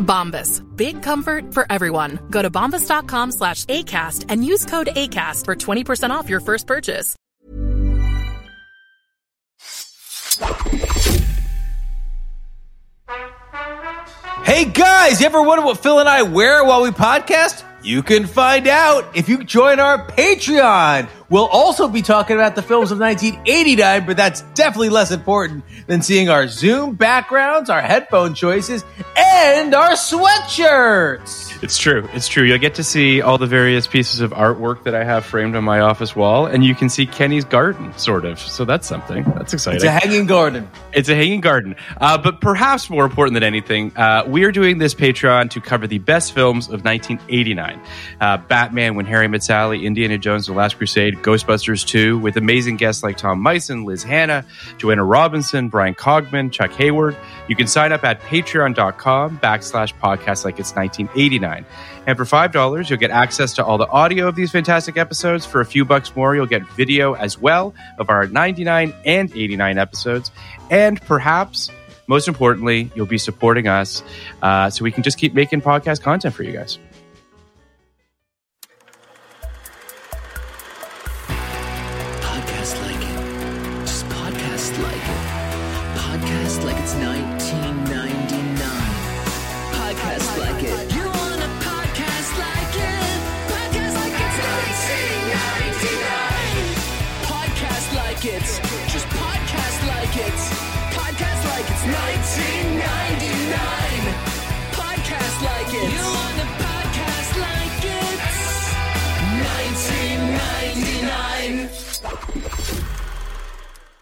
Bombas. Big comfort for everyone. Go to bombas.com slash ACAST and use code ACAST for 20% off your first purchase. Hey guys, you ever wonder what Phil and I wear while we podcast? You can find out if you join our Patreon. We'll also be talking about the films of 1989, but that's definitely less important than seeing our Zoom backgrounds, our headphone choices, and our sweatshirts. It's true. It's true. You'll get to see all the various pieces of artwork that I have framed on my office wall, and you can see Kenny's garden, sort of. So that's something. That's exciting. It's a hanging garden. It's a hanging garden. Uh, but perhaps more important than anything, uh, we are doing this Patreon to cover the best films of 1989 uh, Batman, When Harry Met Sally, Indiana Jones, The Last Crusade, Ghostbusters 2, with amazing guests like Tom Meissen, Liz Hanna, Joanna Robinson, Bryan Cogman, Chuck Hayward. You can sign up at patreon.com backslash podcast like it's 1989. And for $5, you'll get access to all the audio of these fantastic episodes. For a few bucks more, you'll get video as well of our 99 and 89 episodes. And perhaps, most importantly, you'll be supporting us uh, so we can just keep making podcast content for you guys.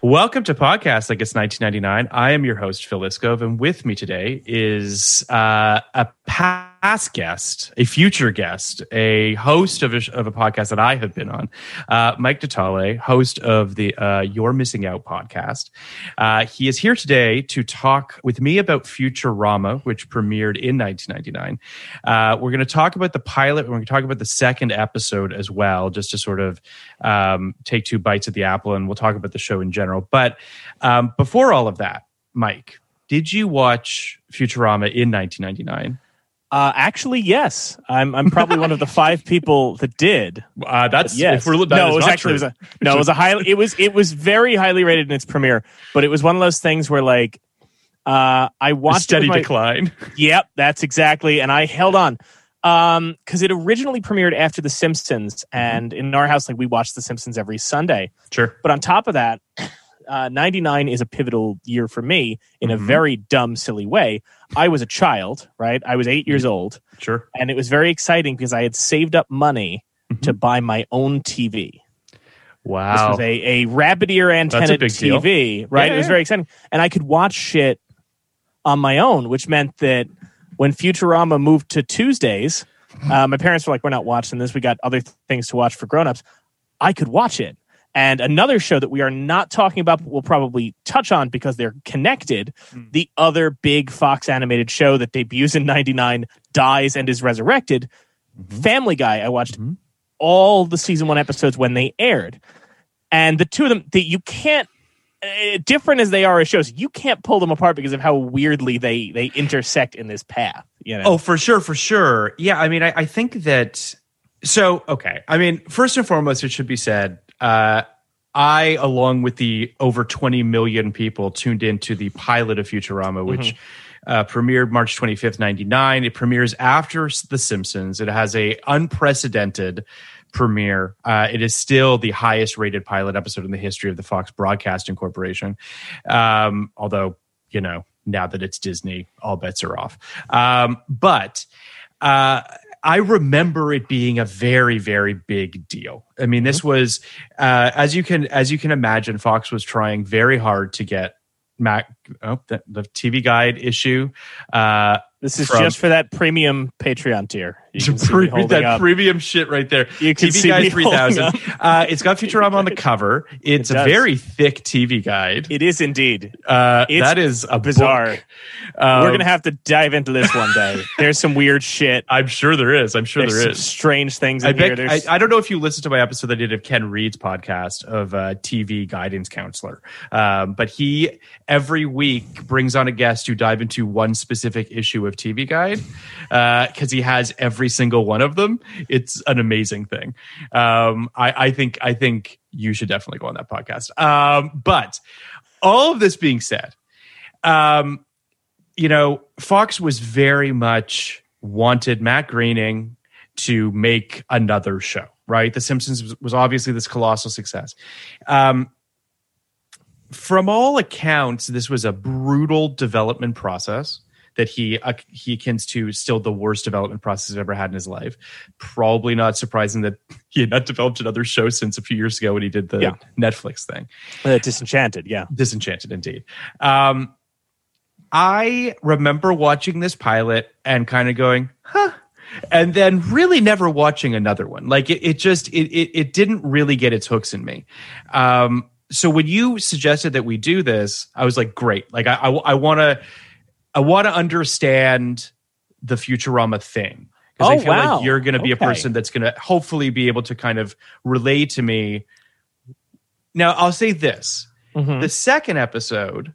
Welcome to Podcast Like It's 1999. I am your host, Phil Iscove, and with me today is uh, a past guest, a future guest, a host of a, of a podcast that I have been on, uh, Mike Detale, host of the uh, You're Missing Out podcast. Uh, he is here today to talk with me about Futurama, which premiered in 1999. Uh, we're going to talk about the pilot, we're going to talk about the second episode as well, just to sort of um, take two bites at the apple, and we'll talk about the show in general. But um, before all of that, Mike, did you watch Futurama in 1999? Uh, actually, yes. I'm I'm probably one of the five people that did. Uh, that's yes. if we're that no, it was actually it was a no, it was a highly it was it was very highly rated in its premiere, but it was one of those things where like uh, I A watched steady it with my, decline. Yep, that's exactly. And I held on um because it originally premiered after The Simpsons, and in our house, like we watched The Simpsons every Sunday. Sure. But on top of that, uh, 99 is a pivotal year for me in a Mhm. very dumb, silly way. I was a child, right? I was eight years old, Sure. and it was very exciting because I had saved up money to buy my own TV. Wow. This was a, a rabbit ear antenna big deal. TV, right? Yeah, it was yeah. very exciting. And I could watch shit on my own, which meant that when Futurama moved to Tuesdays, uh, my parents were like, we're not watching this. We got other th- things to watch for grown-ups. I could watch it. And another show that we are not talking about, but we'll probably touch on because they're connected. Hmm. The other big Fox animated show that debuts in 99, dies, and is resurrected Family Guy, I watched Mhm. all the season one episodes when they aired, and the two of them that you can't. Uh, different as they are as shows, you can't pull them apart because of how weirdly they they intersect in this path. You know, Oh, for sure, for sure. Yeah, I mean, I, I think that. So, okay. I mean, first and foremost, it should be said, uh, I, along with the over 20 million people tuned into the pilot of Futurama, which uh, premiered March 25th, 99. It premieres after The Simpsons. It has a unprecedented premiere. Uh, it is still the highest rated pilot episode in the history of the Fox Broadcasting Corporation. Um, although, you know, now that it's Disney, all bets are off. Um, but uh, I remember it being a very, very big deal. I mean, this was uh, as you can as you can imagine, Fox was trying very hard to get Mac oh, the, the TV Guide issue. Uh, this is from- just for that premium Patreon tier. You Pre- that up. premium shit right there. You can TV see Guide me three holding thousand. up. Uh, it's got Futurama on the cover. It's It a very thick TV guide. It is indeed Uh, that is a bizarre. Um, We're gonna have to dive into this one day. There's some weird shit. I'm sure there is. I'm sure There's there is. strange things in I here. bet. I, I don't know if you listened to my episode that I did of Ken Reid's podcast of uh, TV guidance counselor, um, but he every week brings on a guest to dive into one specific issue of TV Guide because he has every single one of them. It's an amazing thing. Um, I, I think. I think you should definitely go on that podcast. Um, but all of this being said, um, you know, Fox was very much wanted Matt Groening to make another show, right? The Simpsons was, obviously this colossal success. Um, from all accounts, this was a brutal development process that he uh, he akins to still the worst development process he's ever had in his life. Probably not surprising that he had not developed another show since a few years ago when he did the Yeah. Netflix thing. uh, disenchanted. Yeah, Disenchanted, indeed. Um, I remember watching this pilot and kind of going, huh. And then really never watching another one. Like it, it just it, it it didn't really get its hooks in me. Um, so when you suggested that we do this, I was like, great. Like I I want to I want to understand the Futurama thing because I Oh, feel wow. like you're going to be a person that's going to hopefully be able to kind of relay to me. Now I'll say this: Mhm. the second episode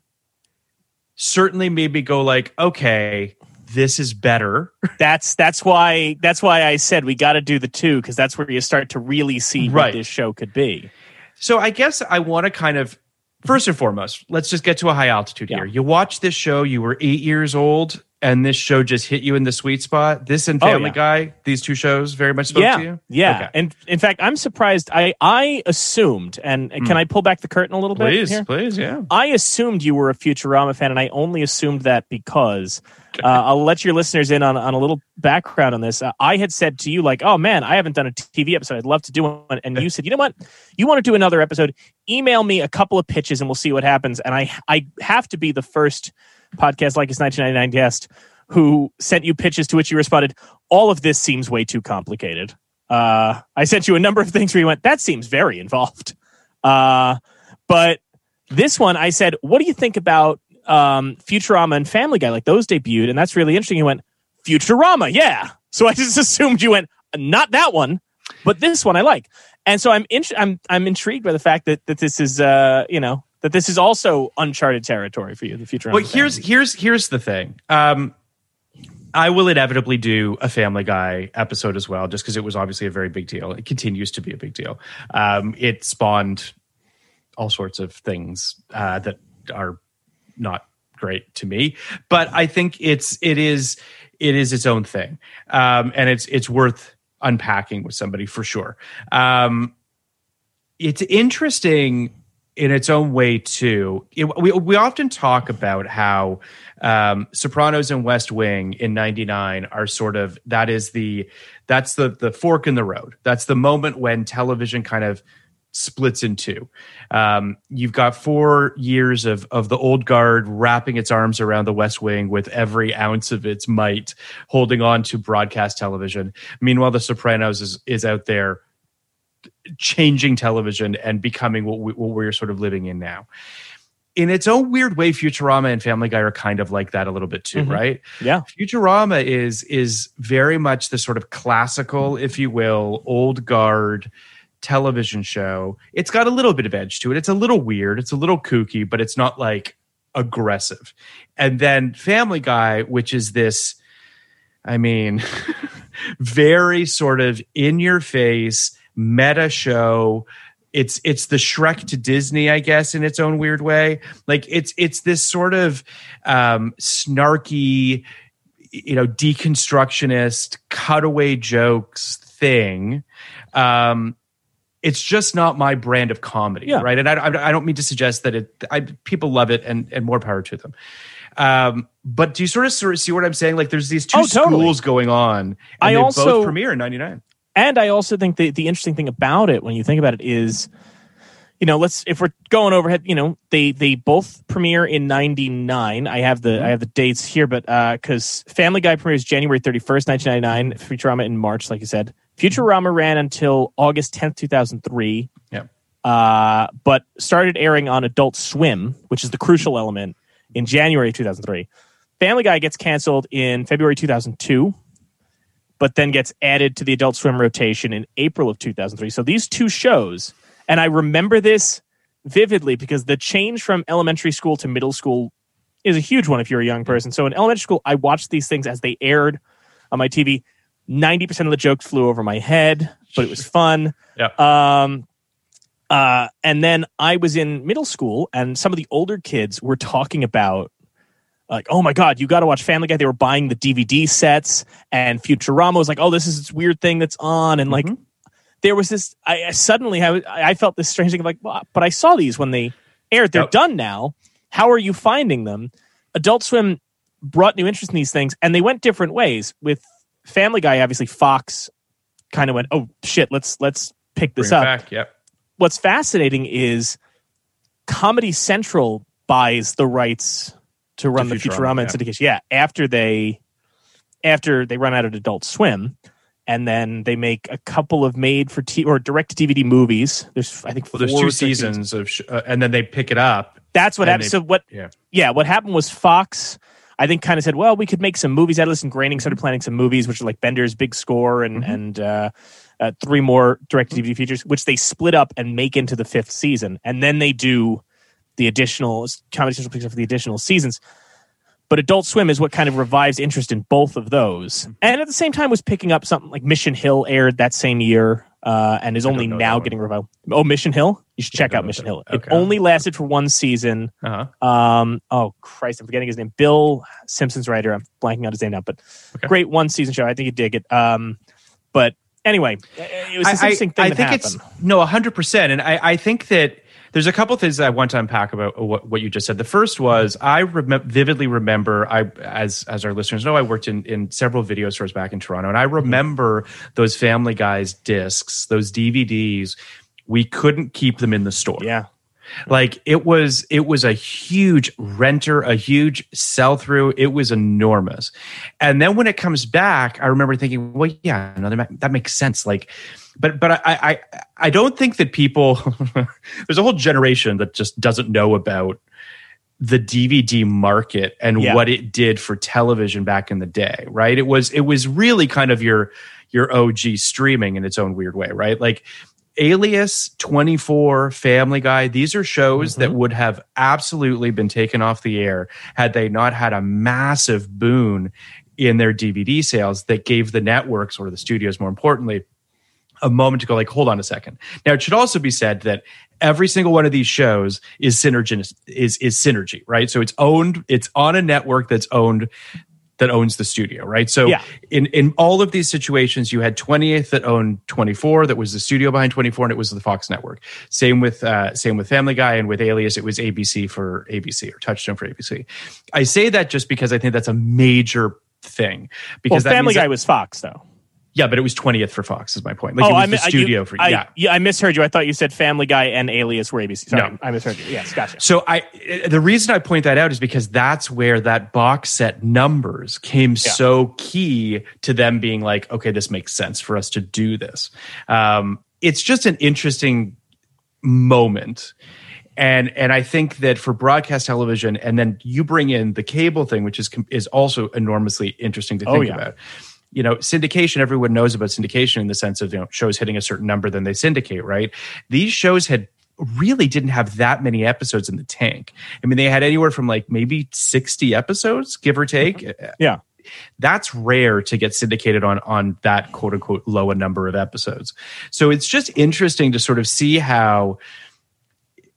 certainly made me go like, okay, this is better. that's that's why that's why I said we got to do the two because that's where you start to really see what this show could be. So I guess I want to kind of first and foremost, let's just get to a high altitude Yeah. here. You watched this show, you were eight years old, and this show just hit you in the sweet spot. This and Oh, Family yeah. Guy, these two shows very much spoke yeah, to you. yeah. Okay. And in fact, I'm surprised. I I assumed, and hmm. can I pull back the curtain a little bit? Please, here? please, yeah. I assumed you were a Futurama fan, and I only assumed that because uh, I'll let your listeners in on, on a little background on this. Uh, I had said to you, like, oh man, I haven't done a TV episode. I'd love to do one. And you said, you know what? You want to do another episode? Email me a couple of pitches and we'll see what happens. And I, I have to be the first podcast like it's 1999 guest who sent you pitches to which you responded, all of this seems way too complicated. Uh, I sent you a number of things where you went, that seems very involved. Uh, but this one, I said, what do you think about um, Futurama and Family Guy? Like those debuted, and that's really interesting. You went, Futurama, yeah. So I just assumed you went, not that one, but this one I like. And so I'm int- I'm I'm intrigued by the fact that that this is uh you know that this is also uncharted territory for you, the Futurama. But here's family. here's here's the thing. Um, I will inevitably do a Family Guy episode as well, just because it was obviously a very big deal. It continues to be a big deal. Um, it spawned all sorts of things uh, that are not great to me, but I think it's it is it is its own thing, um, and it's it's worth unpacking with somebody for sure. Um, it's interesting in its own way too. It- we we often talk about how um, Sopranos and West Wing in '99 are sort of that is the that's the the fork in the road. That's the moment when television kind of splits in two. Um, you've got four years of of the old guard wrapping its arms around the West Wing with every ounce of its might, holding on to broadcast television. Meanwhile, The Sopranos is is out there changing television and becoming what, we, what we're sort of living in now. in its own weird way, Futurama and Family Guy are kind of like that a little bit too, Mhm. right? Yeah. Futurama is is very much the sort of classical, if you will, old guard television show. It's got a little bit of edge to it. It's a little weird. It's a little kooky, but it's not like aggressive. And then Family Guy, which is this, I mean, very sort of in your face meta show. It's it's the Shrek to Disney, I guess, in its own weird way. Like it's it's this sort of um, snarky, you know, deconstructionist cutaway jokes thing. Um, it's just not my brand of comedy, Yeah. right? And I, I, don't mean to suggest that it. I, people love it, and and more power to them. Um, but do you sort of sort of see what I'm saying? Like, there's these two Oh, totally. schools going on, and I they also- both premiere in '99. And I also think the the interesting thing about it, when you think about it, is, you know, let's if we're going overhead, you know, they they both premiere in '99. I have the I have the dates here, but because Family Guy premieres January 31st, 1999, Futurama in March, like you said. Futurama ran until August 10th, 2003. Yeah. Uh, but started airing on Adult Swim, which is the crucial element, in January 2003. Family Guy gets canceled in February 2002 but then gets added to the Adult Swim rotation in April of 2003. So these two shows, and I remember this vividly because the change from elementary school to middle school is a huge one if you're a young person. So in elementary school, I watched these things as they aired on my TV. 90% of the jokes flew over my head, but it was fun. Yeah. Um, uh, and then I was in middle school, and some of the older kids were talking about like, oh my god, you got to watch Family Guy. They were buying the DVD sets, and Futurama was like, oh, this is this weird thing that's on, and like, there was this. I, I suddenly I, I felt this strange thing of like, well, but I saw these when they aired. They're Yep. done now. How are you finding them? Adult Swim brought new interest in these things, and they went different ways. With Family Guy, obviously, Fox kind of went, oh shit, let's let's pick this Bring up back. Yep. what's fascinating is Comedy Central buys the rights to run To the Futurama, Futurama syndication. Yeah, after they after they run out of Adult Swim, and then they make a couple of made for t- or direct to DVD movies. There's I think Well, there's two six seasons of, sh- uh, and then they pick it up. That's what happened. they- So what? Yeah. yeah, what happened was Fox, I think, kind of said, well, we could make some movies out of this, and Groening started planning some movies, which are like Bender's Big Score and and uh, uh, three more direct to DVD features, which they split up and make into the fifth season, and then they do the additional Comedy Central picks for the additional seasons. But Adult Swim is what kind of revives interest in both of those, and at the same time was picking up something like Mission Hill aired that same year, uh, and is only now getting revived. Oh, Mission Hill! You should check out Mission Hill. one. It Okay. only lasted for one season. Uh-huh. Um, oh Christ, I'm forgetting his name. Bill Simpson's writer. I'm blanking out his name now, but Okay. great one season show. I think you dig it. Um, but anyway, it was this I, interesting thing I think happened. it's no, hundred percent, and I, I think that there's a couple things that I want to unpack about what, what you just said. The first was I remem- vividly remember I as as our listeners know I worked in in several video stores back in Toronto, and I Mm-hmm. remember those Family Guys discs, those DVDs. We couldn't keep them in the store. yeah, like it was it was a huge renter a huge sell through it was enormous. And then when it comes back i remember thinking well yeah no, that makes sense. Like but but i i i don't think that people there's a whole generation that just doesn't know about the dvd market and Yeah. what it did for television back in the day right? It was it was really kind of your your og streaming in its own weird way right? Like Alias, 24, Family Guy, these are shows that mm-hmm. would have absolutely been taken off the air had they not had a massive boon in their DVD sales that gave the networks or the studios, more importantly, a moment to go like, hold on a second. Now, it should also be said that every single one of these shows is synergy is is synergy, right? So it's owned, it's on a network that's owned that owns the studio, right? So Yeah. in in all of these situations, you had 20th that owned 24, that was the studio behind 24, and it was the Fox network. Same with uh, same with Family Guy and with Alias, it was ABC for ABC or Touchstone for ABC. I say that just because I think that's a major thing well, because that Family Guy that- was Fox though. Yeah, but it was 20th for Fox is my point. Like it was I the studio you- for I, yeah. yeah, I misheard you. I thought you said Family Guy and Alias were ABC. Sorry, No. I misheard you. Yes, gotcha. So I the reason I point that out is because that's where that box set numbers came so key to them being like, okay, this makes sense for us to do this. Um, it's just an interesting moment. and and I think that for broadcast television, and then you bring in the cable thing, which is is also enormously interesting to Oh, think yeah. about. You know, syndication. Everyone knows about syndication in the sense of you know shows hitting a certain number, then they syndicate. Right? These shows had really didn't have that many episodes in the tank. I mean, they had anywhere from like maybe sixty episodes, give or take. Mm-hmm. Yeah. That's rare to get syndicated on on that quote unquote low a number of episodes. So it's just interesting to sort of see how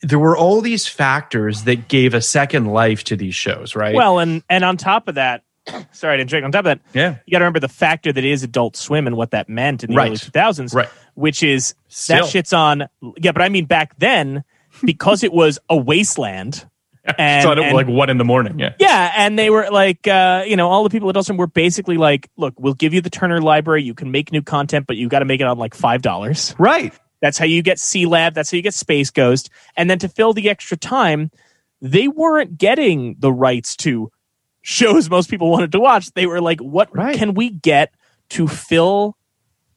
there were all these factors that gave a second life to these shows, right? Well, and and on top of that, sorry, I didn't drink. On top of that, yeah, you got to remember the factor that is Adult Swim and what that meant in the Right. early 2000s, Right. which is Still. that shit's on. Yeah, but I mean back then because it was a wasteland. And, so at like one in the morning. Yeah. yeah, and they were like, uh, you know, all the people at Adult Swim were basically like, look, we'll give you the Turner Library. You can make new content, but you got to make it on like five dollars. Right. That's how you get Sealab. That's how you get Space Ghost. And then to fill the extra time, they weren't getting the rights to shows most people wanted to watch. They were like, what Right. can we get to fill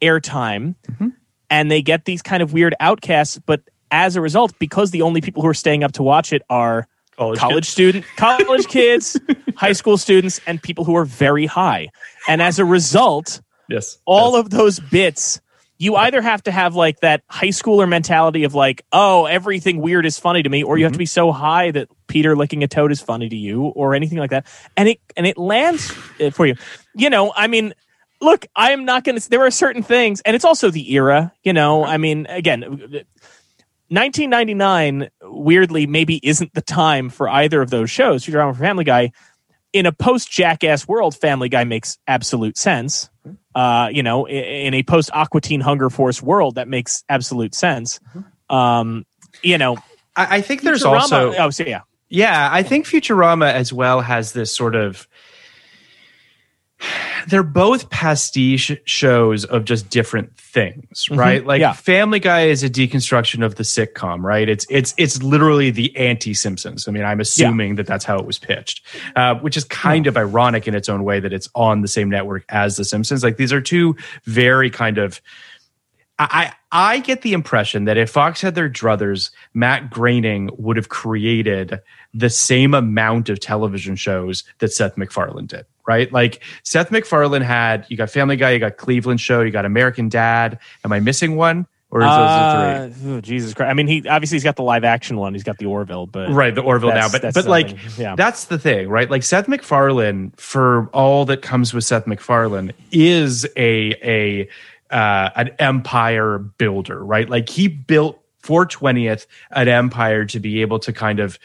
airtime? Mm-hmm. And they get these kind of weird outcasts. But as a result, because the only people who are staying up to watch it are College college kids. student, college kids, high school students, and people who are very high. And as a result, Yes. all Yes. of those bits you either have to have like that high schooler mentality of like oh everything weird is funny to me or you have to be so high that peter licking a toad is funny to you or anything like that. And it and it lands uh, for you. You know i mean look i am not gonna there are certain things and it's also the era you know? I mean again 1999 weirdly maybe isn't the time for either of those shows. Futurama or Family Guy in a post Jackass world, Family Guy makes absolute sense. Uh, you know, in a post Aqua Teen Hunger Force world, that makes absolute sense. Um, you know, I, I think there's Futurama- also oh, so yeah, Yeah, I think Futurama as well has this sort of. They're both pastiche shows of just different things, right? Like yeah. Family Guy is a deconstruction of the sitcom, right? It's it's it's literally the anti Simpsons. I mean, I'm assuming that that's how it was pitched, uh, which is kind of ironic in its own way that it's on the same network as the Simpsons. Like these are two very kind of I I get the impression that if Fox had their druthers, Matt Groening would have created the same amount of television shows that Seth MacFarlane did. Right, like Seth MacFarlane had. You got Family Guy, you got Cleveland Show, you got American Dad. Am I missing one, or is those the three? Uh, oh, Jesus Christ! I mean, he obviously he's got the live action one. He's got the Orville, but right the orville now but but like yeah. that's the thing right like seth macfarlane for all that comes with seth macfarlane is a a uh, an empire builder right like he built 420th an empire to be able to kind of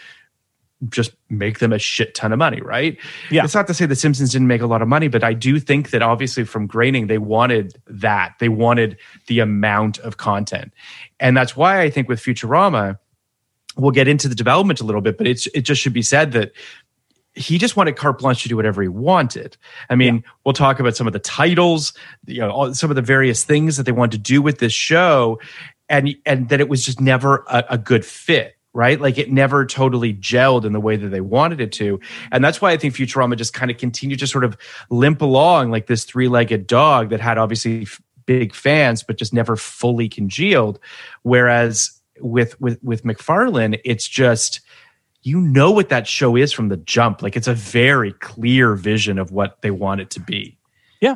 just make them a shit ton of money, right? Yeah. It's not to say the Simpsons didn't make a lot of money, but I do think that obviously from Groening, they wanted that. They wanted the amount of content. And that's why I think with Futurama, we'll get into the development a little bit, but it's it just should be said that he just wanted carte blanche to do whatever he wanted. I mean, we'll talk about some of the titles, you know, all, some of the various things that they wanted to do with this show, and and that it was just never a, a good fit. Right, like it never totally gelled in the way that they wanted it to, and that's why I think Futurama just kind of continued to sort of limp along like this three-legged dog that had obviously f- big fans, but just never fully congealed. Whereas with with with MacFarlane, it's just you know what that show is from the jump. Like it's a very clear vision of what they want it to be. Yeah.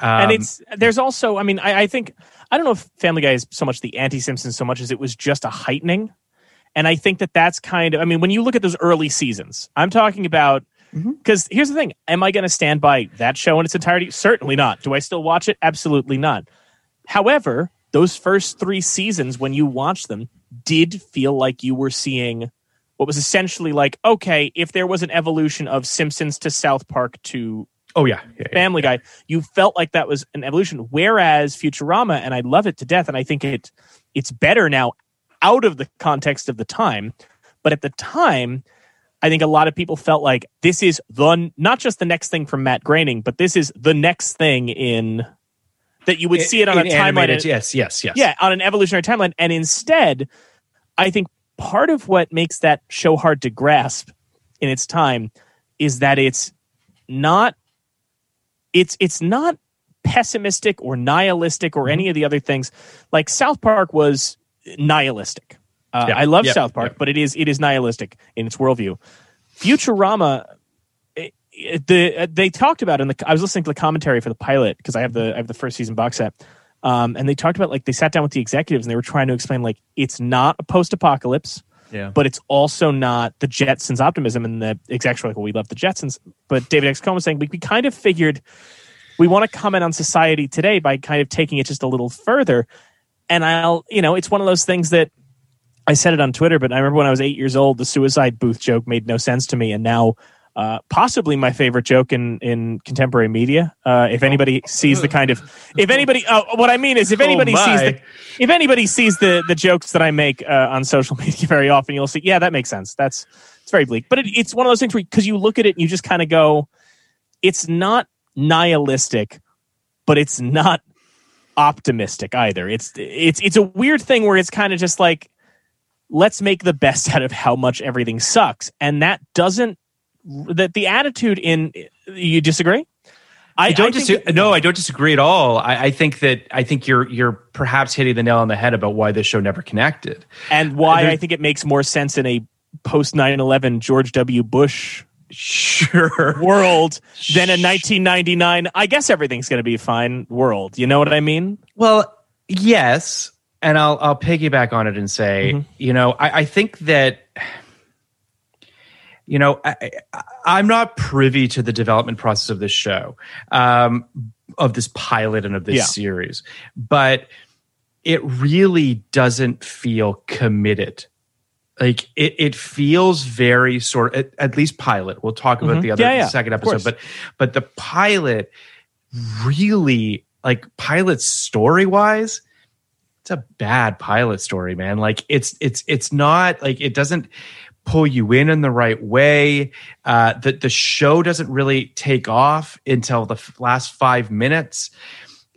Um, and it's there's also, I mean, I, I think I don't know if Family Guy is so much the anti Simpsons so much as it was just a heightening. And I think that that's kind of, I mean, when you look at those early seasons, I'm talking about mm-hmm. because here's the thing: Am I going to stand by that show in its entirety? Certainly not. Do I still watch it? Absolutely not. However, those first three seasons, when you watch them, did feel like you were seeing what was essentially like, okay, if there was an evolution of Simpsons to South Park to oh yeah, yeah, yeah. Family Guy, you felt like that was an evolution. Whereas Futurama, and I love it to death, and I think it it's better now out of the context of the time. But at the time, I think a lot of people felt like this is the not just the next thing from Matt Groening, but this is the next thing in that you would see it on In a timeline. yes, yes, yes. Yeah, on an evolutionary timeline. And instead, I think part of what makes that show hard to grasp in its time is that it's not it's it's not pessimistic or nihilistic or mm-hmm. any of the other things. Like South Park was nihilistic. Uh, Yeah. I love Yep. South Park, Yep. but it is it is nihilistic in its worldview. Futurama, it- it- the uh, they talked about in the I was listening to the commentary for the pilot because I have the I have the first season box set, um, and they talked about like they sat down with the executives and they were trying to explain like it's not a post apocalypse, Yeah. but it's also not the Jetsons optimism. And the execs were like, well, we love the Jetsons, but David X. Cohen was saying we, we kind of figured we want to comment on society today by kind of taking it just a little further. And I'll, you know, it's one of those things that I said it on Twitter, but I remember when I was eight years old, the suicide booth joke made no sense to me, and now. Uh, possibly my favorite joke in, in contemporary media. Uh, if anybody sees the kind of, if anybody, oh, what I mean is, if Oh, anybody sees the, if anybody sees the the jokes that I make uh, on social media very often, you'll see, yeah, that makes sense. That's it's very bleak, but it, it's one of those things where because you look at it and you just kind of go, it's not nihilistic, but it's not optimistic either. It's it's it's a weird thing where it's kind of just like let's make the best out of how much everything sucks, and that doesn't that the attitude in you disagree. I don't think disagree. No, I don't disagree at all. I, I think that I think you're you're perhaps hitting the nail on the head about why this show never connected. and why I think it makes more sense in a post 9/11 George W. Bush Sure. world than a 1999 I guess everything's going to be fine world. You know what I mean? Well, yes, and I'll I'll piggyback on it and say, Mm-hmm. you know, I, I think that. You know, I, I'm not privy to the development process of this show, um, of this pilot and of this Yeah. series, but it really doesn't feel committed. Like it, it feels very sort at, at least pilot. We'll talk about Mhm. the other Yeah, yeah, second episode, but but the pilot really like pilot story wise it's a bad pilot story man. Like it's it's it's not like it doesn't pull you in in the right way. Uh the the show doesn't really take off until the f- last 5 minutes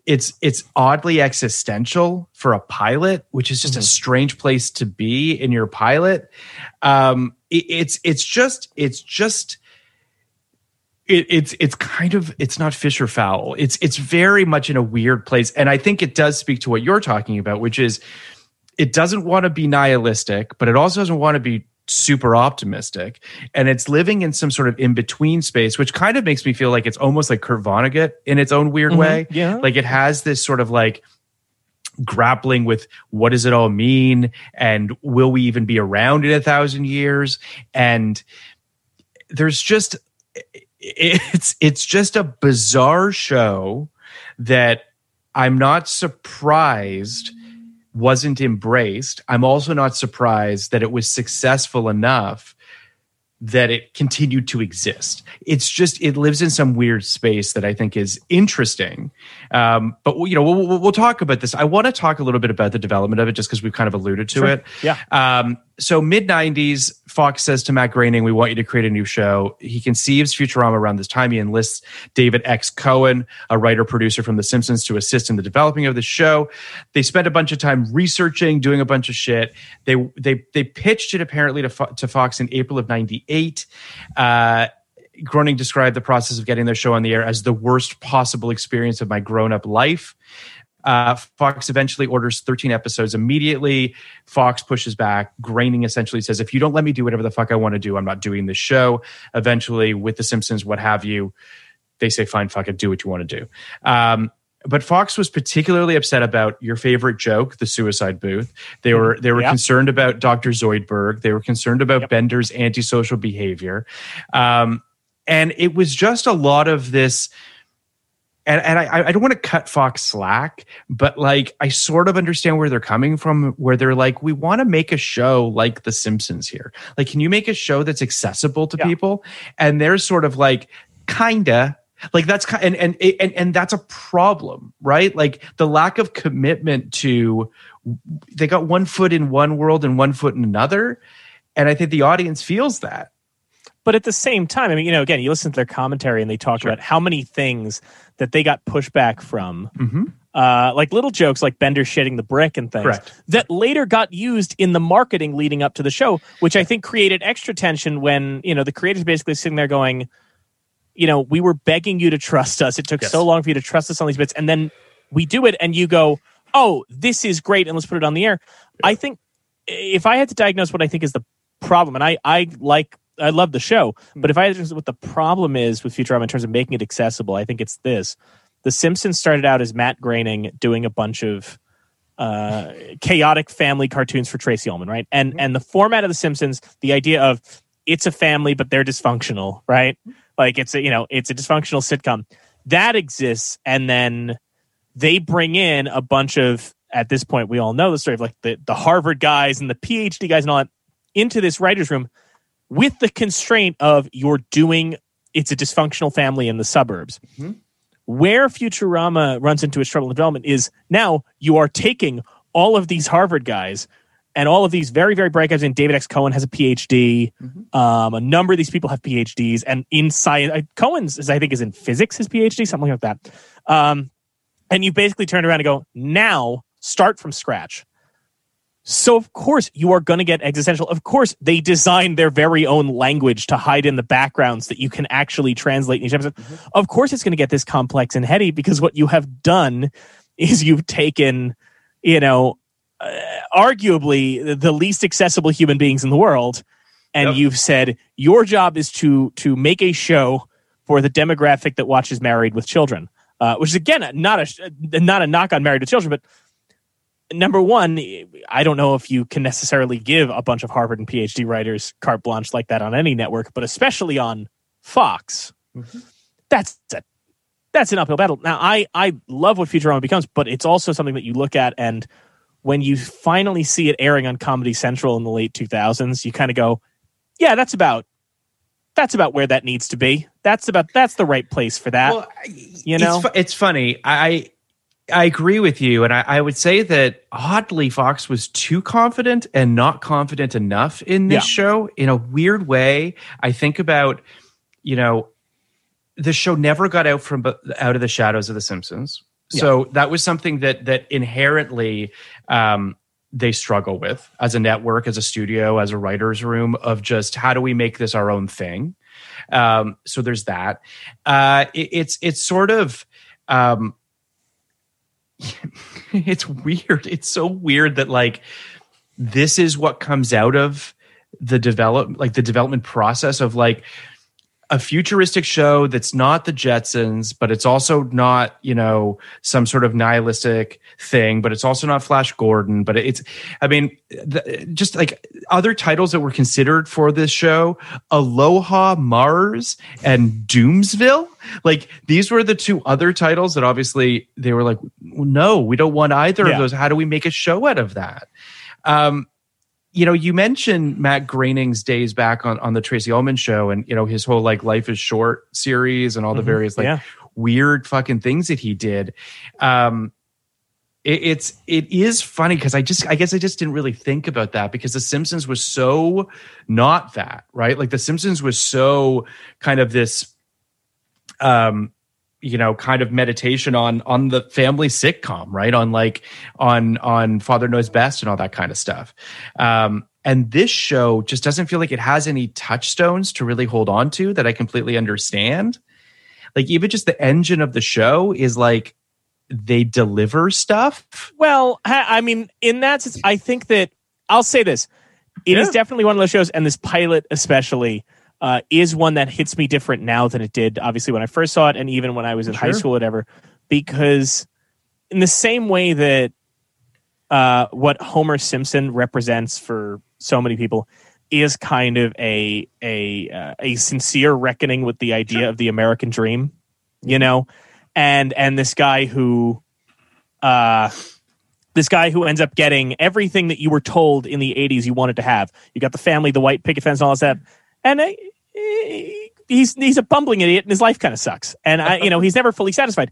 it's it's oddly existential for a pilot which is just a strange place to be in your pilot. Um it, it's it's just it's just it, it's it's kind of it's not fish or fowl. It's it's very much in a weird place, and I think it does speak to what you're talking about, which is it doesn't want to be nihilistic, but it also doesn't want to be super optimistic, and it's living in some sort of in between space, which kind of makes me feel like it's almost like Kurt Vonnegut in its own weird mm-hmm. way. yeah. like it has this sort of like grappling with what does it all mean and will we even be around in a thousand years and there's just it's it's just a bizarre show that I'm not surprised wasn't embraced. I'm also not surprised that it was successful enough that it continued to exist. It's just it lives in some weird space that I think is interesting. Um, but you know, we'll, we'll, we'll talk about this. I want to talk a little bit about the development of it, just because we've kind of alluded to it. Yeah. Um, so mid '90s, Fox says to Matt Groening, "We want you to create a new show." He conceives Futurama around this time. He enlists David X. Cohen, a writer producer from The Simpsons, to assist in the developing of the show. They spent a bunch of time researching, doing a bunch of shit. They they they pitched it apparently to to Fox in April of '98. Uh, Groening described the process of getting their show on the air as the worst possible experience of my grown up life. Uh, Fox eventually orders 13 episodes immediately. Fox pushes back. Groening essentially says, if you don't let me do whatever the fuck I want to do, I'm not doing this show. Eventually, with The Simpsons, what have you, they say, fine, fuck it, do what you want to do. Um, but Fox was particularly upset about your favorite joke, the suicide booth. They were they were Yeah. concerned about Dr. Zoidberg. They were concerned about Bender's antisocial behavior, um, and it was just a lot of this and and I, I don't want to cut Fox slack, but like I sort of understand where they're coming from, where they're like, we want to make a show like The Simpsons here. Like, can you make a show that's accessible to Yeah. people? And they're sort of like, kinda. Like that's and, and and and that's a problem, right? Like the lack of commitment to they got one foot in one world and one foot in another, and I think the audience feels that. But at the same time, I mean, you know, again, you listen to their commentary and they talk about how many things that they got pushback from, Mm-hmm. uh, like little jokes like Bender shitting the brick and things Correct. that later got used in the marketing leading up to the show, which I think created extra tension when, you know, the creators basically sitting there going, you know, we were begging you to trust us. It took Yes. so long for you to trust us on these bits. And then we do it and you go, oh, this is great. And let's put it on the air. I think if I had to diagnose what I think is the problem, and I I like I love the show, Hmm. but if I had what the problem is with Futurama in terms of making it accessible, I think it's this: The Simpsons started out as Matt Groening doing a bunch of uh, chaotic family cartoons for Tracey Ullman, right? And Mm-hmm. and the format of The Simpsons, the idea of it's a family but they're dysfunctional, right? Like it's a you know it's a dysfunctional sitcom that exists, and then they bring in a bunch of at this point we all know the story of like the the Harvard guys and the PhD guys and all that into this writers room with the constraint of you're doing it's a dysfunctional family in the suburbs. Where Futurama runs into its trouble in development is now you are taking all of these Harvard guys and all of these very, very bright guys. And David X. Cohen has a PhD. Um, a number of these people have PhDs. And in science, uh, Cohen's, is, I think, is in physics, his PhD, something like that. Um, and you basically turn around and go, now start from scratch. So of course you are going to get existential. Of course they designed their very own language to hide in the backgrounds that you can actually translate in each episode. Of course it's going to get this complex and heady because what you have done is you've taken, you know, uh, arguably the least accessible human beings in the world, and Yep. you've said your job is to to make a show for the demographic that watches Married with Children, uh, which is again not a not a knock on Married with Children, but number one, I don't know if you can necessarily give a bunch of Harvard and PhD writers carte blanche like that on any network, but especially on Fox. Mm-hmm. That's a, that's an uphill battle. Now, I I love what Futurama becomes, but it's also something that you look at and when you finally see it airing on Comedy Central in the late 2000s, you kind of go, yeah, that's about that's about where that needs to be. That's about that's the right place for that. Well, you know? it's, fu- it's funny. I I agree with you, and I, I would say that oddly, Fox was too confident and not confident enough in this Yeah. show. In a weird way, I think about you know the show never got out from out of the shadows of the Simpsons. So that was something that that inherently um, they struggle with as a network, as a studio, as a writer's room of just how do we make this our own thing. Um, so there's that. Uh, it, it's it's sort of um, it's weird. It's so weird that like this is what comes out of the develop like the development process of like a futuristic show that's not the Jetsons, but it's also not, you know, some sort of nihilistic thing, but it's also not Flash Gordon. But it's, I mean, the, just like other titles that were considered for this show Aloha Mars and Doomsville. Like these were the two other titles that obviously they were like, no, we don't want either Yeah. of those. How do we make a show out of that? Um, you know, you mentioned Matt Groening's days back on, on the Tracey Ullman show and, you know, his whole like Life is Short series and all the Mhm. various like Yeah. weird fucking things that he did. Um, it, it's, it is funny because I just, I guess I just didn't really think about that because The Simpsons was so not that, right? Like The Simpsons was so kind of this, um, you know kind of meditation on on the family sitcom right? On like on on father knows best and all that kind of stuff. Um and this show just doesn't feel like it has any touchstones to really hold on to that i completely understand. Like even just the engine of the show is like they deliver stuff. Well, I mean, in that sense, I think that I'll say this: it is Yeah. definitely one of those shows, and this pilot especially uh, is one that hits me different now than it did, obviously, when I first saw it, and even when I was in high school, or whatever. Because in the same way that uh, what Homer Simpson represents for so many people is kind of a a uh, a sincere reckoning with the idea of the American dream, you know, and and this guy who uh this guy who ends up getting everything that you were told in the 80s you wanted to have. You got the family, the white picket fence, and all that stuff. And uh, he's he's a bumbling idiot, and his life kind of sucks. And I, you know, he's never fully satisfied.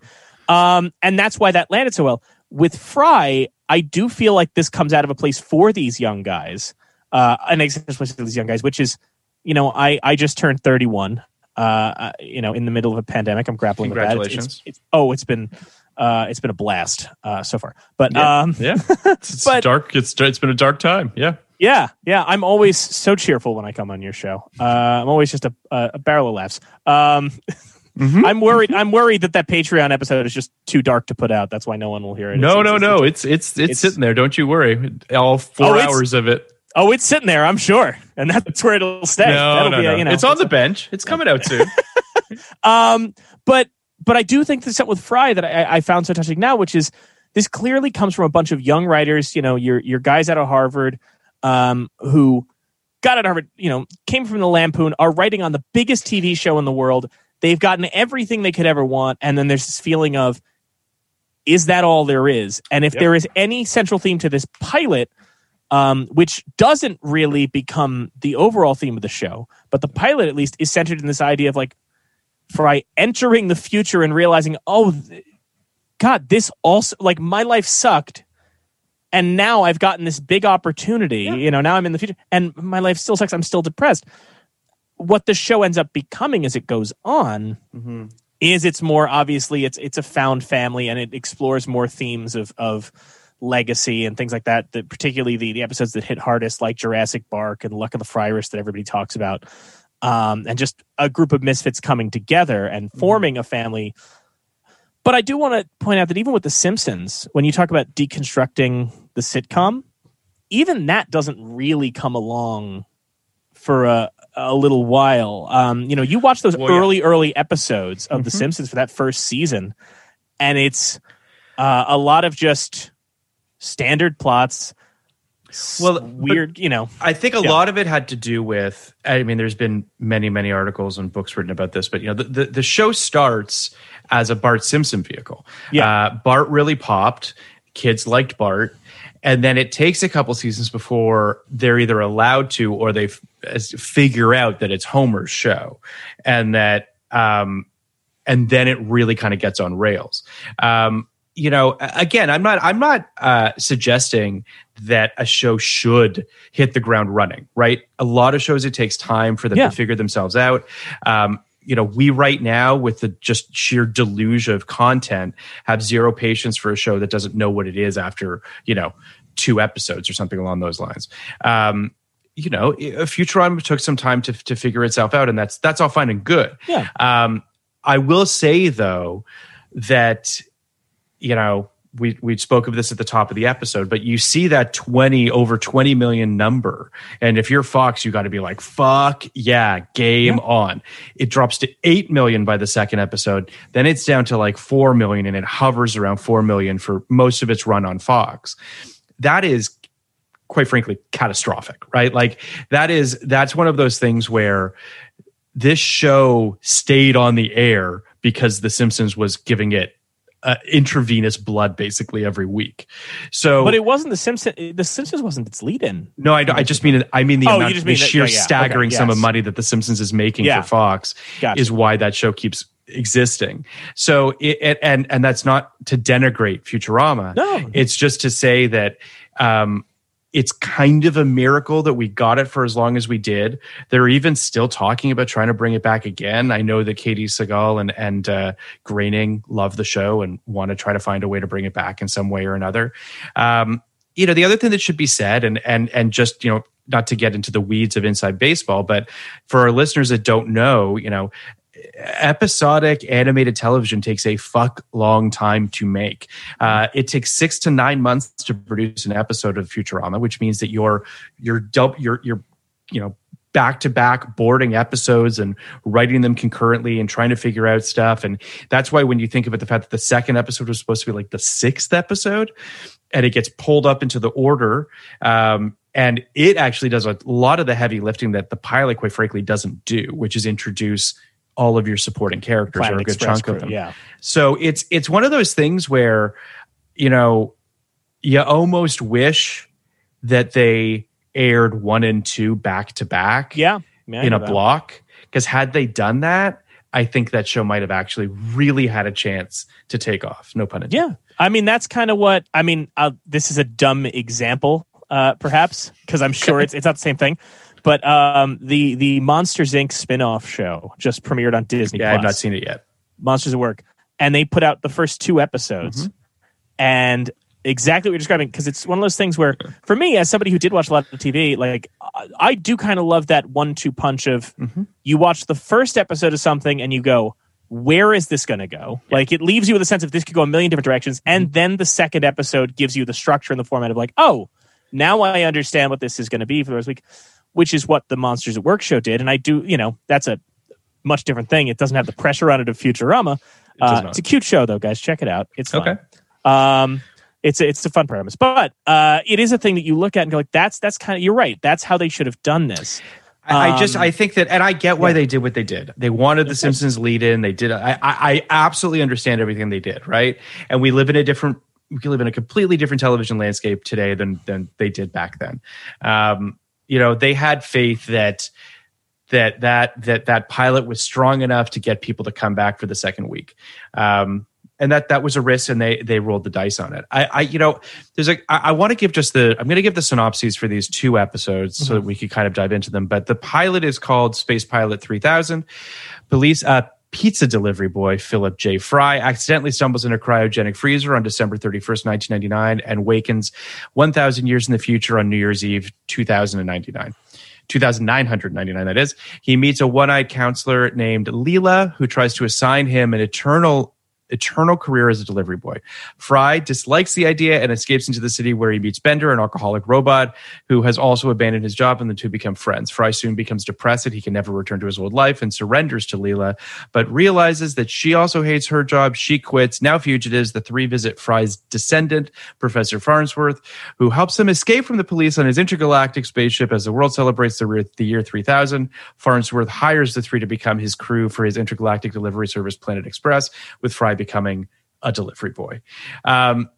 Um, and that's why that landed so well. With Fry, I do feel like this comes out of a place for these young guys, uh, an especially these young guys, which is, you know, I I just turned 31. Uh, uh, you know, in the middle of a pandemic, I'm grappling with that. It's- Congratulations. It's, it's, oh, it's been uh, it's been a blast uh, so far. But Yeah. um, yeah it's But- dark it's it's been a dark time yeah yeah, yeah, I'm always so cheerful when I come on your show. Uh, I'm always just a, a, a barrel of laughs. Um, Mhm. I'm worried. I'm worried that that Patreon episode is just too dark to put out. That's why no one will hear it. No, It's- no, it's- no. it's- It's it's it's it's- sitting there. Don't you worry. All four Oh, hours of it. oh, it's sitting there. I'm sure, and that's where it'll stay. No, That'll no, be no. you know, it's on the bench. It's coming out soon. Um, but but I do think the set with Fry that I, I found so touching now, which is this clearly comes from a bunch of young writers. You know, your your guys out of Harvard, um, who got out of Harvard. You know, came from the Lampoon, are writing on the biggest TV show in the world. They've gotten everything they could ever want, and then there's this feeling of, is that all there is? And if Yep. there is any central theme to this pilot. Um, which doesn't really become the overall theme of the show, but the pilot at least is centered in this idea of like Fry entering the future and realizing, oh, th- God, this also like my life sucked, and now I've gotten this big opportunity. You know, now I'm in the future, and my life still sucks. I'm still depressed. What the show ends up becoming as it goes on is it's more obviously it's it's a found family, and it explores more themes of of legacy and things like that. That particularly the the episodes that hit hardest, like Jurassic Bark and Luck of the Fryrish, that everybody talks about um, and just a group of misfits coming together and forming a family. But I do want to point out that even with The Simpsons, when you talk about deconstructing the sitcom, even that doesn't really come along for a, a little while. Um, you know, you watch those Well, yeah. early, early episodes of The Mhm. Simpsons for that first season, and it's uh, a lot of just standard plots. Well, weird, you know. I think a Yeah. lot of it had to do with. I mean, there's been many, many articles and books written about this, but you know, the the, the show starts as a Bart Simpson vehicle. Yeah. uh, Bart really popped. Kids liked Bart, and then it takes a couple seasons before they're either allowed to or they f- figure out that it's Homer's show, and that um, and then it really kind of gets on rails. Um, you know, again, I'm not I'm not uh, suggesting that a show should hit the ground running. Right, a lot of shows it takes time for them Yeah. to figure themselves out. Um, you know, we right now with the just sheer deluge of content have zero patience for a show that doesn't know what it is after you know two episodes or something along those lines. Um, you know, i- Futurama took some time to to figure itself out, and that's that's all fine and good. Yeah. Um, I will say though that you know we we spoke of this at the top of the episode, but you see that twenty over twenty million number, and if you're Fox, you got to be like, "Fuck yeah, game on!" It drops to eight million by the second episode, then it's down to like four million, and it hovers around four million for most of its run on Fox. That is quite frankly catastrophic right like that is that's one of those things where this show stayed on the air because the simpsons was giving it uh, intravenous blood basically every week so But it wasn't the Simpsons. The Simpsons wasn't its lead-in. no I, I just mean I mean the Oh, amount, the that- sheer yeah, yeah. staggering Okay, sum of money that the Simpsons is making Yeah. for Fox Gotcha. is why that show keeps existing. So it, it and and that's not to denigrate Futurama. No. it's just to say that um, it's kind of a miracle that we got it for as long as we did. They're even still talking about trying to bring it back again. I know that Katey Sagal and and uh, Groening love the show and want to try to find a way to bring it back in some way or another. Um, you know, the other thing that should be said, and and and just you know, not to get into the weeds of inside baseball, but for our listeners that don't know, you know, episodic animated television takes a fuck long time to make. Uh, it takes six to nine months to produce an episode of Futurama, which means that you're you're you're you're you know back to back boarding episodes and writing them concurrently and trying to figure out stuff. And that's why when you think it, the fact that the second episode was supposed to be like the sixth episode and it gets pulled up into the order. Um, and it actually does a lot of the heavy lifting that the pilot, quite frankly, doesn't do, which is introduce all of your supporting characters Planet or a good Express chunk of them. Yeah. So it's it's one of those things where, you know, you almost wish that they aired one and two back to back Yeah. Yeah, in a that. block. Because had they done that, I think that show might have actually really had a chance to take off. No pun intended. Yeah. I mean, that's kind of what I mean. Uh, this is a dumb example, uh, perhaps, because I'm sure it's it's not the same thing. But um, the the Monsters Inc. spin-off show just premiered on Disney. Yeah, I've not seen it yet. Monsters at Work, and they put out the first two episodes, Mm-hmm. and exactly what you're describing because it's one of those things where, for me, as somebody who did watch a lot of TV, like I, do kind of love that one-two punch of Mm-hmm. you watch the first episode of something and you go, where is this going to go? Like it leaves you with a sense of this could go a million different directions. Mm-hmm. And then the second episode gives you the structure and the format of like, oh, now I understand what this is going to be for the rest of the week, which is what the Monsters at Work show did. And I do, you know, that's a much different thing. It doesn't have the pressure on it of Futurama. does Uh, it's a cute show though, guys. Check it out. It's fun. Okay. Um, it's a, it's a fun premise, but uh, it is a thing that you look at and go like, that's that's kind of you're right. That's how they should have done this. I, I just Um, I think that, and I get why yeah. they did what they did. They wanted the Simpsons lead in. They did. I, I I absolutely understand everything they did. Right, and we live in a different. We live in a completely different television landscape today than than they did back then. Um, you know, they had faith that that that that that pilot was strong enough to get people to come back for the second week. Um, and that that was a risk, and they they rolled the dice on it. I, I you know, there's a I, I want to give just the I'm going to give the synopses for these two episodes so that we could kind of dive into them. But the pilot is called Space Pilot 3000. Police uh, pizza delivery boy Philip J. Fry accidentally stumbles in a cryogenic freezer on December 31st, 1999, and wakens 1,000 years in the future on New Year's Eve 2099. 2999 that is he meets a one-eyed counselor named Leela who tries to assign him an eternal eternal career as a delivery boy. Fry dislikes the idea and escapes into the city where he meets Bender, an alcoholic robot who has also abandoned his job, and the two become friends. Fry soon becomes depressed that he can never return to his old life and surrenders to Leela, but realizes that she also hates her job. She quits. Now fugitives, the three visit Fry's descendant, Professor Farnsworth, who helps him escape from the police on his intergalactic spaceship as the world celebrates the, re- the year 3000. Farnsworth hires the three to become his crew for his intergalactic delivery service, Planet Express, with Fry becoming a delivery boy. Um,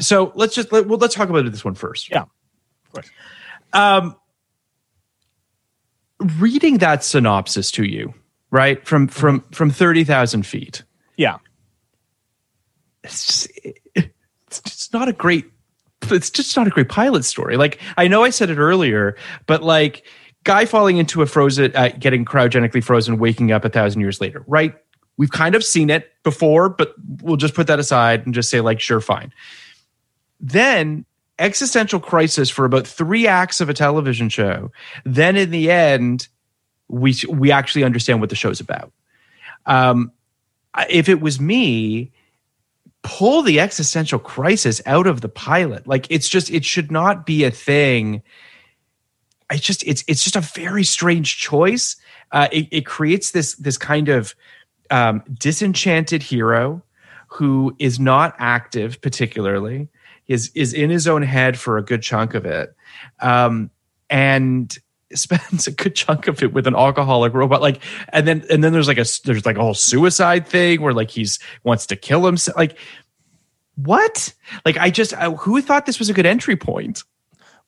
so let's just let, well, let's talk about this one first. Yeah, of course. Um, reading that synopsis to you, right from from from thirty thousand feet, Yeah. it's just, it's just not a great it's just not a great pilot story like i know i said it earlier but like guy falling into a frozen uh, getting cryogenically frozen waking up a thousand years later right we've kind of seen it before but we'll just put that aside and just say like sure fine then existential crisis for about three acts of a television show then in the end we we actually understand what the show's about um if it was me pull the existential crisis out of the pilot. Like it's just it should not be a thing. It's just it's it's just a very strange choice. Uh, it, it creates this this kind of um, disenchanted hero who is not active particularly is is in his own head for a good chunk of it um, and spends a good chunk of it with an alcoholic robot like and then and then there's like a there's like a whole suicide thing where like he's wants to kill himself like what like i just I, who thought this was a good entry point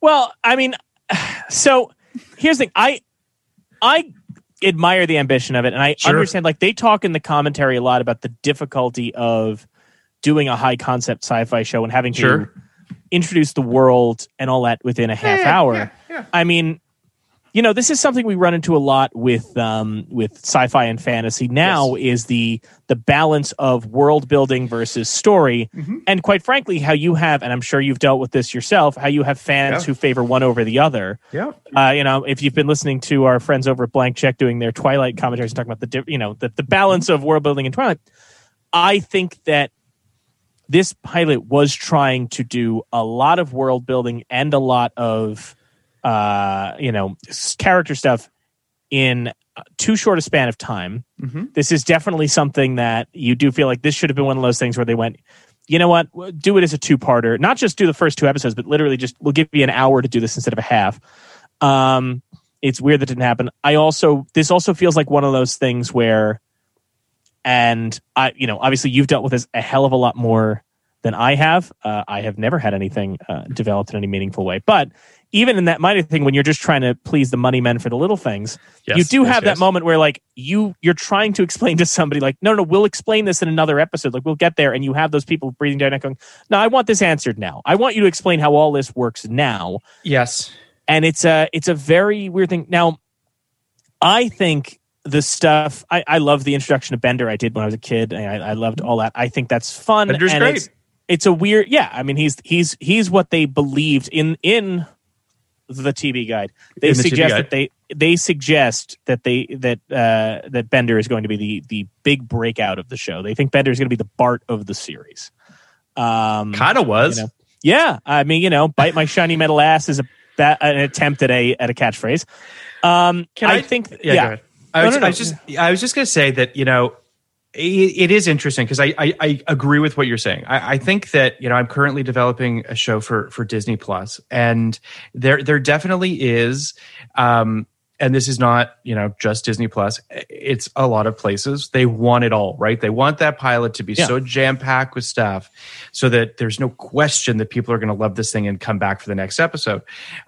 Well, I mean, so here's the thing. I I admire the ambition of it, and I Sure. understand. Like they talk in the commentary a lot about the difficulty of doing a high concept sci-fi show and having Sure. to introduce the world and all that within a half hour. I mean, you know, this is something we run into a lot with um, with sci-fi and fantasy. Now is the the balance of world building versus story, Mm-hmm. and quite frankly, how you have, and I'm sure you've dealt with this yourself, how you have fans Yeah. who favor one over the other. yeah Uh, you know, if you've been listening to our friends over at Blank Check doing their Twilight commentaries, and talking about the you know the, the balance of world building in Twilight, I think that this pilot was trying to do a lot of world building and a lot of uh, you know character stuff in uh, too short a span of time. This is definitely something that you do feel like this should have been one of those things where they went. You know what? Do it as a two-parter. Not just do the first two episodes, but literally just we'll give you an hour to do this instead of a half. Um, it's weird that didn't happen. I also this also feels like one of those things where, and I, you know, obviously you've dealt with this a hell of a lot more than I have. Uh, I have never had anything uh, developed in any meaningful way. But even in that minor thing, when you're just trying to please the money men for the little things, Yes, you do yes, have yes. that moment where like you you're trying to explain to somebody like, no, no, we'll explain this in another episode. Like we'll get there, and you have those people breathing down and going, no, I want this answered now. I want you to explain how all this works now yes and it's a it's a very weird thing. Now, I think the stuff I, I love the introduction of Bender I did when I was a kid. and I, I loved all that. I think that's fun. Bender's and great. It's, it's a weird, yeah. I mean, he's he's he's what they believed in in the TV guide. They the suggest guide. that they they suggest that they that uh, that Bender is going to be the the big breakout of the show. They think Bender is going to be the Bart of the series. Um, Kind of was. you know, yeah, I mean, you know, bite my shiny metal ass is a ba- an attempt at a at a catchphrase. Um, Can I, I- think, yeah, yeah. I No, was, no, no. I was just I was just going to say that you know it, is interesting because I, I I agree with what you're saying. I, I think that you know I'm currently developing a show for for Disney Plus, and there there definitely is. Um, and this is not, you know, just Disney Plus. It's a lot of places. They want it all, right? They want that pilot to be Yeah. so jam packed with stuff, so that there's no question that people are going to love this thing and come back for the next episode.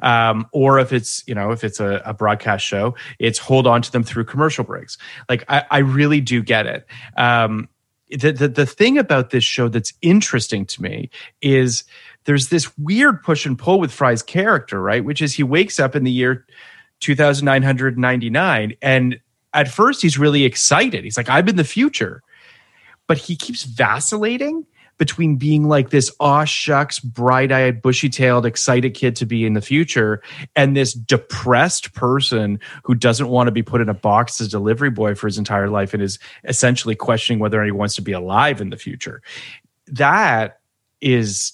Um, or if it's, you know, if it's a, a broadcast show, it's hold on to them through commercial breaks. Like I, I really do get it. Um, the, the the thing about this show that's interesting to me is there's this weird push and pull with Fry's character, right? Which is he wakes up in the year 2999 and at first he's really excited. He's like, I'm in the future. But he keeps vacillating between being like this aw shucks, bright eyed, bushy tailed, excited kid to be in the future and this depressed person who doesn't want to be put in a box as delivery boy for his entire life and is essentially questioning whether he wants to be alive in the future. That is,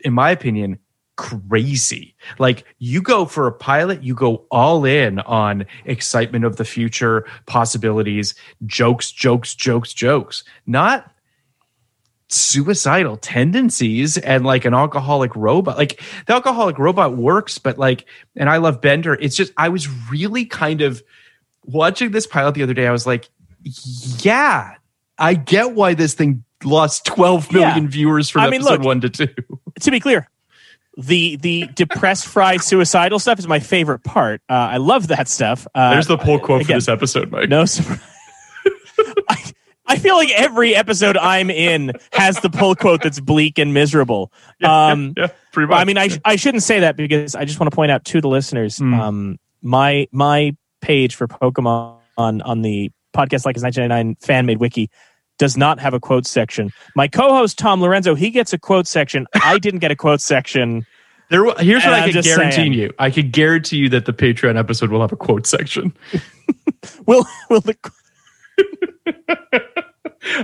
in my opinion, crazy. Like you go for a pilot, you go all in on excitement of the future, possibilities, jokes, jokes, jokes, jokes, not suicidal tendencies and like an alcoholic robot. Like the alcoholic robot works, but like, and I love Bender. It's just, I was really kind of watching this pilot the other day. I was like, yeah, I get why this thing lost 12 million Yeah. viewers from I mean, episode look, one to two. to be clear, the the depressed fry suicidal stuff is my favorite part. Uh, I love that stuff. Uh, There's the pull quote for again, this episode, Mike. No surprise. I, I feel like every episode I'm in has the pull quote that's bleak and miserable. um, yeah, pretty much. I mean, I, sh- I shouldn't say that because I just want to point out to the listeners, Mm. um, my my page for Pokemon on on the podcast like it's 1999 fan made wiki does not have a quote section. My co-host Tom Lorenzo he gets a quote section. I didn't get a quote section. There, here's what I can guarantee saying. you. I can guarantee you that the Patreon episode will have a quote section. Will will the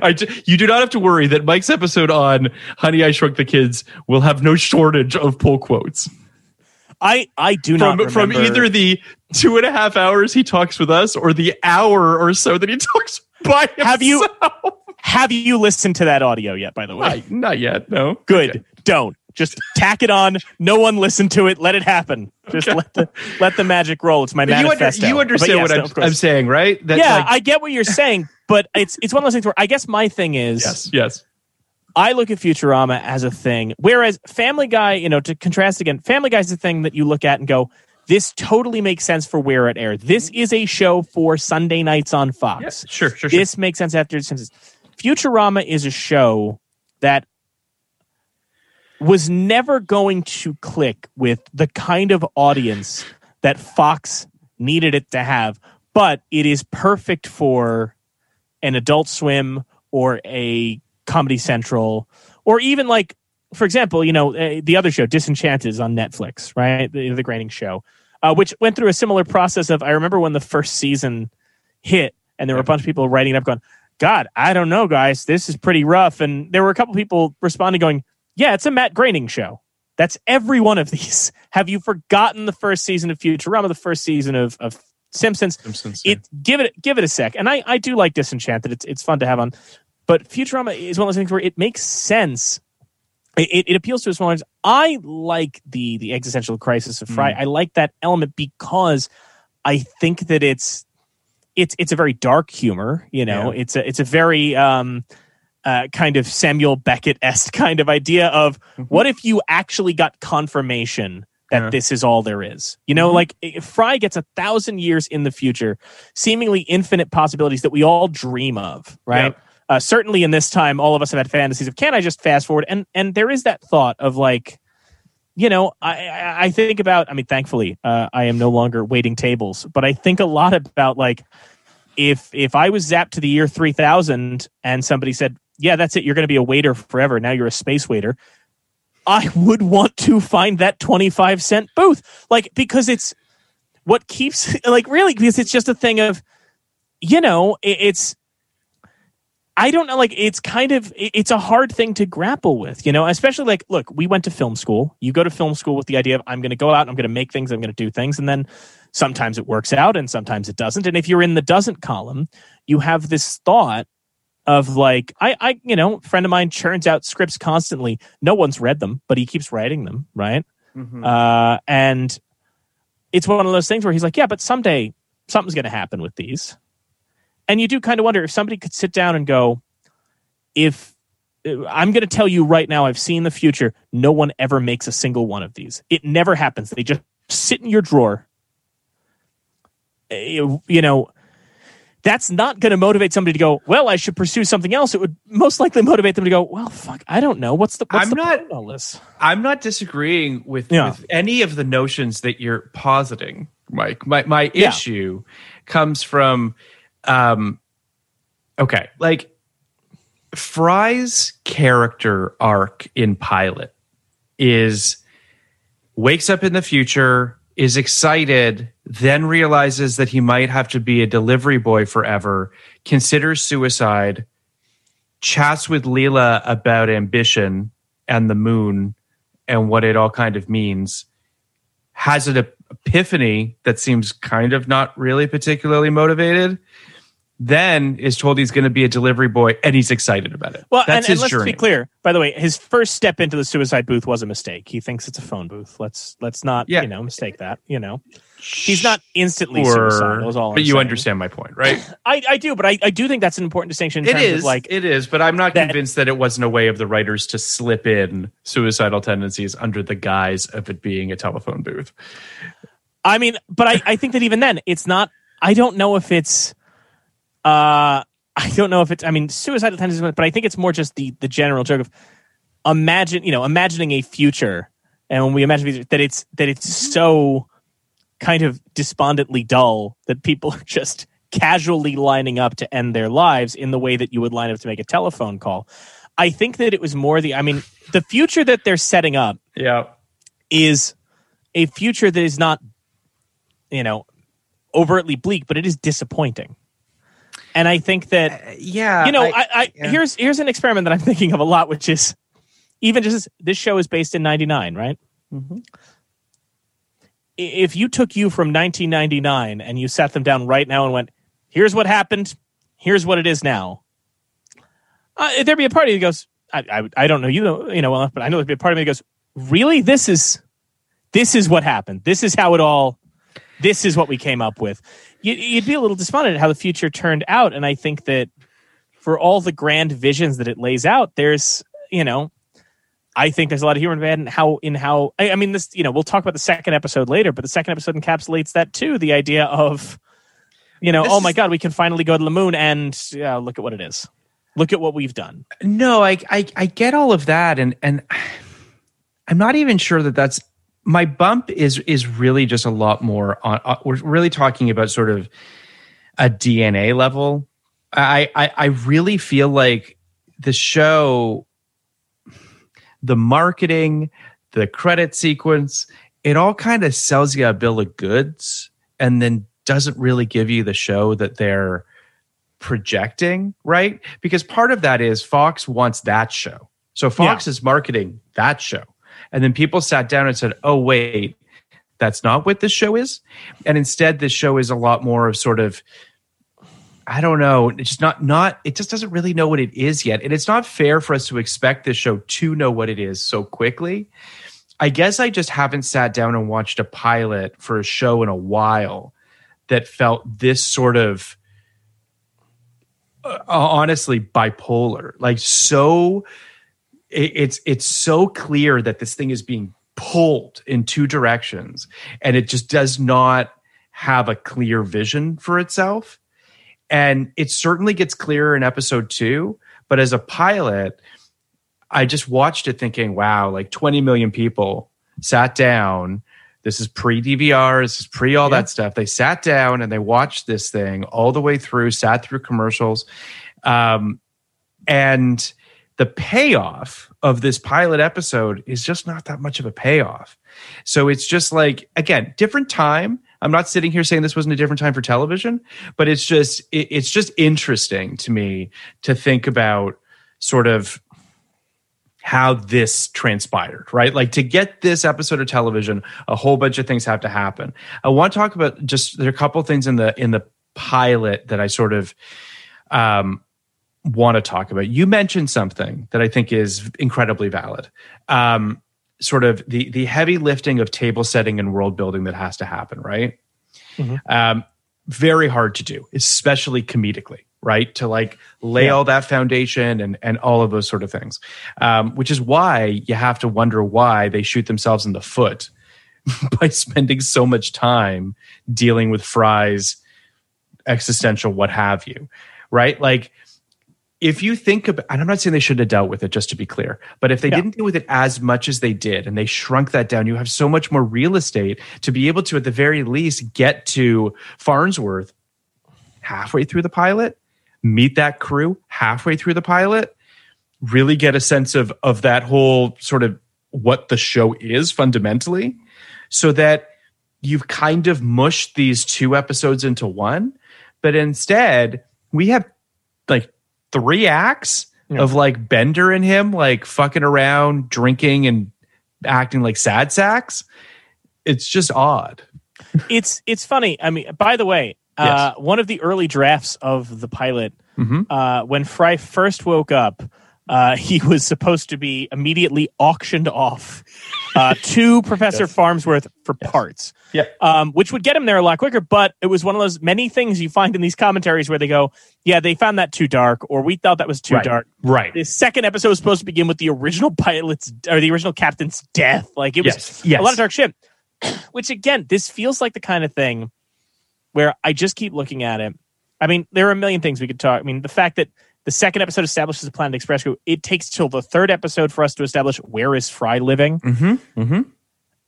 I you do not have to worry that Mike's episode on Honey I Shrunk the Kids will have no shortage of pull quotes I I do from not from either the two and a half hours he talks with us or the hour or so that he talks by himself. Have you have you listened to that audio yet? By the way, Not, not yet. No. good. Okay. Don't just tack it on. No one listen to it. Let it happen. Just let the let the magic roll. It's my But you, under, you understand yes, what no, I'm. I'm saying, right? That, yeah, like- I get what you're saying, but it's it's one of those things where I guess my thing is yes, yes. I look at Futurama as a thing, whereas Family Guy, you know, to contrast again, Family Guy is a thing that you look at and go, this totally makes sense for where it aired. This mm-hmm. is a show for Sunday nights on Fox. Yes, sure, sure, sure. This makes sense after since Futurama is a show that was never going to click with the kind of audience that Fox needed it to have, but it is perfect for an adult swim or a comedy central or even like for example you know uh, the other show disenchanted is on netflix right? The, the Groening show uh, which went through a similar process of i remember when the first season hit and there were a bunch of people writing it up going god i don't know guys. This is pretty rough. And there were a couple people responding going yeah it's a matt groening show. That's every one of these. Have you forgotten the first season of futurama the first season of, of simpsons? Simpsons, yeah. it give it give it a sec. And i i do like disenchanted. It's it's fun to have on. But futurama is one of those things where it makes sense. It, it, it appeals to a smaller audience. i like the the existential crisis of fry. Mm. I like that element because i think that it's it's it's a very dark humor you know it's a it's a very um uh, kind of Samuel Beckett esque kind of idea of what if you actually got confirmation that Yeah. this is all there is? You know, like if Fry gets a thousand years in the future, seemingly infinite possibilities that we all dream of, right? Yep. Uh, certainly in this time, all of us have had fantasies of can I just fast forward? And and there is that thought of like, you know, I I, I think about. I mean, thankfully, uh, I am no longer waiting tables, but I think a lot about like if if I was zapped to the year 3000 and somebody said, "Yeah, that's it. You're going to be a waiter forever. Now you're a space waiter." I would want to find that 25 cent booth. Like, because it's what keeps, like, really, because it's just a thing of, you know, it, it's, I don't know, like, it's kind of, it- it's a hard thing to grapple with, you know, especially like, look, we went to film school. You go to film school with the idea of, I'm going to go out I'm going to make things, I'm going to do things. And then sometimes it works out and sometimes it doesn't. And if you're in the doesn't column, you have this thought of like I, I you know, friend of mine churns out scripts constantly. No one's read them, but he keeps writing them, right? Uh, and it's one of those things where he's like, yeah, but someday something's going to happen with these. And you do kind of wonder if somebody could sit down and go, if I'm going to tell you right now, I've seen the future. No one ever makes a single one of these. It never happens. They just sit in your drawer. You know, that's not going to motivate somebody to go, well, I should pursue something else. It would most likely motivate them to go, well, fuck, I don't know. What's the, what's I'm the not- point all this? I'm not disagreeing with, Yeah. with any of the notions that you're positing, Mike. My my Yeah. issue comes from um okay, like Fry's character arc in Pilot is wakes up in the future, is excited, then realizes that he might have to be a delivery boy forever, considers suicide, chats with Leela about ambition and the moon and what it all kind of means, has an epiphany that seems kind of not really particularly motivated, then is told he's going to be a delivery boy and he's excited about it. Well, That's and, and let's journey. be clear. By the way, his first step into the suicide booth was a mistake. He thinks it's a phone booth. Let's let's not Yeah. you know mistake that. You know, he's not instantly Or- suicidal. Is all. but I'm you saying. understand my point, right? I, I do, but I, I do think that's an important distinction. In It terms is of like it is, but I'm not that- convinced that it wasn't a way of the writers to slip in suicidal tendencies under the guise of it being a telephone booth. I mean, but I, I think that even then, it's not. I don't know if it's. Uh, I don't know if it's. I mean, suicidal tendencies, but I think it's more just the the general joke of imagine, you know, imagining a future, and when we imagine that it's that it's so kind of despondently dull that people are just casually lining up to end their lives in the way that you would line up to make a telephone call. I think that it was more the. I mean, the future that they're setting up Yeah. is a future that is not, you know, overtly bleak, but it is disappointing. And I think that Yeah. you know, I, I, yeah. here's here's an experiment that I'm thinking of a lot, which is even just this show is based in '99, right? Mm-hmm. If you took you from 1999 and you sat them down right now and went, "Here's what happened. Here's what it is now," uh, there'd be a party that goes, I, I, I don't know you you know well enough, but I know there'd be a part of me that goes, "Really? This is this is what happened. This is how it all. This is what we came up with." You, you'd be a little despondent at how the future turned out, and I think that for all the grand visions that it lays out, there's you know, I think there's a lot of humor in and how in how I, I mean this you know we'll talk about the second episode later, but the second episode encapsulates that too. The idea of you know, This oh my god, we can finally go to the moon, and yeah, look at what it is. Look at what we've done. No, I, I I get all of that, and and I'm not even sure that that's my bump is is really just a lot more on. Uh, we're really talking about sort of a DNA level. I I, I really feel like the show, the marketing, the credit sequence, it all kind of sells you a bill of goods, and then doesn't really give you the show that they're projecting, right? Because part of that is Fox wants that show. So Fox is marketing that show. And then people sat down and said, oh, wait, that's not what this show is. And instead, this show is a lot more of sort of, I don't know, it's just not, not, it just doesn't really know what it is yet. And it's not fair for us to expect this show to know what it is so quickly. I guess I just haven't sat down and watched a pilot for a show in a while that felt this sort of uh, honestly bipolar like so it, it's it's so clear that this thing is being pulled in two directions and it just does not have a clear vision for itself and it certainly gets clearer in episode 2 but as a pilot i just watched it thinking wow like 20 million people sat down this is pre DVR, this is pre all that stuff. They sat down and they watched this thing all the way through, sat through commercials. Um, and the payoff of this pilot episode is just not that much of a payoff. So it's just like again, different time. I'm not sitting here saying this wasn't a different time for television, but it's just it, it's just interesting to me to think about sort of how this transpired, right? Like to get this episode of television, a whole bunch of things have to happen. I want to talk about just there are a couple things in the in the pilot that I sort of um, want to talk about. You mentioned something that I think is incredibly valid. Um, sort of the the heavy lifting of table setting and world building that has to happen, right? Um, very hard to do, especially comedically, right? To like lay Yeah. all that foundation and and all of those sort of things, um, which is why you have to wonder why they shoot themselves in the foot by spending so much time dealing with Fry's existential what have you, right? Like if you think about, and I'm not saying they shouldn't have dealt with it, just to be clear, but if they Yeah. didn't deal with it as much as they did and they shrunk that down, you have so much more real estate to be able to, at the very least, get to Farnsworth halfway through the pilot, meet that crew halfway through the pilot, really get a sense of of that whole sort of what the show is fundamentally, so that you've kind of mushed these two episodes into one. But instead, we have like three acts Yeah. of like Bender and him like fucking around, drinking and acting like sad sacks. It's just odd. it's it's funny. I mean, by the way, uh, one of the early drafts of the pilot, Mhm. uh, when Fry first woke up, uh, he was supposed to be immediately auctioned off uh, to Professor Farnsworth for parts. Yeah. Um, which would get him there a lot quicker, but it was one of those many things you find in these commentaries where they go, "Yeah, they found that too dark," or "We thought that was too Right. dark." Right. The second episode was supposed to begin with the original pilot's or the original captain's death. Like it was Yes. Yes. a lot of dark shit. Which again, this feels like the kind of thing where I just keep looking at it. I mean, there are a million things we could talk. I mean, the fact that the second episode establishes the Planet Express crew, it takes till the third episode for us to establish where is Fry living. Mm-hmm. Mm-hmm.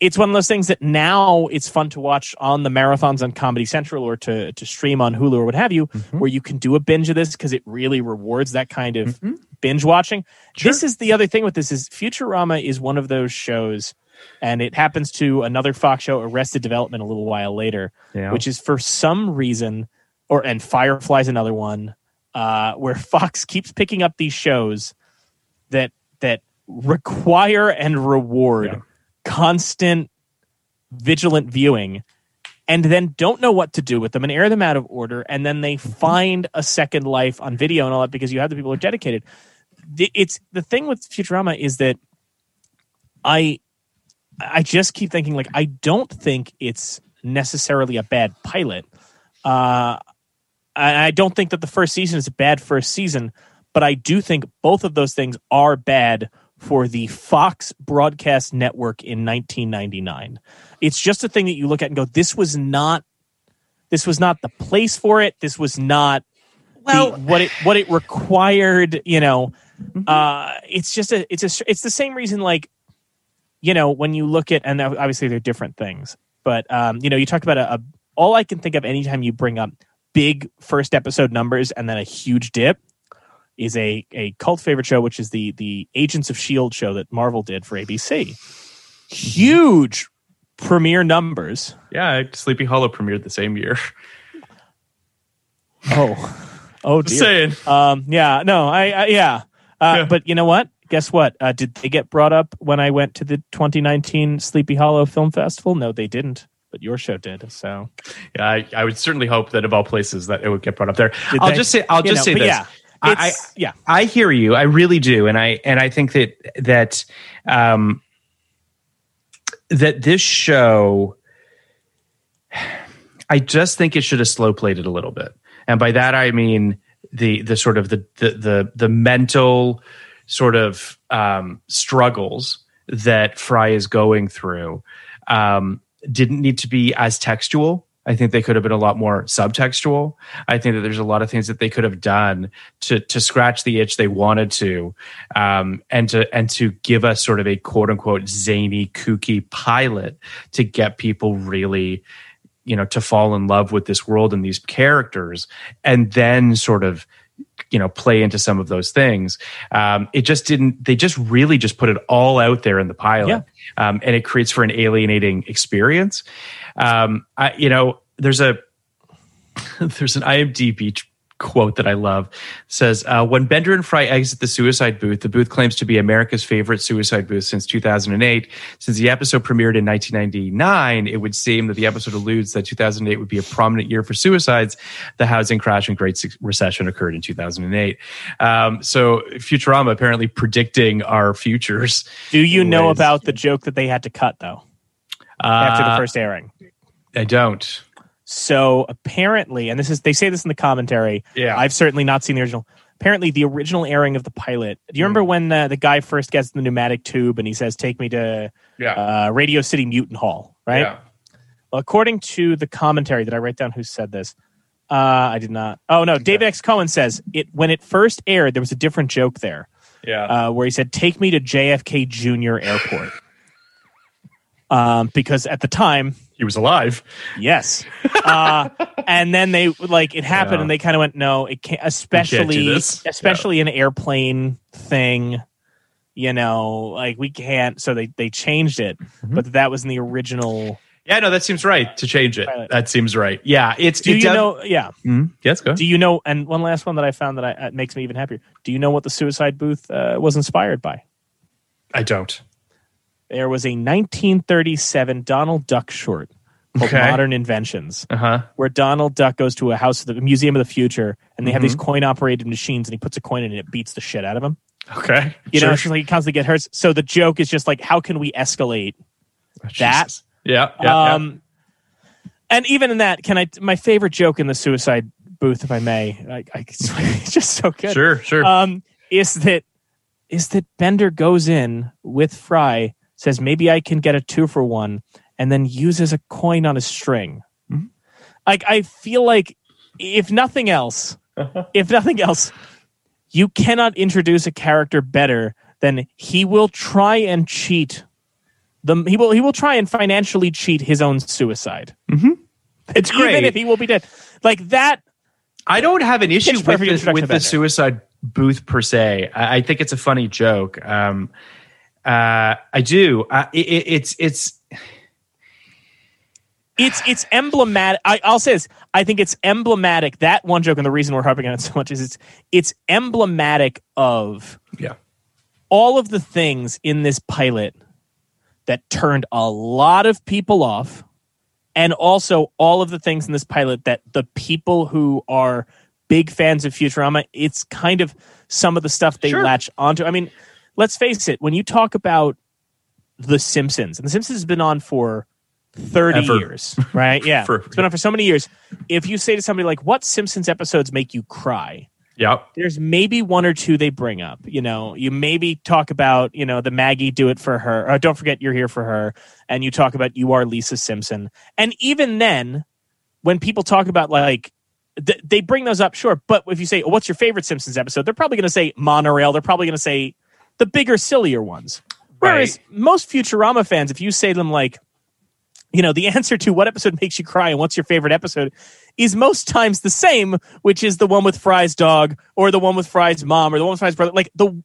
It's one of those things that now it's fun to watch on the marathons on Comedy Central or to to stream on Hulu or what have you, where you can do a binge of this because it really rewards that kind of binge watching. This is the other thing with this is Futurama is one of those shows, and it happens to another Fox show, Arrested Development, a little while later, Yeah. which is for some reason, or and Firefly's another one, uh, where Fox keeps picking up these shows that that require and reward Yeah. constant vigilant viewing and then don't know what to do with them and air them out of order. And then they find a second life on video and all that because you have the people who are dedicated. The- it's the thing with futurama is that i i just keep thinking like i don't think it's necessarily a bad pilot. Uh I don't think that the first season is a bad first season, but I do think both of those things are bad for the Fox broadcast network in 1999. It's just a thing that you look at and go, this was not, this was not the place for it. This was not Well- the, what it what it required. You know, uh, it's just a it's a it's the same reason like, you know, when you look at and obviously they're different things, but um, you know, you talk about a, a all I can think of anytime you bring up big first episode numbers and then a huge dip is a a cult favorite show, which is the the Agents of Shield show that Marvel did for ABC. Huge premiere numbers. Yeah, Sleepy Hollow premiered the same year. Oh, oh dear. saying. Um, yeah, no, I, I yeah. Uh, Yeah. But you know what? Guess what? Uh, did they get brought up when I went to the 2019 Sleepy Hollow Film Festival? No, they didn't. But your show did. So Yeah, I, I would certainly hope that of all places that it would get brought up there. Did I'll they? just say I'll just know, say this. yeah, I, I yeah. I hear you. I really do, and I and I think that that um, that this show, I just think it should have slow played it a little bit, and by that I mean the the sort of the the the, the mental sort of um, struggles that Fry is going through um, didn't need to be as textual. I think they could have been a lot more subtextual. I think that there's a lot of things that they could have done to to scratch the itch they wanted to, um, and to and to give us sort of a quote unquote zany, kooky pilot to get people really, you know, to fall in love with this world and these characters, and then sort of you know play into some of those things. Um, it just didn't they just really just put it all out there in the pilot. Yeah. um, and it creates for an alienating experience. Um, I, you know there's a there's an imdb quote that i love. Says uh, when bender and fry exit the suicide booth the booth claims to be america's favorite suicide booth since 2008 since the episode premiered in 1999 it would seem that the episode alludes that 2008 would be a prominent year for suicides. The housing crash and great recession occurred in 2008 um, so futurama apparently predicting our futures Do you know ways- about the joke that they had to cut though after the Uh, first airing? i don't So apparently, and this is they say this in the commentary. Yeah. I've certainly not seen the original. Apparently, the original airing of the pilot. Do you Hmm. remember when uh, the guy first gets the pneumatic tube and he says, "Take me to yeah uh, Radio City Mutant Hall"? Right. yeah Well, according to the commentary, did I write down who said this? Uh, I did not. Oh no, David X. Cohen says it when it first aired. There was a different joke there yeah uh, where he said, "Take me to JFK Junior Airport," um, because at the time he was alive Yes. Uh, and then they like it happened, Yeah. and they kind of went, "No, it can't." Especially, this. especially an airplane thing. You know, like we can't. So they they changed it, Mm-hmm. but that was in the original. Yeah, no, that seems right to change it. Pilot. That seems right. Yeah, it's. Do it you def- know? Yeah. Mhm. Yes, go. Do you know? And one last one that I found that I, uh, makes me even happier. Do you know what the Suicide Booth uh, was inspired by? I don't. There was a 1937 Donald Duck short called Okay. Modern Inventions. Uh huh. where Donald Duck goes to a house, the Museum of the Future, and they have Mm-hmm. these coin operated machines, and he puts a coin in and it beats the shit out of him. Okay. You Sure. know, it's like he constantly get hurt. So the joke is just like, how can we escalate that? Yeah. Yeah. um, and even in that, can I? My favorite joke in the Suicide Booth, if I may, I, I it's just so good. Sure. Sure. Um, is that is that Bender goes in with Fry, says maybe I can get a two for one, and then uses a coin on a string. Mm-hmm. Like I feel like if nothing else, if nothing else, you cannot introduce a character better than he will try and cheat. The he will he will try and financially cheat his own suicide. it's Even great. if he will be dead. Like that I don't have an issue with the, with the suicide booth per se. I, I think it's a funny joke. Um, uh, I do. Uh, it, it, it's it's it's it's emblematic. I, I'll say this. I think it's emblematic. That one joke, and the reason we're harping on it so much is it's it's emblematic of yeah. all of the things in this pilot that turned a lot of people off, and also all of the things in this pilot that the people who are big fans of Futurama, it's kind of some of the stuff they Sure. latch onto. I mean, let's face it. When you talk about The Simpsons, and The Simpsons has been on for 30 Ever. years, right? Yeah. For- it's been on for so many years. If you say to somebody like, what Simpsons episodes make you cry? Yep. There's maybe one or two they bring up. You know, you maybe talk about, you know, the Maggie do it for her. Or don't forget you're here for her. And you talk about you are Lisa Simpson. And even then, when people talk about like, th- they bring those up, sure. But if you say, oh, what's your favorite Simpsons episode? They're probably going to say Monorail. They're probably going to say the bigger, sillier ones. Whereas most Futurama fans, if you say to them like, you know, the answer to what episode makes you cry and what's your favorite episode is most times the same, which is the one with Fry's dog or the one with Fry's mom or the one with Fry's brother. Like the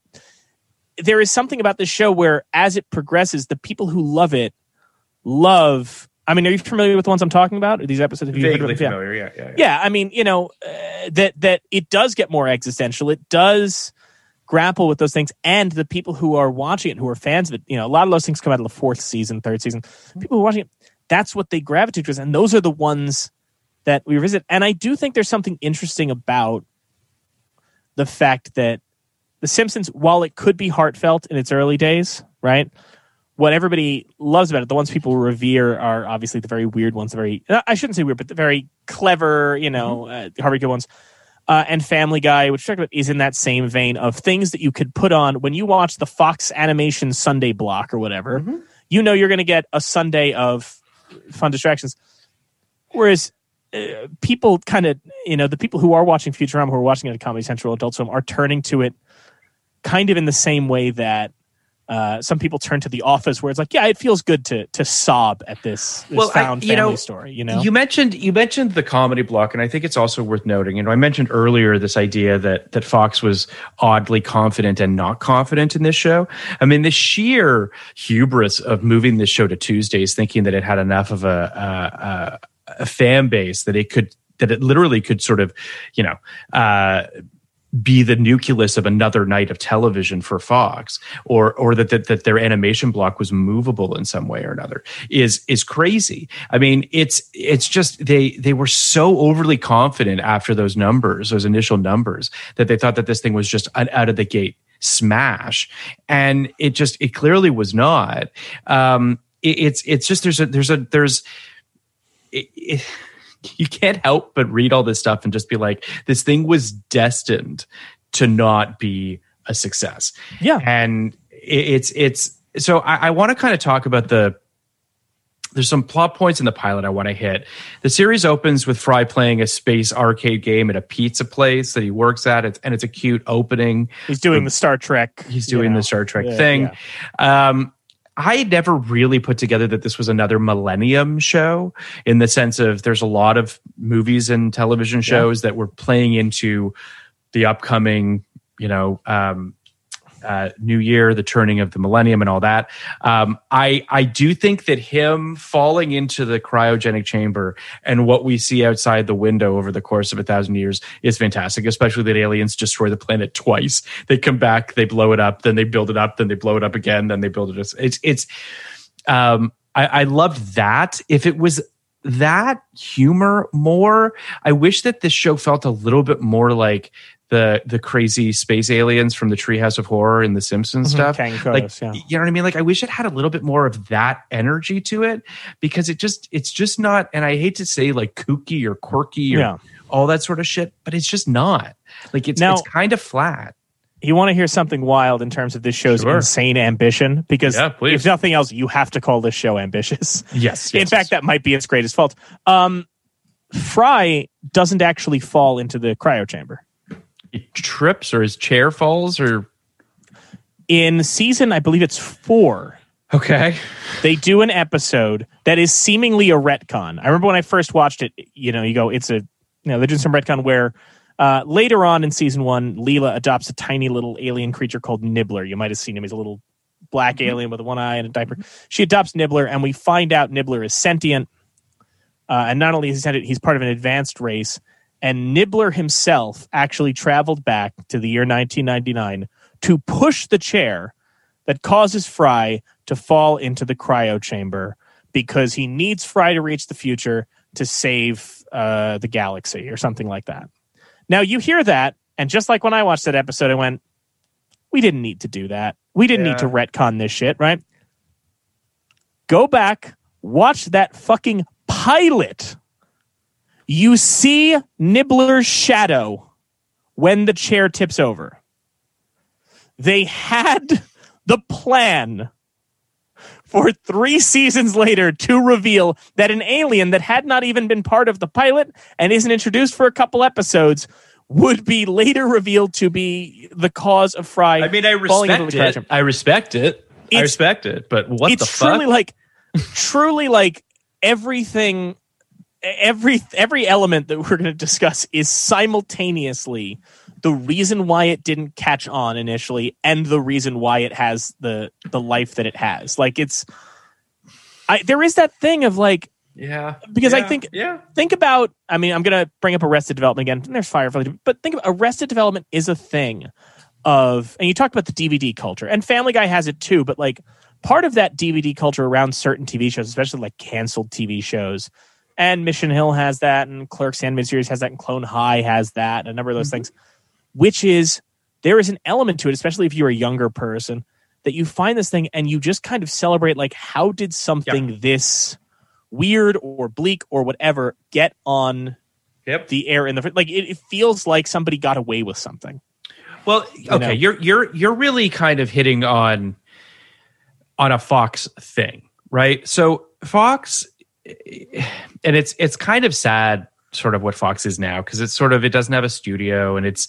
there is something about this show where as it progresses, the people who love it love I mean, are you familiar with the ones I'm talking about? Are these episodes, have you heard of? Yeah. familiar. Yeah. Yeah. yeah. Yeah, I mean, you know, uh, that that it does get more existential. It does grapple with those things, and the people who are watching it, who are fans of it, you know, a lot of those things come out of the fourth season, third season. People who are watching it, that's what they gravitate towards, and those are the ones that we revisit. And I do think there's something interesting about the fact that The Simpsons, while it could be heartfelt in its early days, right? What everybody loves about it, the ones people revere are obviously the very weird ones, the very, I shouldn't say weird, but the very clever, you know, uh, Harvey Good ones. Uh, and Family Guy, which we talked about, is in that same vein of things that you could put on when you watch the Fox Animation Sunday block or whatever. You know you're going to get a Sunday of fun distractions. Whereas uh, people kind of, you know, the people who are watching Futurama, who are watching it at Comedy Central, Adult Swim, are turning to it kind of in the same way that uh, some people turn to The Office, where it's like, yeah, it feels good to to sob at this, this Well, I- found you family know, story. You know, You mentioned you mentioned the comedy block, and I think it's also worth noting. You know, I mentioned earlier this idea that that Fox was oddly confident and not confident in this show. I mean, the sheer hubris of moving this show to Tuesdays, thinking that it had enough of a, a, a, a fan base that it could that it literally could sort of, you know. Uh, be the nucleus of another night of television for Fox, or or that, that that their animation block was movable in some way or another is is crazy. I mean, it's it's just they they were so overly confident after those numbers, those initial numbers, that they thought that this thing was just an out of the gate smash, and it just it clearly was not. Um, it, it's it's just there's a there's a there's it, it, you can't help but read all this stuff and just be like, this thing was destined to not be a success. Yeah. And it, it's, it's, so I, I want to kind of talk about the, there's some plot points in the pilot I want to hit. The series opens with Fry playing a space arcade game at a pizza place that he works at, it's, and it's a cute opening. he's doing the Star Trek. He's you doing know. the Star Trek Yeah, thing. yeah. Um, I never really put together that this was another Millennium show in the sense of there's a lot of movies and television shows that were playing into the upcoming, you know, um, uh, new year, the turning of the millennium, and all that. Um, I I do think that him falling into the cryogenic chamber and what we see outside the window over the course of a thousand years is fantastic. Especially that aliens destroy the planet twice. They come back, they blow it up, then they build it up, then they blow it up again, then they build it. It's it's. Um, I, I loved that. If it was that humor more, I wish that this show felt a little bit more like the the crazy space aliens from the Treehouse of Horror and the Simpsons Mhm, stuff. Like yeah. you know what I mean? Like I wish it had a little bit more of that energy to it because it just it's just not. And I hate to say like kooky or quirky or Yeah. all that sort of shit, but it's just not. Like it's Now- it's kind of flat. You want to hear something wild in terms of this show's Sure. insane ambition? Because Yeah, if nothing else, you have to call this show ambitious. Yes. in fact, that might be its greatest fault. Um, Fry doesn't actually fall into the cryo chamber. Trips or his chair falls or In season, I believe it's four, okay. they do an episode that is seemingly a retcon. I remember when I first watched it, you know, you go, it's a, you know, they're doing some retcon where uh, later on in season one, Leela adopts a tiny little alien creature called Nibbler. You might have seen him. He's a little black alien with one eye and a diaper. She adopts Nibbler, and we find out Nibbler is sentient. Uh, and not only is he sentient, he's part of an advanced race. And Nibbler himself actually traveled back to the year 1999 to push the chair that causes Fry to fall into the cryo chamber because he needs Fry to reach the future to save uh, the galaxy or something like that. Now you hear that, and just like when I watched that episode, I went, "We didn't need to do that. We didn't need to retcon this shit, right?" Go back, watch that fucking pilot. You see Nibbler's shadow when the chair tips over. They had the plan for three seasons later to reveal that an alien that had not even been part of the pilot and isn't introduced for a couple episodes would be later revealed to be the cause of Fry. I mean, I respect the it. I respect it. I respect it. But what it's the fuck? truly like truly like everything every every element that we're going to discuss is simultaneously the reason why it didn't catch on initially and the reason why it has the the life that it has like it's I, there is that thing of like yeah. because I think Yeah. think about i mean i'm going to bring up arrested development again and there's firefly but think about arrested development is a thing of and you talked about the dvd culture and family guy has it too but like part of that dvd culture around certain tv shows especially like canceled tv shows and mission hill has that and clerks animated series has that and clone high has that and a number of those mm-hmm. things which is there is an element to it especially if you're a younger person that you find this thing and you just kind of celebrate like how did something this weird or bleak or whatever get on Yep. the air in the like it, it feels like somebody got away with something Well, okay, know? you're you're you're really kind of hitting on on a Fox thing, right? So Fox and it's it's kind of sad sort of what Fox is now because it's sort of it doesn't have a studio and it's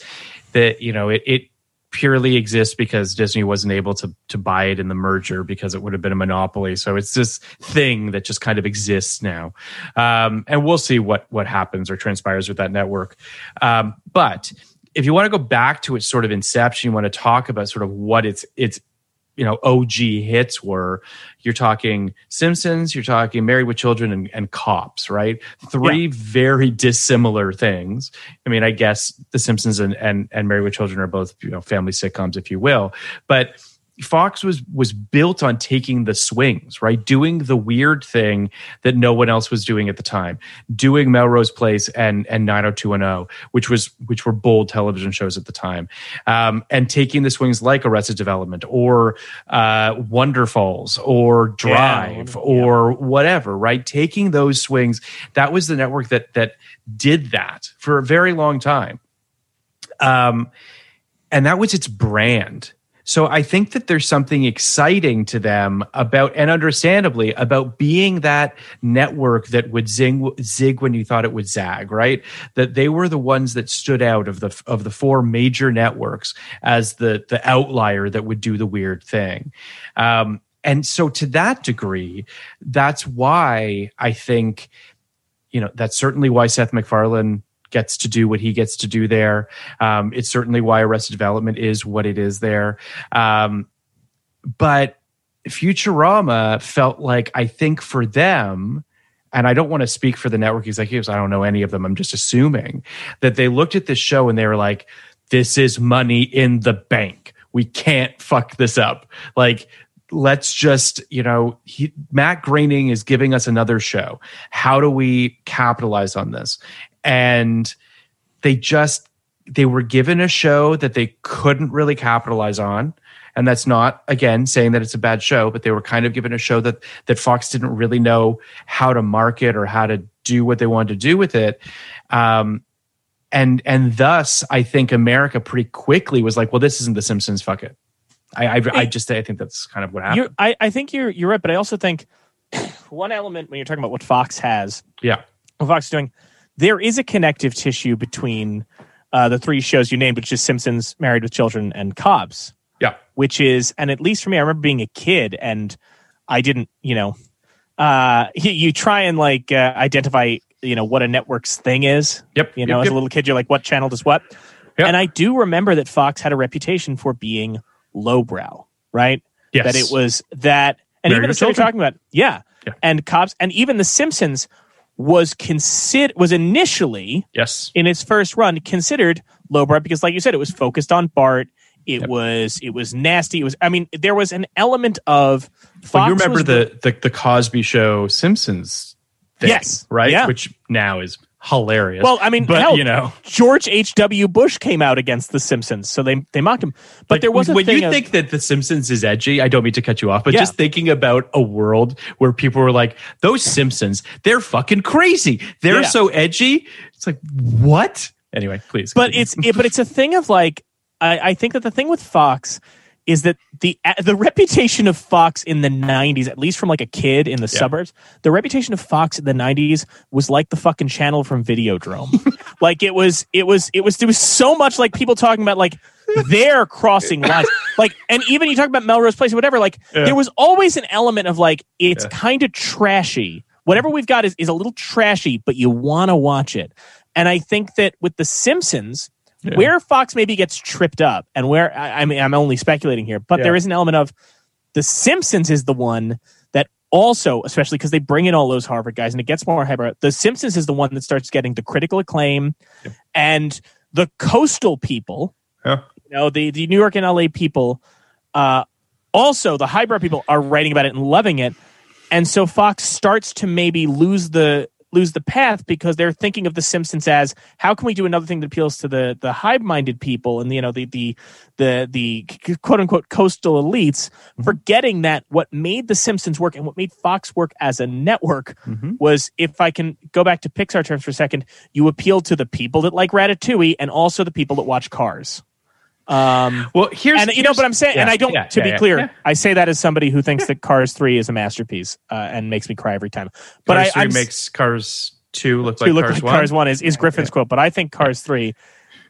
that you know it it purely exists because Disney wasn't able to to buy it in the merger because it would have been a monopoly. So it's this thing that just kind of exists now, um, and we'll see what what happens or transpires with that network. Um, but if you want to go back to its sort of inception, you want to talk about sort of what its its you know OG hits were. You're talking Simpsons, you're talking Married with Children, and, and Cops, right? Three yeah. very dissimilar things. I mean, I guess The Simpsons and, and and Married with Children are both you know family sitcoms, if you will, but Fox was was built on taking the swings, right? Doing the weird thing that no one else was doing at the time. Doing Melrose Place and and 90210, which was which were bold television shows at the time. Um, and taking the swings like Arrested Development or uh, Wonderfalls or Drive yeah, or yeah. whatever, right? Taking those swings, that was the network that that did that for a very long time. Um, and that was its brand so I think that there's something exciting to them about, and understandably, about being that network that would zing, zig when you thought it would zag, right? That they were the ones that stood out of the of the four major networks as the the outlier that would do the weird thing. Um, and so to that degree, that's why I think, you know, that's certainly why Seth MacFarlane gets to do what he gets to do there. Um, it's certainly why Arrested Development is what it is there. Um, but Futurama felt like I think for them, and I don't want to speak for the network executives. I don't know any of them. I'm just assuming that they looked at this show and they were like, "This is money in the bank. We can't fuck this up." Like let's just you know he, matt groening is giving us another show how do we capitalize on this and they just they were given a show that they couldn't really capitalize on. And that's not again saying that it's a bad show but they were kind of given a show that that fox didn't really know how to market or how to do what they wanted to do with it. Um, and and thus i think america pretty quickly was like well this isn't the simpsons fuck it. I i, I just i think that's kind of what happened. I, I think you're you're right but i also think one element when you're talking about what fox has yeah. what fox is doing there is a connective tissue between uh, the three shows you named, which is Simpsons, Married with Children, and Cops. Yeah. Which is, and at least for me, I remember being a kid and I didn't, you know, uh, you, you try and like uh, identify, you know, what a network's thing is. Yep. You know, yep, as yep. a little kid, you're like, what channel does what? Yep. And I do remember that Fox had a reputation for being lowbrow, right? Yes. That it was that, and Married even the stuff you're talking about, yeah. Yeah. And Cops, and even The Simpsons was consider was initially yes in its first run considered lowbrow because like you said it was focused on bart it Yep. was it was nasty it was i mean there was an element of Fox well, you remember the, the the cosby show simpsons thing, Yes. right Yeah. which now is hilarious well i mean but hell, you know george h.w bush came out against the simpsons so they they mocked him but Like, there was when you of- think that The Simpsons is edgy. I don't mean to cut you off, but Yeah. just thinking about a world where people were like, "Those Simpsons, they're fucking crazy. They're Yeah. so edgy." It's like what? Anyway, please. but continue. it's it, but it's a thing of like I, I think that the thing with Fox is that the the reputation of Fox in the '90s, at least from like a kid in the Yeah. suburbs, the reputation of Fox in the '90s was like the fucking channel from Videodrome. like it was, it was, it was. There was so much like people talking about like they're crossing lines. Like, and even you talk about Melrose Place or whatever. Like Yeah. there was always an element of like it's Yeah. kind of trashy. Whatever we've got is is a little trashy, but you want to watch it. And I think that with The Simpsons, Yeah. where Fox maybe gets tripped up, and where I, I mean, I'm only speculating here, but Yeah. there is an element of The Simpsons is the one that also, especially because they bring in all those Harvard guys and it gets more hyper. The Simpsons is the one that starts getting the critical acclaim, and the coastal people, Yeah. you know, the the New York and LA people, uh, also the highbrow people are writing about it and loving it, and so Fox starts to maybe lose the lose the path because they're thinking of the Simpsons as how can we do another thing that appeals to the the hive minded people and you know the the the the quote unquote coastal elites, forgetting that what made the Simpsons work and what made Fox work as a network Mhm. was if I can go back to Pixar terms for a second, you appeal to the people that like Ratatouille and also the people that watch Cars. Um, well, here's and you know, but I'm saying, and I don't. yeah, to yeah, be yeah, clear, yeah. I say that as somebody who thinks that Cars Three is a masterpiece uh, and makes me cry every time. But Cars I, three I'm makes Cars two look like look Cars like one. Cars One is is Griffin's quote. But I think Cars Three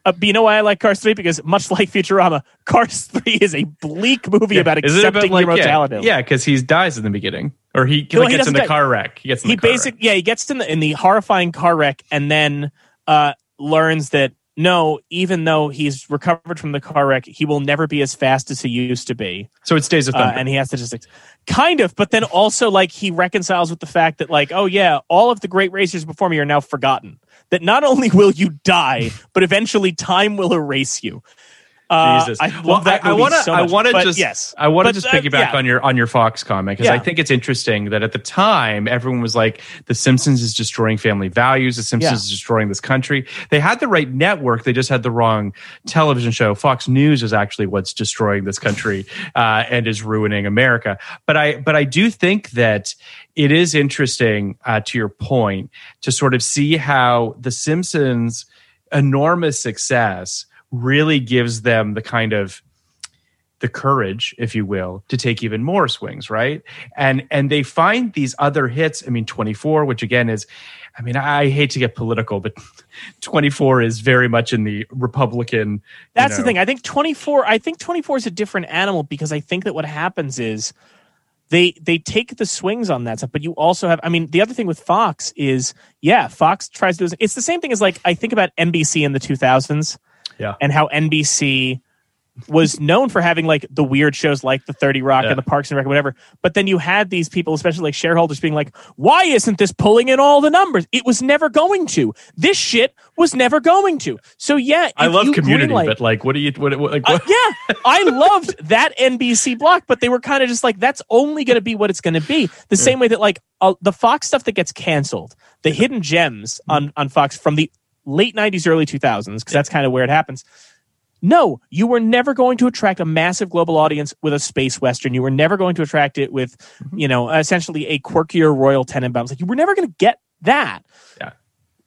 Uh, but you know why I like Cars 3? Because much like Futurama, Cars 3 is a bleak movie about Is accepting about, your like, yeah, mortality. yeah, because he dies in the beginning, or he, Well, like, he gets in the die. car wreck. He gets in he the car basic wreck. yeah he gets in the in the horrifying car wreck and then uh learns that no even though he's recovered from the car wreck he will never be as fast as he used to be. So it's Days of uh, and he has to just kind of but then also like he reconciles with the fact that like oh yeah all of the great racers before me are now forgotten. That not only will you die but eventually time will erase you uh, Jesus. I love well, that I, I want to. so I want to just. yes. I want to just uh, piggyback yeah. on your on your Fox comment because Yeah. I think it's interesting that at the time everyone was like, "The Simpsons is destroying family values. The Simpsons Yeah. is destroying this country." They had the right network. They just had the wrong television show. Fox News is actually what's destroying this country uh, and is ruining America. But I. But I do think that it is interesting uh, to your point to sort of see how the Simpsons enormous success really gives them the kind of the courage if you will to take even more swings right? And and they find these other hits. I mean 24 which again is i mean i hate to get political but 24 is very much in the republican That's the thing. I think 24 I think 24 is a different animal because I think that what happens is they they take the swings on that stuff, but you also have I mean, the other thing with Fox is yeah, Fox tries to do it's the same thing as like I think about NBC in the 2000s yeah and how NBC was known for having like the weird shows like the 30 Rock Yeah. and the Parks and Rec, whatever. But then you had these people, especially like shareholders, being like, why isn't this pulling in all the numbers? It was never going to. This shit was never going to. So yeah, i love community greenlight- but like what do you what, what like uh, yeah, I loved that NBC block, but they were kind of just like, that's only going to be what it's going to be. The same way that like uh, the Fox stuff that gets canceled, the hidden gems on on Fox from the late '90s, early 2000s, because that's kind of where it happens. No, you were never going to attract a massive global audience with a space western. You were never going to attract it with, you know, essentially a quirkier Royal Tenenbaums. Like you were never going to get that. Yeah.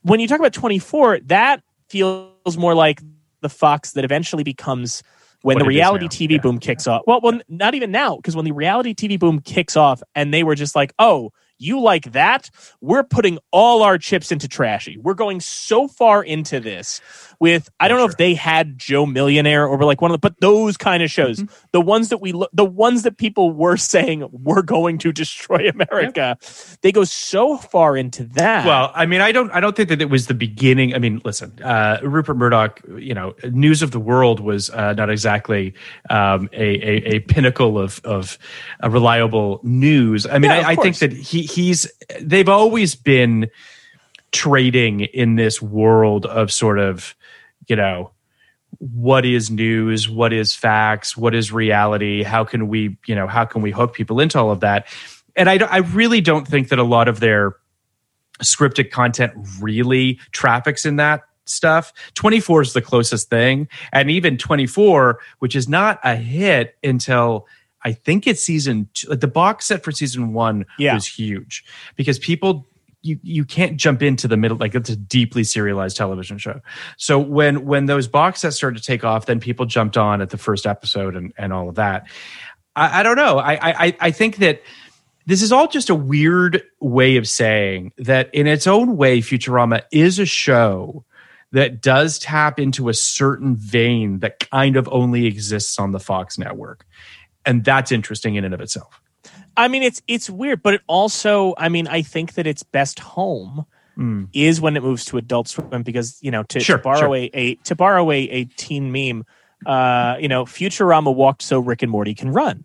When you talk about 24, that feels more like the Fox that eventually becomes when What the reality. TV Yeah. boom kicks off. Well, well, not even now, because when the reality TV boom kicks off, and they were just like, "Oh, you like that? We're putting all our chips into trashy. We're going so far into this with I don't know if they had Joe Millionaire or like one of the, but those kind of shows, Mm-hmm. the ones that we, lo- the ones that people were saying we're going to destroy America, they go so far into that. Well, I mean, I don't, I don't think that it was the beginning. I mean, listen, uh, Rupert Murdoch, you know, News of the World was uh, not exactly um, a, a, a pinnacle of of uh, reliable news. I mean, Yeah, I, I think that he he's they've always been trading in this world of sort of, you know, what is news, what is facts, what is reality, how can we, you know, how can we hook people into all of that? And I, I really don't think that a lot of their scripted content really traffics in that stuff. 24 is the closest thing. And even 24, which is not a hit until I think it's season two. Like the box set for season one Yeah. was huge because people you you can't jump into the middle like it's a deeply serialized television show. So when when those box sets started to take off, then people jumped on at the first episode and and all of that. I, I don't know. I I I think that this is all just a weird way of saying that in its own way, Futurama is a show that does tap into a certain vein that kind of only exists on the Fox network. And that's interesting in and of itself. I mean, it's it's weird, but it also, I mean, I think that its best home Mm. is when it moves to Adult Swim because you know to, Sure, to borrow sure. a, a to borrow a, a teen meme, uh, you know, Futurama walked so Rick and Morty can run.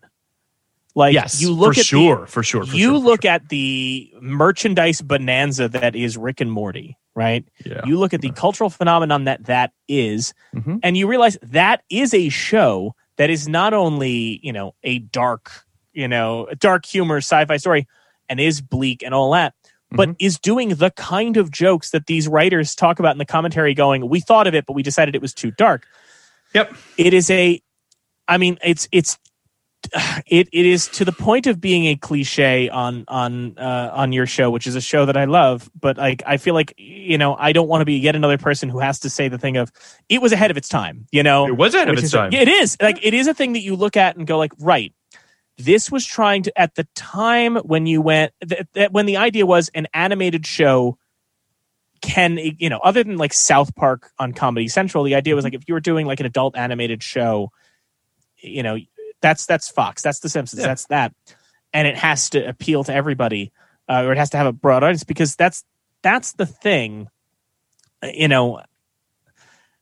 Like yes, you look for at sure, the, for sure. For you sure, look at the merchandise bonanza that is Rick and Morty, right? Yeah. You look at the cultural phenomenon that that is, Mhm. and you realize that is a show that is not only you know a dark, you know, dark humor sci-fi story, and is bleak and all that, but mm-hmm. is doing the kind of jokes that these writers talk about in the commentary. Going, we thought of it, but we decided it was too dark. Yep. It is a, I mean, it's it's it it is to the point of being a cliche on on uh, on your show, which is a show that I love. But like, I feel like you know, I don't want to be yet another person who has to say the thing of it was ahead of its time. You know, It was ahead of its is- time. It is like it is a thing that you look at and go like, right. This was trying to at the time when you went th- th- when the idea was an animated show can you know other than like South Park on Comedy Central, the idea was like if you were doing like an adult animated show, you know, that's that's Fox, that's The Simpsons, Yeah. that's that, and it has to appeal to everybody, uh, or it has to have a broad audience because that's that's the thing, uh, you know.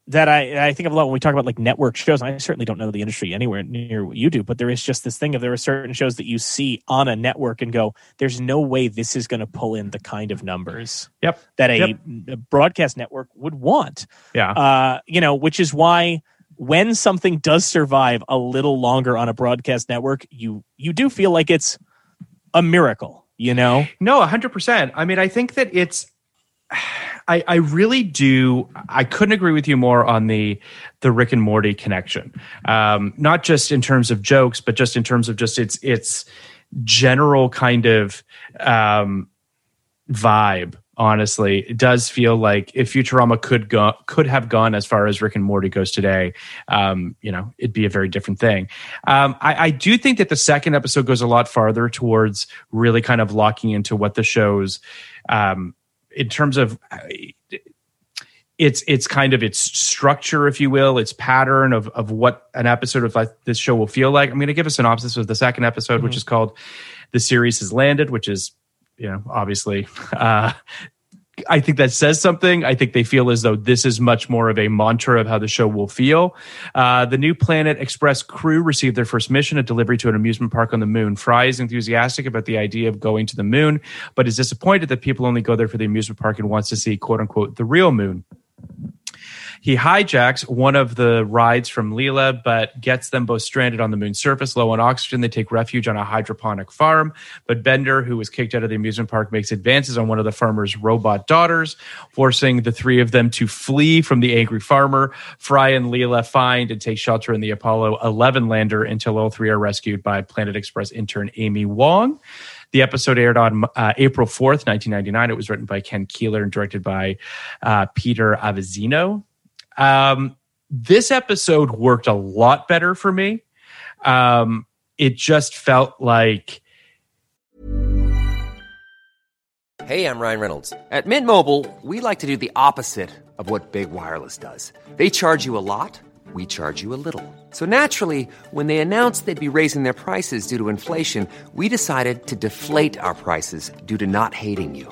That I, I think of a lot when we talk about like network shows. I certainly don't know the industry anywhere near what you do, but there is just this thing of there are certain shows that you see on a network and go, "There's no way this is going to pull in the kind of numbers Yep. that a, Yep. a broadcast network would want." Yeah. uh, you know, which is why when something does survive a little longer on a broadcast network, you you do feel like it's a miracle, you know? No, hundred percent. I mean, I think that it's. I, I really do. I couldn't agree with you more on the the Rick and Morty connection. Um, not just in terms of jokes, but just in terms of just its its general kind of um, vibe. Honestly, it does feel like if Futurama could go could have gone as far as Rick and Morty goes today, um, you know, it'd be a very different thing. Um, I, I do think that the second episode goes a lot farther towards really kind of locking into what the show's um, in terms of uh, its its kind of its structure, if you will, its pattern of of what an episode of like this show will feel like. I'm going to give a synopsis of the second episode, which is called "The Series Has Landed," which is you know obviously. Uh, I think that says something. I think they feel as though this is much more of a mantra of how the show will feel. Uh, the new Planet Express crew received their first mission, a delivery to an amusement park on the moon. Fry is enthusiastic about the idea of going to the moon, but is disappointed that people only go there for the amusement park and wants to see, quote unquote, the real moon. He hijacks one of the rides from Leela, but gets them both stranded on the moon's surface, low on oxygen. They take refuge on a hydroponic farm. But Bender, who was kicked out of the amusement park, makes advances on one of the farmer's robot daughters, forcing the three of them to flee from the angry farmer. Fry and Leela find and take shelter in the Apollo 11 lander until all three are rescued by Planet Express intern Amy Wong. The episode aired on uh, April 4th, 1999. It was written by Ken Keeler and directed by uh, Peter Avanzino. Um, this episode worked a lot better for me. Um, it just felt like Hey, I'm Ryan Reynolds. At Mint Mobile, we like to do the opposite of what Big Wireless does. They charge you a lot, we charge you a little. So naturally, when they announced they'd be raising their prices due to inflation, we decided to deflate our prices due to not hating you.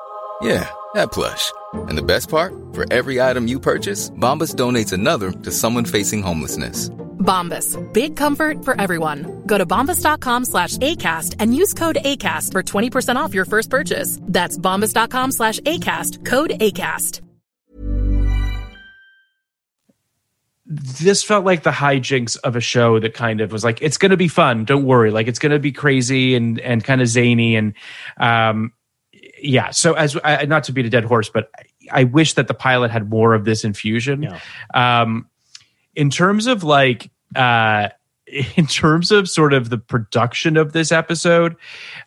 Yeah, that plush. And the best part? For every item you purchase, Bombas donates another to someone facing homelessness. Bombas. Big comfort for everyone. Go to bombas.com slash ACAST and use code ACAST for 20% off your first purchase. That's bombas.com slash ACAST. Code ACAST. this felt like the hijinks of a show that kind of was like it's going to be fun don't worry like it's going to be crazy and and kind of zany and um yeah. So as I, not to beat a dead horse but i wish that the pilot had more of this infusion. Yeah. um in terms of like uh in terms of sort of the production of this episode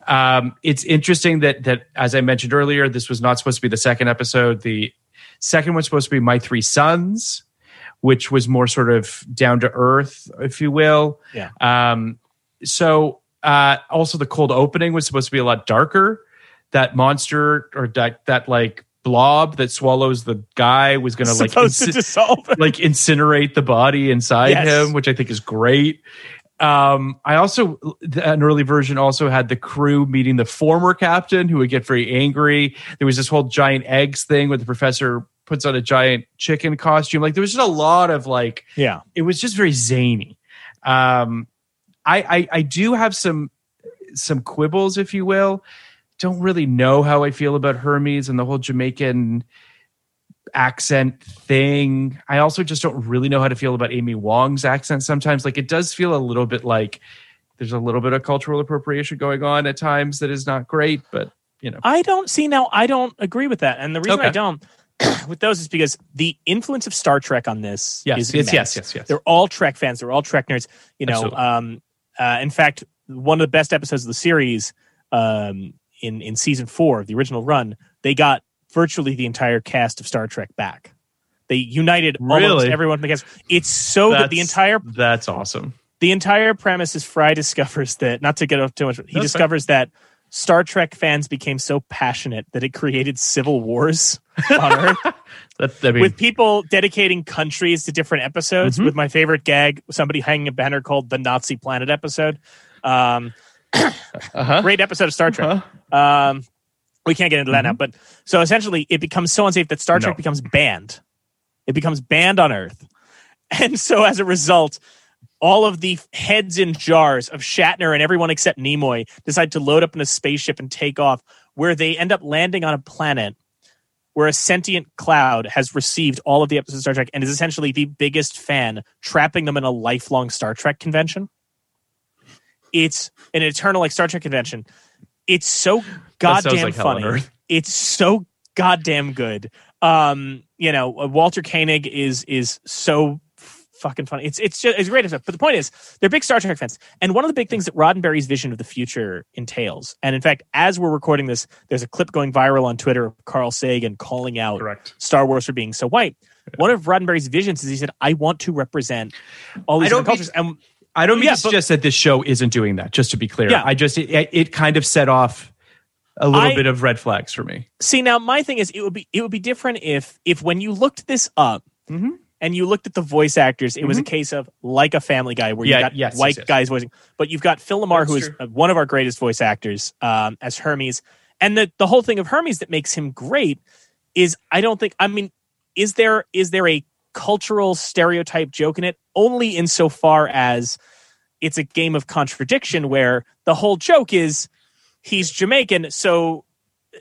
um it's interesting that that as i mentioned earlier this was not supposed to be the second episode. The second one's supposed to be my three sons which was more sort of down to earth if you will. Yeah. um so uh also the cold opening was supposed to be a lot darker that monster or that that like blob that swallows the guy was going to like Supposed to inci- dissolve. like incinerate the body inside Yes. him, which I think is great. Um, I also an early version also had the crew meeting the former captain who would get very angry. There was this whole giant eggs thing where the professor puts on a giant chicken costume. Like there was just a lot of like Yeah. it was just very zany. Um, I, I I do have some some quibbles, if you will. Don't really know how I feel about Hermes and the whole Jamaican accent thing. I also just don't really know how to feel about Amy Wong's accent sometimes. Like it does feel a little bit like there's a little bit of cultural appropriation going on at times that is not great, but you know. I don't see now. I don't agree with that, and the reason I don't with those is because the influence of Star Trek on this Yes, is yes, yes, yes, yes. They're all Trek fans. They're all Trek nerds. You know, Absolutely. um, uh, in fact, one of the best episodes of the series um, in in season four of the original run, they got virtually the entire cast of Star Trek back. They united almost everyone from the cast. It's so good. The entire That's awesome. the entire premise is Fry discovers that not to get off too much, he That's discovers that Star Trek fans became so passionate that it created civil wars on Earth That, I mean, with people dedicating countries to different episodes. Mhm. With my favorite gag, somebody hanging a banner called the Nazi Planet episode. Um, uh-huh. great episode of Star Trek. Um, we can't get into that now, but so essentially, it becomes so unsafe that Star Trek No. becomes banned. It becomes banned on Earth, and so as a result, all of the heads in jars of Shatner and everyone except Nimoy decide to load up in a spaceship and take off, where they end up landing on a planet where a sentient cloud has received all of the episodes of Star Trek and is essentially the biggest fan, trapping them in a lifelong Star Trek convention. It's an eternal like Star Trek convention. It's so goddamn like funny. It's so goddamn good. Um, you know, uh, Walter Koenig is is so fucking funny. It's it's just it's great stuff. But the point is, they're big Star Trek fans, and one of the big things that Roddenberry's vision of the future entails, and in fact, as we're recording this, there's a clip going viral on Twitter of Carl Sagan calling out Correct. Star Wars for being so white. One of Roddenberry's visions is he said, "I want to represent all these I don't different cultures." And I don't mean Yeah, to but- suggest that this show isn't doing that. Just to be clear, Yeah. I just it, it kind of set off a little I- bit of red flags for me. See, now my thing is, it would be it would be different if if when you looked this up Mm-hmm. and you looked at the voice actors, it was a case of like a Family Guy where Yeah, you got yes, yes, white yes. guys voicing, but you've got Phil LaMarr, That's who is true. one of our greatest voice actors um, as Hermes, and the the whole thing of Hermes that makes him great is I don't think I mean is there is there a cultural stereotype joke in it only insofar as it's a game of contradiction where the whole joke is he's Jamaican, so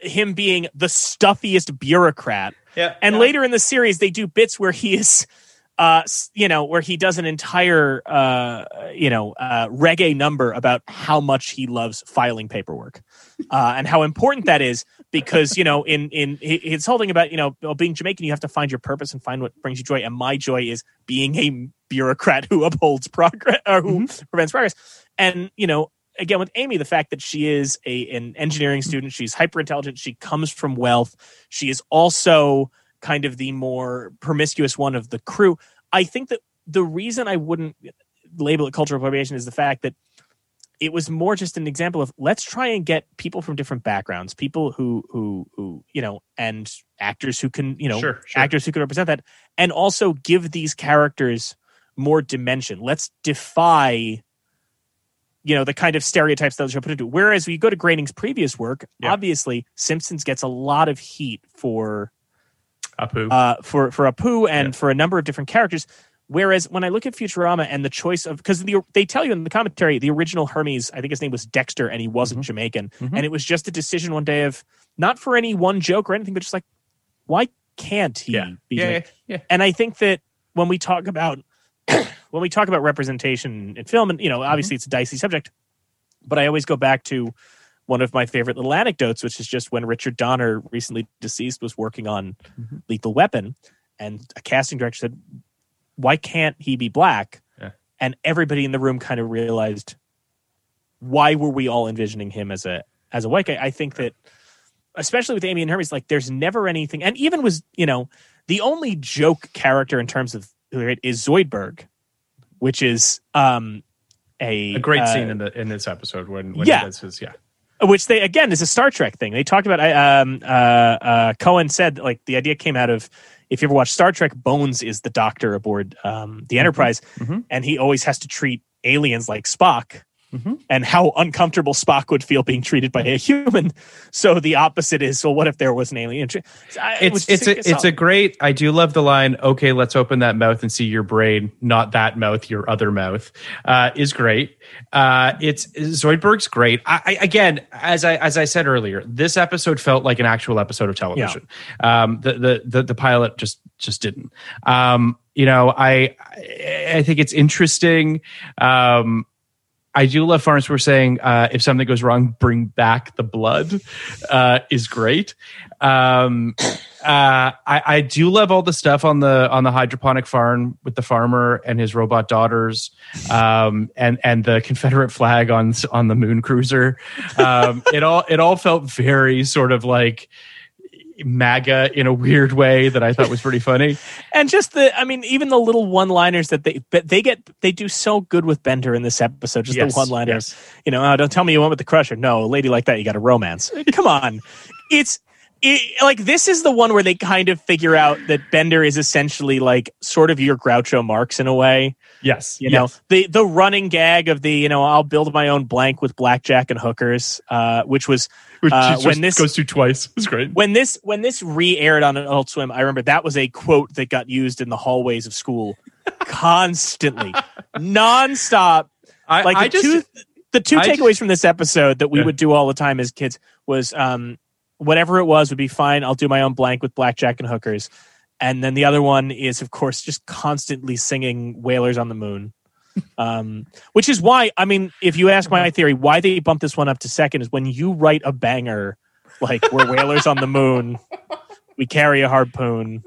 him being the stuffiest bureaucrat. Yeah. And later in the series, they do bits where he is, uh, you know, where he does an entire, uh, you know, uh, reggae number about how much he loves filing paperwork, uh, and how important that is because you know, in in his whole thing about you know being Jamaican, you have to find your purpose and find what brings you joy. And my joy is being a bureaucrat who upholds progress or who prevents progress. And you know, again with Amy, the fact that she is a an engineering student, she's hyper intelligent, she comes from wealth, she is also kind of the more promiscuous one of the crew. I think that the reason I wouldn't label it cultural appropriation is the fact that it was more just an example of let's try and get people from different backgrounds, people who who who you know, and actors who can you know Sure, sure. actors who can represent that, and also give these characters more dimension. Let's defy you know the kind of stereotypes that the show put into. Whereas we go to Groening's previous work, Yeah. obviously Simpsons gets a lot of heat for Apu. uh, for for Apu and Yeah. for a number of different characters. Whereas when I look at Futurama and the choice of because the, they tell you in the commentary the original Hermes, I think his name was Dexter and he wasn't Mm-hmm. Jamaican, and it was just a decision one day of not for any one joke or anything, but just like why can't he yeah. be Yeah, yeah, yeah. And I think that when we talk about when we talk about representation in film, and you know, Mm-hmm. obviously it's a dicey subject, but I always go back to one of my favorite little anecdotes, which is just when Richard Donner, recently deceased, was working on Mm-hmm. Lethal Weapon, and a casting director said, "Why can't he be black?" Yeah. And everybody in the room kind of realized, why were we all envisioning him as a as a white guy? I think that, especially with Amy and Hermes, like there's never anything, and even was you know the only joke character in terms of right, is Zoidberg, which is um a A great uh, scene in the in this episode when when yeah. his yeah. Which they again is a Star Trek thing. They talked about. I Um, uh, uh, Cohen said like the idea came out of if you ever watch Star Trek, Bones is the doctor aboard um, the Enterprise, Mhm. and he always has to treat aliens like Spock. Mhm. And how uncomfortable Spock would feel being treated by a human. So the opposite is, well, what if there was an alien? I- It's it's a it's a great. I do love the line. Okay, let's open that mouth and see your brain, not that mouth, your other mouth. Uh, is great. Uh, it's Zoidberg's great. I, I again, as I as I said earlier, this episode felt like an actual episode of television. Um, the, the the the pilot just just didn't. Um, you know, I I I think it's interesting. Um, I do love Farnsworth were saying uh, if something goes wrong, bring back the blood uh, is great. Um, uh, I, I do love all the stuff on the on the hydroponic farm with the farmer and his robot daughters, um, and and the Confederate flag on on the moon cruiser. Um, it all it all felt very sort of like MAGA in a weird way that I thought was pretty funny. and just the i mean even the little one liners that they but they get they do so good with bender in this episode just Yes, the one liners you know oh, don't tell me you went with the crusher. No a lady like that you got a romance. Come on. It's it, like this is the one where they kind of figure out that bender is essentially like sort of your groucho marx in a way Yes, you know the the running gag of the you know i'll build my own blank with blackjack and hookers uh which was which uh, when this goes through twice. It was great. when this when this re-aired on Adult Swim, I remember that was a quote that got used in the hallways of school constantly, nonstop. I, Like I the just two the two I takeaways just- from this episode that we Yeah. would do all the time as kids was um whatever it was would be fine. I'll do my own blank with blackjack and hookers. And then the other one is, of course, just constantly singing "Whalers on the Moon," um, which is why I mean, if you ask my theory, why they bumped this one up to second is when you write a banger like "We're whalers on the moon," we carry a harpoon,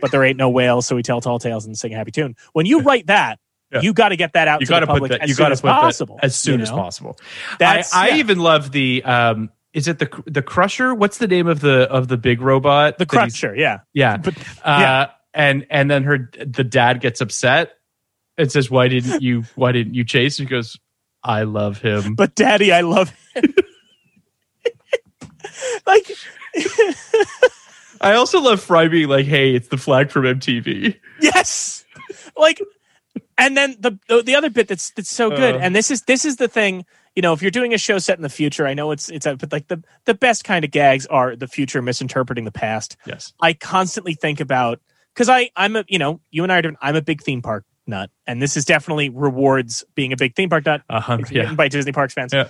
but there ain't no whales, so we tell tall tales and sing a happy tune. When you write that, Yeah. you got to get that out you to got the to public put that. as You soon got to as put possible that as soon you as possible. That's I, I yeah. even love the. Um, is it the the Crusher? What's the name of the of the big robot? the crusher, yeah. Yeah. But- uh. And and then her the dad gets upset and says, "Why didn't you? Why didn't you chase?" He goes, "I love him." But daddy, I love him. like I also love Fry being like, "Hey, it's the flag from MTV." yes. Like and then the the, the other bit that's that's so good Uh. and this is this is the thing you know if you're doing a show set in the future i know it's it's a, but like the the best kind of gags are the future misinterpreting the past Yes. i constantly think about because i i'm a you know you and i are different i'm a big theme park nut and this is definitely rewards being a big theme park nut Uh-huh, yeah. by disney parks fans Yeah.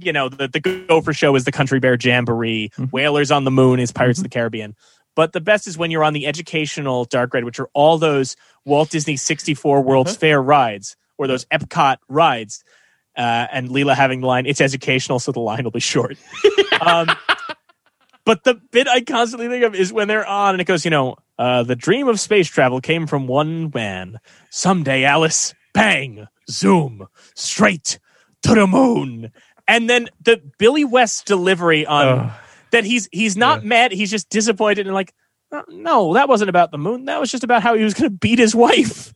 you know the, the gopher show is the country bear jamboree Mm-hmm. whalers on the moon is pirates of the caribbean but the best is when you're on the educational dark ride which are all those walt disney 64 world's Uh-huh. fair rides or those epcot rides uh, and Leela having the line, it's educational, so the line will be short. um, but the bit I constantly think of is when they're on and it goes, you know, uh, the dream of space travel came from one man. Someday, Alice, bang, zoom, straight to the moon. And then the Billy West delivery on. That he's he's not mad, he's just disappointed and like, "Uh, no, that wasn't about the moon. That was just about how he was going to beat his wife.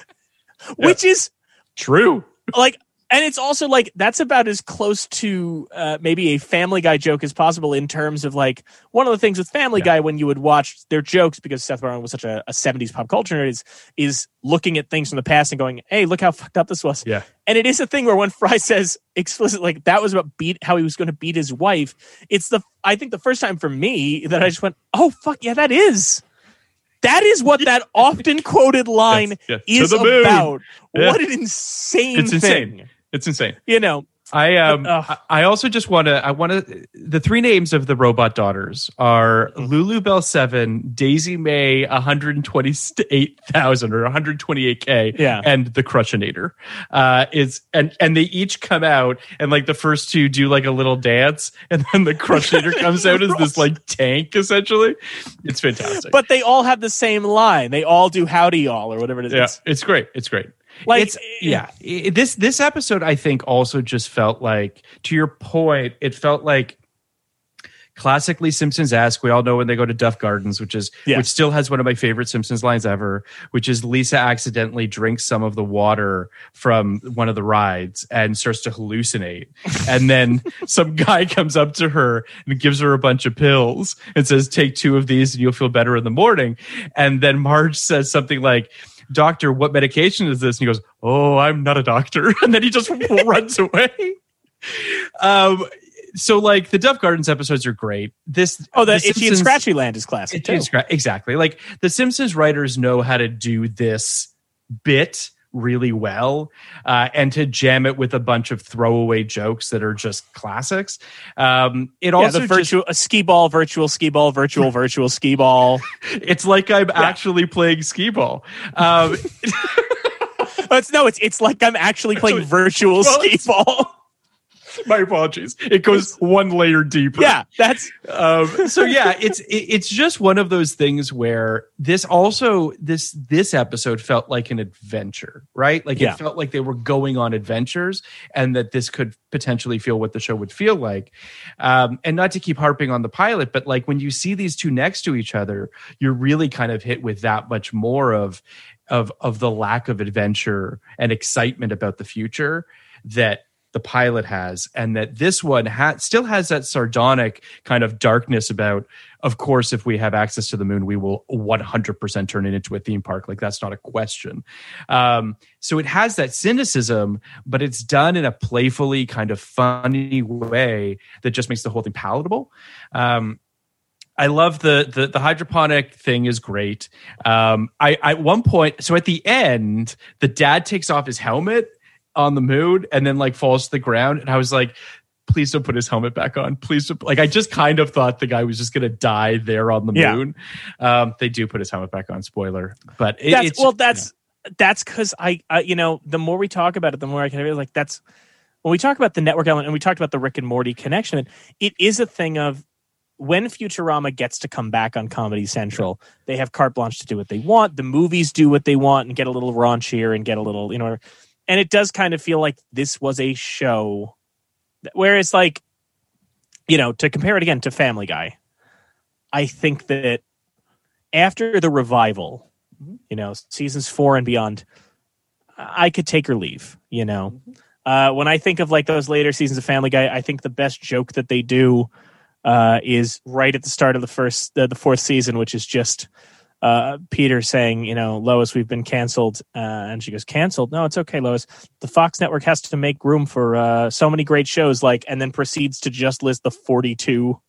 Which is True. like and it's also like that's about as close to uh, maybe a family guy joke as possible in terms of like one of the things with family guy when you would watch their jokes because seth Rogen was such a, a 70s pop culture nerd is is looking at things from the past and going hey look how fucked up this was Yeah. and it is a thing where when fry says explicit like that was about beat how he was going to beat his wife it's the i think the first time for me that i just went oh fuck yeah that is that is what that often quoted line Yes, yes. Is about. Yeah. What an insane It's insane. thing. It's insane. You know, I um Ugh. I also just want to I want to the three names of the robot daughters are Mm-hmm. Lulu Bell 7, Daisy Mae 128,000 or 128k Yeah. and the Crushinator. Uh is and and they each come out and like the first two do like a little dance and then the Crushinator comes out as this like tank essentially. It's fantastic. but they all have the same line. They all do howdy y'all or whatever it is. yeah, it's great. It's great. Like, it's eh, yeah. i- this this episode, I think, also just felt like, to your point, it felt like classically Simpsons ask. We all know when they go to Duff Gardens, which is Yeah. which still has one of my favorite Simpsons lines ever, which is Lisa accidentally drinks some of the water from one of the rides and starts to hallucinate, and then some guy comes up to her and gives her a bunch of pills and says, "Take two of these and you'll feel better in the morning," and then Marge says something like. Doctor, what medication is this? And he goes, Oh, I'm not a doctor. And then he just runs away. Um, so like the Duff Gardens episodes are great. This Oh, that The Itchy and Scratchy Land is classic. Too. Scra- exactly. Like the Simpsons writers know how to do this bit really well uh, and to jam it with a bunch of throwaway jokes that are just classics. Um, it Yeah, also the just- virtual a skee ball, virtual skee ball, virtual virtual skee ball. it's like I'm actually playing skee ball. Um, It's no, it's it's like I'm actually playing virtual Well, skee ball. My apologies. It goes one layer deeper. yeah, that's um, so yeah, it's it, it's just one of those things where this also this this episode felt like an adventure, right? Like Yeah. it felt like they were going on adventures, and that this could potentially feel what the show would feel like. Um, and not to keep harping on the pilot, but like when you see these two next to each other, you're really kind of hit with that much more of of of the lack of adventure and excitement about the future that the pilot has and that this one ha- still has that sardonic kind of darkness about of course if we have access to the moon we will 100% turn it into a theme park. Like that's not a question. Um, so it has that cynicism but it's done in a playfully kind of funny way that just makes the whole thing palatable. Um, I love the, the the hydroponic thing is great. Um, I, I at one point, so at the end, the dad takes off his helmet on the moon and then like falls to the ground, and I was like, please don't put his helmet back on. Please, don't. like I just kind of thought the guy was just gonna die there on the Yeah. moon. Um, they do put his helmet back on. Spoiler, but it, that's it's well that's that's because I, I you know the more we talk about it the more i can realize like that's when we talk about the network element and we talked about the rick and morty connection it is a thing of when futurama gets to come back on comedy central they have carte blanche to do what they want the movies do what they want and get a little raunchier and get a little you know and it does kind of feel like this was a show where it's like you know to compare it again to family guy i think that after the revival you know seasons four and beyond i could take or leave you know? Uh, when i think of like those later seasons of family guy i think the best joke that they do uh, is right at the start of the first the, the fourth season which is just uh, peter saying you know lois we've been canceled uh, and she goes canceled no it's okay lois the fox network has to make room for uh, so many great shows like and then proceeds to just list the 42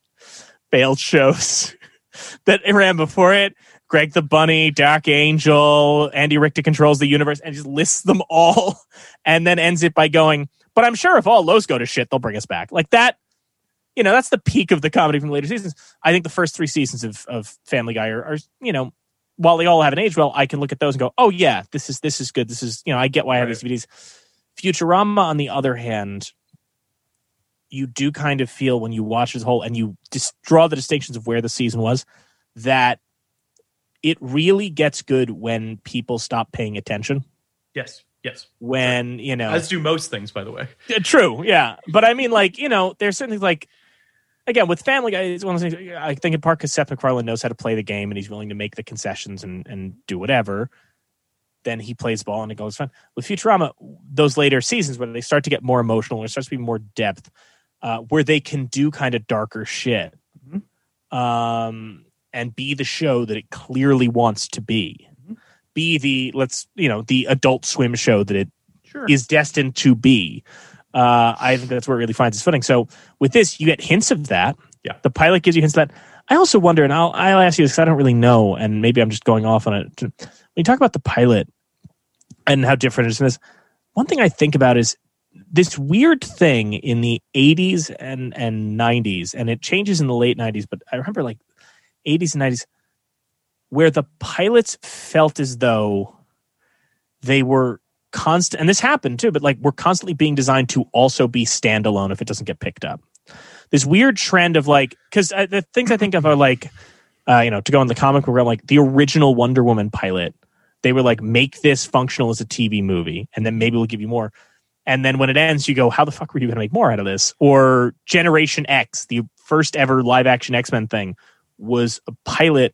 failed shows that ran before it Greg the Bunny, Dark Angel, Andy Richter controls the universe, and just lists them all, and then ends it by going, "But I'm sure if all those go to shit, they'll bring us back." Like that, you know, that's the peak of the comedy from the later seasons. I think the first three seasons of of Family Guy are, are you know, while they all haven't aged well, I can look at those and go, "Oh yeah, this is this is good. This is you know, I get why I have these DVDs." Futurama, on the other hand, you do kind of feel when you watch a whole and you dis- draw the distinctions of where the season was that it really gets good when people stop paying attention. yes, yes. When, you know, As do most things, by the way. Uh, true, yeah. But I mean, like, you know, there's certain things like, again, with Family Guy, it's one of those things, I think in part because Seth MacFarlane knows how to play the game and he's willing to make the concessions and, and do whatever. Then he plays ball and it goes fun. With Futurama, those later seasons where they start to get more emotional, where it starts to be more depth, uh, where they can do kind of darker shit. Um, and be the show that it clearly wants to be. Be the let's you know the Adult Swim show that it is destined to be. Uh, I think that's where it really finds its footing. So with this, you get hints of that. Yeah. The pilot gives you hints of that. I also wonder, and I'll I'll ask you this because I don't really know, and maybe I'm just going off on it. When you talk about the pilot and how different it is from this, one thing I think about is this weird thing in the 80s and and 90s, and it changes in the late 90s. But I remember like 80s and 90s where the pilots felt as though they were constant and this happened too but like we're constantly being designed to also be standalone if it doesn't get picked up. This weird trend of like because uh, the things i think of are like uh, you know to go on the comic realm like the original wonder woman pilot they were like make this functional as a tv movie and then maybe we'll give you more. And then when it ends you go how the fuck were you going to make more out of this? Or generation x the first ever live action x-men thing was a pilot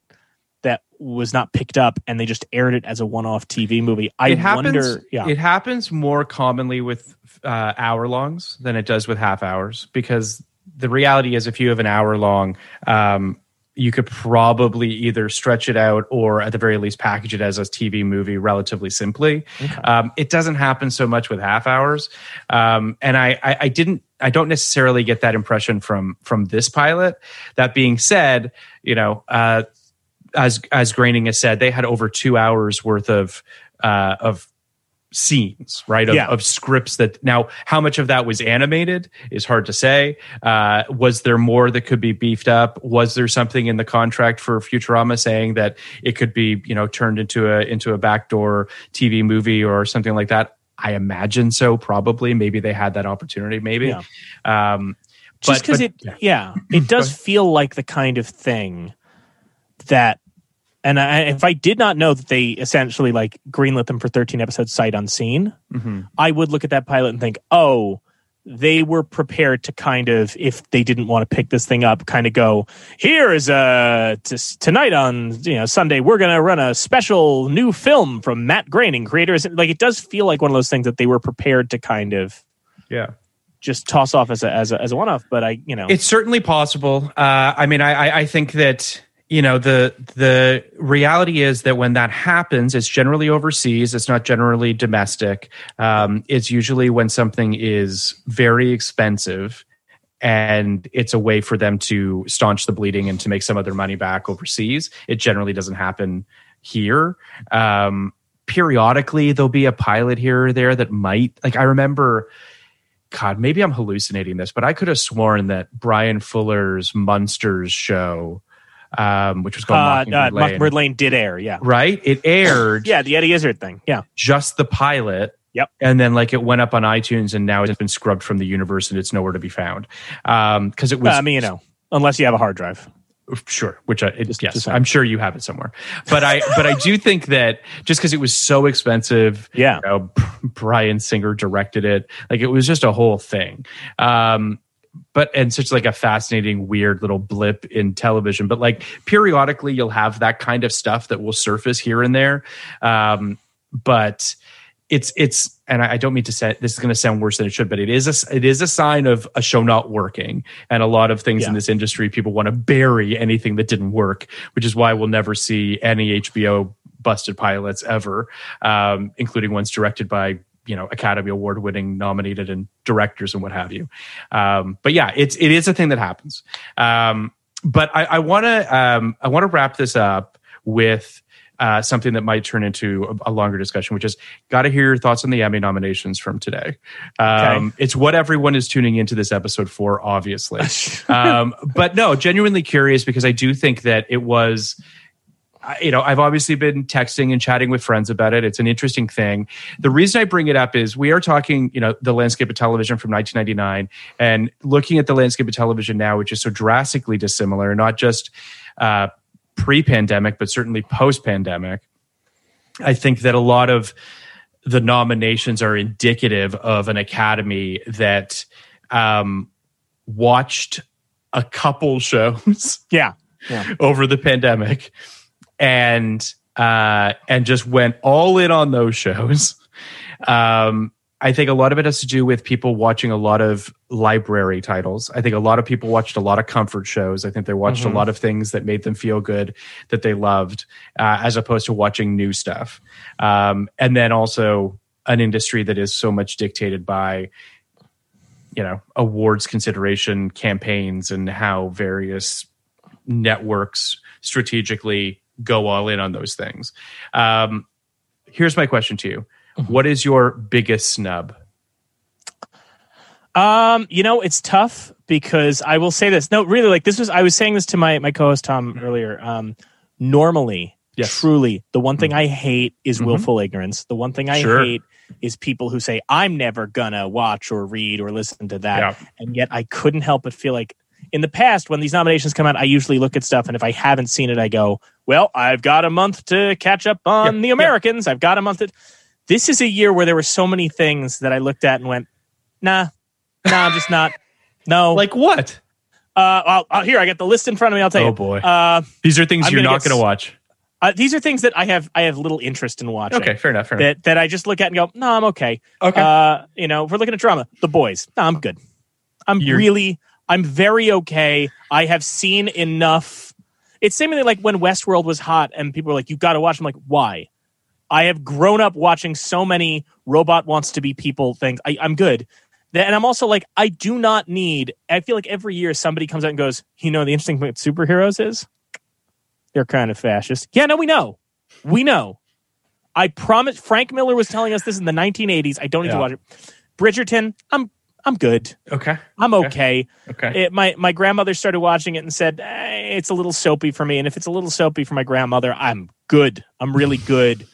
was not picked up and they just aired it as a one-off tv movie i it happens, wonder yeah It happens more commonly with uh, hour longs than it does with half hours because the reality is if you have an hour long, um, you could probably either stretch it out or at the very least package it as a TV movie relatively simply. Um, it doesn't happen so much with half hours. Um, and I, I, I didn't, I don't necessarily get that impression from, from this pilot. That being said, you know, uh, as, as Groening has said, they had over two hours worth of, uh, of scenes, right? Of, Yeah. of scripts that now, how much of that was animated is hard to say. Uh, was there more that could be beefed up? Was there something in the contract for Futurama saying that it could be, you know, turned into a into a backdoor TV movie or something like that? I imagine so. Probably, maybe they had that opportunity. Maybe. Yeah. Um, just because it yeah it does feel like the kind of thing that and I, if i did not know that they essentially like greenlit them for 13 episodes sight unseen Mhm. i would look at that pilot and think oh they were prepared to kind of if they didn't want to pick this thing up kind of go here is a t- tonight on you know sunday we're going to run a special new film from matt groening creators like it does feel like one of those things that they were prepared to kind of yeah just toss off as a as a, as a one-off but i you know It's certainly possible. Uh, I mean, I, I, I think that you know the the reality is that when that happens, it's generally overseas. It's not generally domestic. Um, it's usually when something is very expensive, and it's a way for them to staunch the bleeding and to make some of their money back overseas. It generally doesn't happen here. Um, periodically, there'll be a pilot here or there that might like. I remember. God, maybe I'm hallucinating this, but I could have sworn that Bryan Fuller's Munsters show, um, which was called uh, Mockingbird uh, Lane, Mockingbird Lane did air, yeah. right? It aired Yeah, the Eddie Izzard thing. Yeah. just the pilot. Yep. And then like it went up on iTunes and now it's been scrubbed from the universe and it's nowhere to be found. Um, cause it was, Well, I mean, you know, unless you have a hard drive. sure, which I, it, yes, just I'm sure you have it somewhere, but I, but I do think that just cause it was so expensive, Yeah. you know, Bryan Singer directed it. Like it was just a whole thing. Um, but and such like a fascinating weird little blip in television. But like periodically you'll have that kind of stuff that will surface here and there. Um but it's it's and I don't mean to say this is going to sound worse than it should, but it is a it is a sign of a show not working, and a lot of things in this industry people want to bury anything that didn't work, which is why we'll never see any HBO busted pilots ever, um, including ones directed by you know Academy Award winning nominated and directors and what have you. Um, but yeah, it's it is a thing that happens. Um, but I, I want to um, I want to wrap this up with uh, something that might turn into a, a longer discussion, which is got to hear your thoughts on the Emmy nominations from today. Um, It's what everyone is tuning into this episode for, obviously. um, but no, genuinely curious because I do think that it was. You know, I've obviously been texting and chatting with friends about it. It's an interesting thing. The reason I bring it up is we are talking, you know, the landscape of television from 1999 and looking at the landscape of television now, which is so drastically dissimilar, not just uh, pre-pandemic, but certainly post-pandemic. I think that a lot of the nominations are indicative of an academy that um, watched a couple shows Yeah. Yeah. over the pandemic and uh, and just went all in on those shows. Um, I think a lot of it has to do with people watching a lot of library titles. I think a lot of people watched a lot of comfort shows. I think they watched Mhm. a lot of things that made them feel good that they loved, uh, as opposed to watching new stuff. Um, and then also an industry that is so much dictated by you know awards consideration campaigns and how various networks strategically go all in on those things um, here's my question to you What is your biggest snub Um, you know, it's tough because I will say this. No, really, like this was I was saying this to my my co-host Tom earlier. Um, normally, Yes. truly, the one thing I hate is Mhm. willful ignorance. The one thing I Sure. hate is people who say I'm never gonna watch or read or listen to that, Yeah. and yet I couldn't help but feel like in the past when these nominations come out, I usually look at stuff, and if I haven't seen it, I go, "Well, I've got a month to catch up on Yep, the yep. Americans. I've got a month." To... This is a year where there were so many things that I looked at and went, "Nah, nah, I'm just not." No, like what uh, well, uh, here I got the list in front of me. I'll tell you. Oh, boy. Uh, these are things I'm you're gonna not going to watch uh, these are things that I have I have little interest in watching. okay fair enough fair enough That that I just look at and go, no, I'm okay. Okay. Uh, you know, if we're looking at drama, The Boys, no, I'm good. I'm You're- really, I'm very okay. I have seen enough. It's seemingly like when Westworld was hot and people were like, "You've got to watch. I'm like, why? I have grown up watching so many robot wants to be people things. I, I'm good. And I'm also like, I do not need. I feel like every year somebody comes out and goes, you know, the interesting thing with superheroes is they're kind of fascist. Yeah, no, we know, we know. I promise. Frank Miller was telling us this in the 1980s. I don't need Yeah. to watch it. Bridgerton. I'm I'm good. Okay. I'm okay. Okay. It, my my grandmother started watching it and said eh, it's a little soapy for me. And if it's a little soapy for my grandmother, I'm good. I'm really good.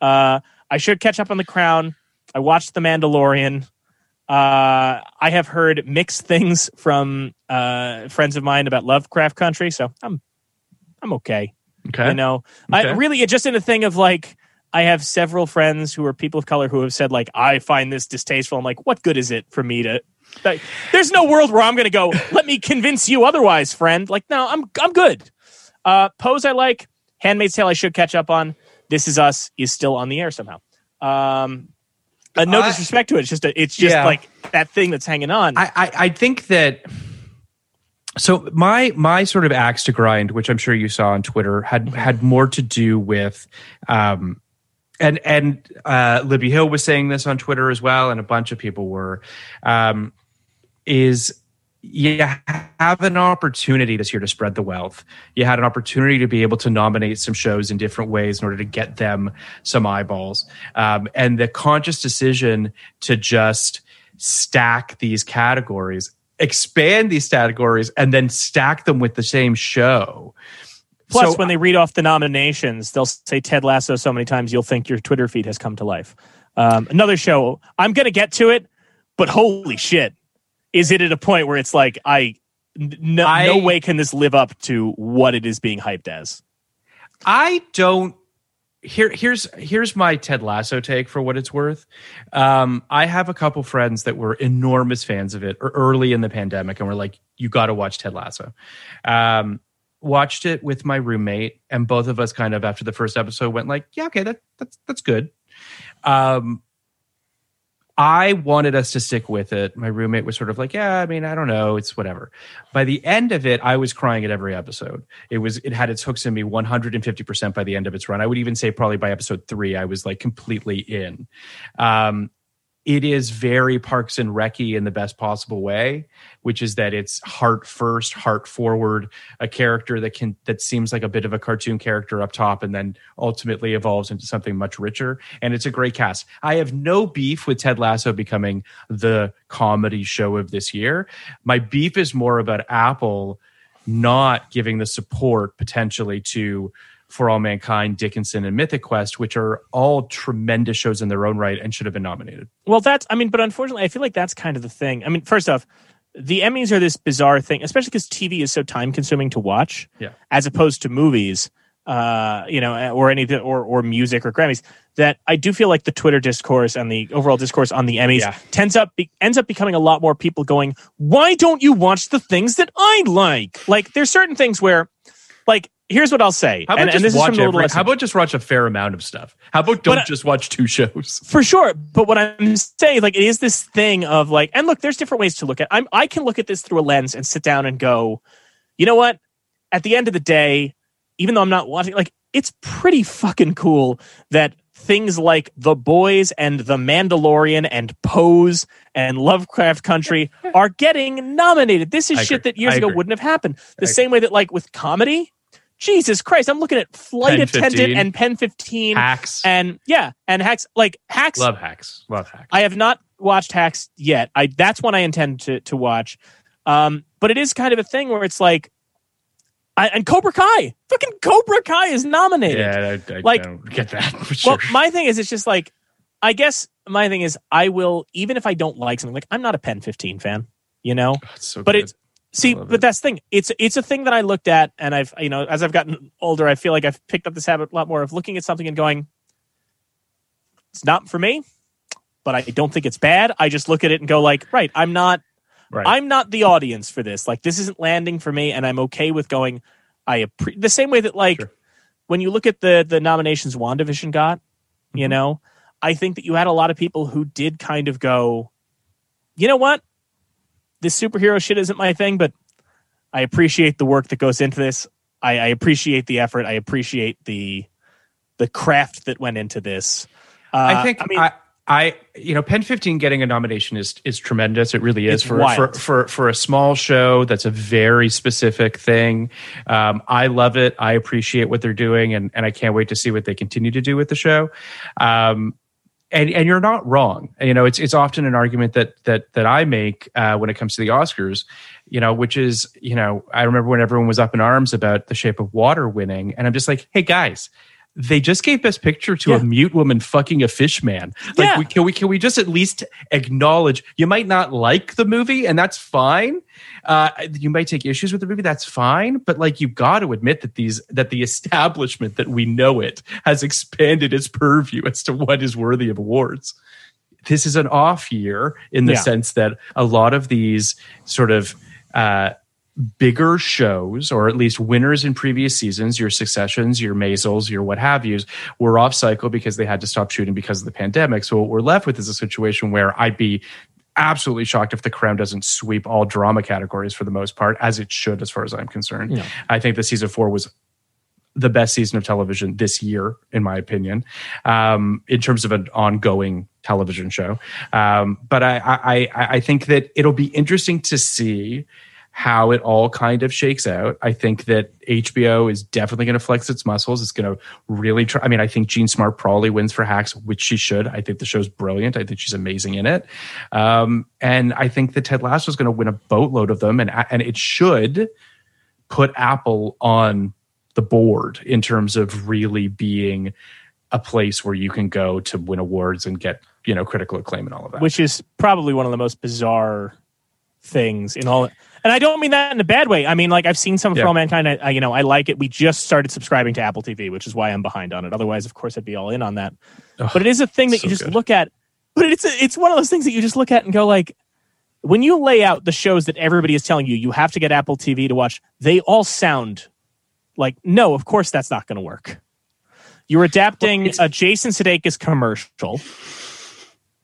Uh, I should catch up on The Crown. I watched The Mandalorian. Uh, I have heard mixed things from uh, friends of mine about Lovecraft Country, so I'm I'm okay. Okay. You know, I really it just in a thing of like I have several friends who are people of color who have said like I find this distasteful. I'm like, what good is it for me to? Like, there's no world where I'm going to go. Let me convince you otherwise, friend. Like, no, I'm I'm good. Uh, Pose I like. Handmaid's Tale I should catch up on. This Is Us is still on the air somehow. Um, uh, no I- disrespect to it. It's just a, it's just Yeah. like that thing that's hanging on. I, I, I think that so my my sort of axe to grind, which I'm sure you saw on Twitter, had had more to do with um and and uh Libby Hill was saying this on Twitter as well, and a bunch of people were, um, is you have an opportunity this year to spread the wealth. You had an opportunity to be able to nominate some shows in different ways in order to get them some eyeballs. Um, and the conscious decision to just stack these categories, expand these categories, and then stack them with the same show. Plus, So- when they read off the nominations, they'll say Ted Lasso so many times you'll think your Twitter feed has come to life. Um, another show, I'm going to get to it, but holy shit, is it at a point where it's like I, no, I- no way can this live up to what it is being hyped as. I don't. Here, here's here's my Ted Lasso take for what it's worth. Um, I have a couple friends that were enormous fans of it early in the pandemic, and were like, "You got to watch Ted Lasso." Um, watched it with my roommate, and both of us kind of after the first episode went like, "Yeah, okay, that that's that's good." Um, I wanted us to stick with it. My roommate was sort of like, "Yeah, I mean, I don't know, it's whatever." By the end of it, I was crying at every episode. It was it had its hooks in me 150% by the end of its run. I would even say probably by episode 3 I was like completely in. Um it is very Parks and Recky in the best possible way, which is that it's heart first, heart forward, a character that can that seems like a bit of a cartoon character up top, and then ultimately evolves into something much richer. And it's a great cast. I have no beef with Ted Lasso becoming the comedy show of this year. My beef is more about Apple not giving the support potentially to For All Mankind, Dickinson, and Mythic Quest, which are all tremendous shows in their own right and should have been nominated. Well, that's, I mean, but unfortunately, I feel like that's kind of the thing. I mean, first off, the Emmys are this bizarre thing, especially because TV is so time consuming to watch. Yeah. as opposed to movies, uh, you know, or any or or music or Grammys. That I do feel like the Twitter discourse and the overall discourse on the Emmys Yeah. tends up be, ends up becoming a lot more people going, "Why don't you watch the things that I like?" Like there's certain things where, like, here's what I'll say, How about and, and just this is watch from every, How about just watch a fair amount of stuff? How about don't But, just watch two shows? for sure. But what I'm saying, like, it is this thing of like, and look, there's different ways to look at. I'm I can look at this through a lens and sit down and go, you know what? At the end of the day, even though I'm not watching, like, it's pretty fucking cool that things like The Boys and The Mandalorian and Pose and Lovecraft Country are getting nominated. This is I shit agree. that years I ago agree. wouldn't have happened. The I same way that, like, with comedy. Jesus Christ, I'm looking at Flight Pen Attendant 15. and Pen 15 Hacks. and yeah, and Hacks like Hacks Love hacks. Love hacks. I have not watched Hacks yet. I that's one I intend to to watch. Um, but it is kind of a thing where it's like, I, and Cobra Kai, fucking Cobra Kai is nominated. yeah, I, I Like- don't get that. Sure. Well, my thing is, it's just like, I guess my thing is, I will even if I don't like something, like I'm not a Pen 15 fan, you know. It's so but good. it's see, but it. that's the thing. It's it's a thing that I looked at, and I've you know as I've gotten older, I feel like I've picked up this habit a lot more of looking at something and going, it's not for me, but I don't think it's bad. I just look at it and go like, right, I'm not right. I'm not the audience for this. Like this isn't landing for me, and I'm okay with going. I appre- the same way that like Sure. when you look at the the nominations Wandavision got, Mm-hmm. you know, I think that you had a lot of people who did kind of go, you know what, this superhero shit isn't my thing, but I appreciate the work that goes into this. I, I appreciate the effort. I appreciate the the craft that went into this. Uh, I think I mean, I, I, you know, Pen 15 getting a nomination is is tremendous. It really is for, for for for a small show that's a very specific thing. Um, I love it. I appreciate what they're doing, and and I can't wait to see what they continue to do with the show. Um, and and you're not wrong. You know, it's it's often an argument that that that I make uh, when it comes to the Oscars. You know, which is you know, I remember when everyone was up in arms about The Shape of Water winning, and I'm just like, hey guys. They just gave Best Picture to a mute woman fucking a fish man. Like, Yeah. we, can we can we just at least acknowledge you might not like the movie, and that's fine. Uh, you might take issues with the movie, that's fine. But like, you've got to admit that these that the establishment that we know it has expanded its purview as to what is worthy of awards. This is an off year in the Yeah. sense that a lot of these sort of uh, bigger shows, or at least winners in previous seasons, your Successions, your Maisels, your what have yous, were off cycle because they had to stop shooting because of the pandemic. So what we're left with is a situation where I'd be absolutely shocked if the crown doesn't sweep all drama categories for the most part, as it should, as far as I'm concerned. Yeah. I think the season four was the best season of television this year, in my opinion, um, in terms of an ongoing television show. Um, but I, I, I, I think that it'll be interesting to see how it all kind of shakes out. I think that HBO is definitely going to flex its muscles. It's going to really try. I mean, I think Jean Smart probably wins for Hacks, which she should. I think the show's brilliant. I think she's amazing in it. Um, and I think that Ted Lasso is going to win a boatload of them, and and it should put Apple on the board in terms of really being a place where you can go to win awards and get you know critical acclaim and all of that. which is probably one of the most bizarre things in all. And I don't mean that in a bad way. I mean, like I've seen some for all mankind. I, I, you know, I like it. We just started subscribing to Apple TV, which is why I'm behind on it. Otherwise, of course, I'd be all in on that. but it is a thing that you just good. look at. But it's a, it's one of those things that you just look at and go like, when you lay out the shows that everybody is telling you you have to get Apple TV to watch, they all sound like no. Of course, that's not going to work. You're adapting a Jason Sudeikis commercial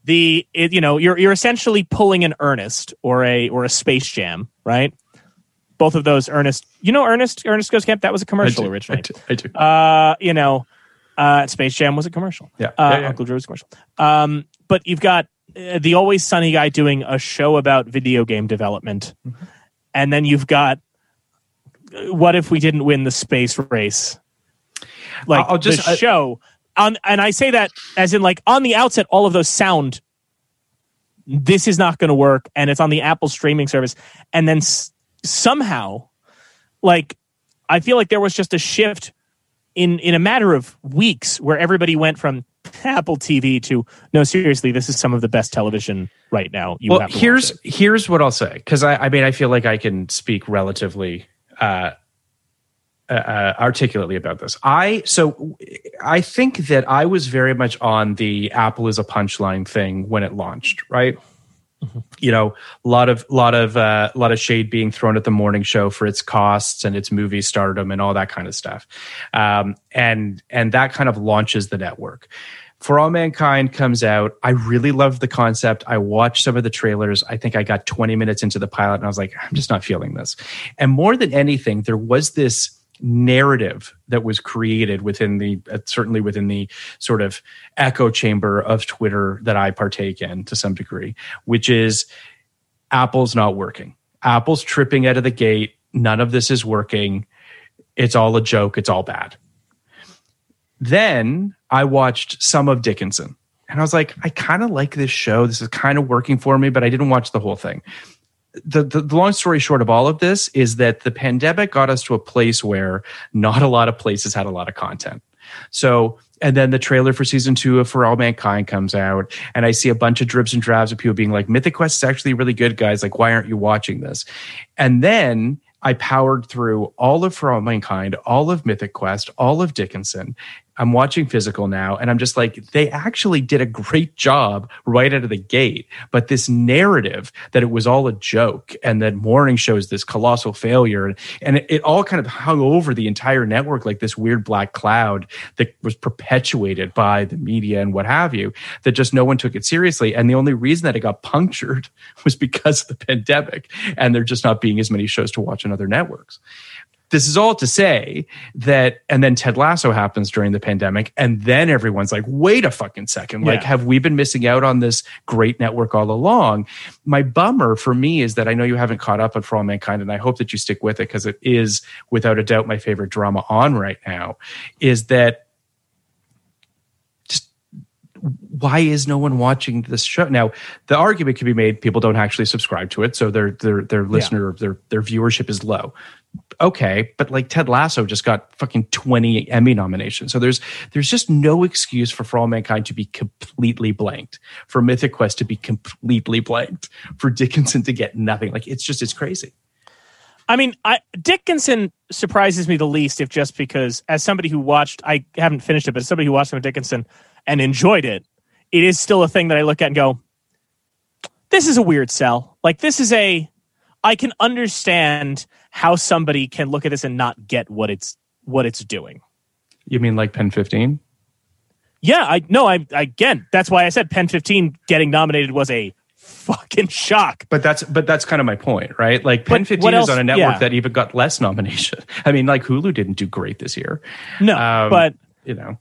the it, you know you're you're essentially pulling an Ernest or a or a Space Jam, right? Both of those Ernest, you know Ernest Ernest Goes Camp. That was a commercial I do, originally. I do. I do. Uh, you know, uh, Space Jam was a commercial. Yeah, uh, yeah, yeah. Uncle Drew's commercial. Um, but you've got uh, the Always Sunny guy doing a show about video game development, Mm-hmm. and then you've got uh, what if we didn't win the space race? Like I'll just- the I- show on, and I say that as in like on the outset, all of those sound. This is not going to work, and it's on the Apple streaming service, and then s- somehow, like, I feel like there was just a shift in in a matter of weeks where everybody went from Apple TV to no, seriously, this is some of the best television right now. You well, here's here's what I'll say because I, I mean I feel like I can speak relatively uh, uh, uh, articulately about this. I so I think that I was very much on the Apple is a punchline thing when it launched, right? You know, a lot of lot of uh, lot of shade being thrown at the morning show for its costs and its movie stardom and all that kind of stuff, um, and and that kind of launches the network. For All Mankind comes out. I really loved the concept. I watched some of the trailers. I think I got 20 minutes into the pilot and I was like, I'm just not feeling this. And more than anything, there was this narrative that was created within the uh, certainly within the sort of echo chamber of Twitter that I partake in to some degree, which is Apple's not working. Apple's tripping out of the gate. None of this is working. It's all a joke. It's all bad. Then I watched some of Dickinson and I was like, I kind of like this show. This is kind of working for me, but I didn't watch the whole thing. The, the, the long story short of all of this is that the pandemic got us to a place where not a lot of places had a lot of content. So, and then the trailer for season two of For All Mankind comes out, and I see a bunch of dribs and drabs of people being like, Mythic Quest is actually really good, guys. Like, why aren't you watching this? And then I powered through all of For All Mankind, all of Mythic Quest, all of Dickinson. I'm watching Physical now, and I'm just like, they actually did a great job right out of the gate. But this narrative that it was all a joke and that morning shows this colossal failure, and it, it all kind of hung over the entire network like this weird black cloud that was perpetuated by the media and what have you, that just no one took it seriously. And the only reason that it got punctured was because of the pandemic, and there just not being as many shows to watch on other networks this is all to say that, and then Ted Lasso happens during the pandemic, and then everyone's like, wait a fucking second. Like, Yeah. have we been missing out on this great network all along? My bummer for me is that I know you haven't caught up on For All Mankind, and I hope that you stick with it because it is, without a doubt, my favorite drama on right now. Is that just why is no one watching this show now the argument can be made people don't actually subscribe to it so their their their listener their their viewership is low okay but like ted lasso just got fucking 20 emmy nominations. So there's there's just no excuse for for all mankind to be completely blanked for mythic quest to be completely blanked for dickinson to get nothing. Like it's just it's crazy. I mean, I, Dickinson surprises me the least, if just because, as somebody who watched, I haven't finished it, but as somebody who watched some Dickinson and enjoyed it, it is still a thing that I look at and go, "This is a weird sell." Like, this is a, I can understand how somebody can look at this and not get what it's what it's doing. you mean like pen 15 Yeah, I no, I again, that's why I said Pen 15 getting nominated was a fucking shock. But that's but that's kind of my point, right? Like Pen But 15 what is on a network yeah. that even got less nomination. I mean, like Hulu didn't do great this year. No, Um, but you know,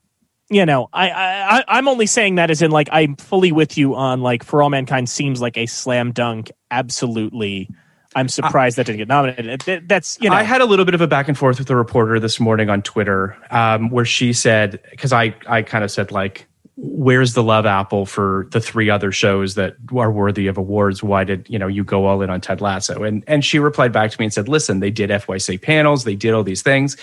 you know, I, I I- I'm only saying that as in like I'm fully with you on like For All Mankind seems like a slam dunk. Absolutely, I'm surprised that didn't get nominated. That's you know, I had a little bit of a back and forth with a reporter this morning on Twitter, um, where she said because I I kind of said like, "Where's the love apple for the three other shows that are worthy of awards? Why did you know you go all in on Ted Lasso?" And and she replied back to me and said, "Listen, they did FYC panels, they did all these things.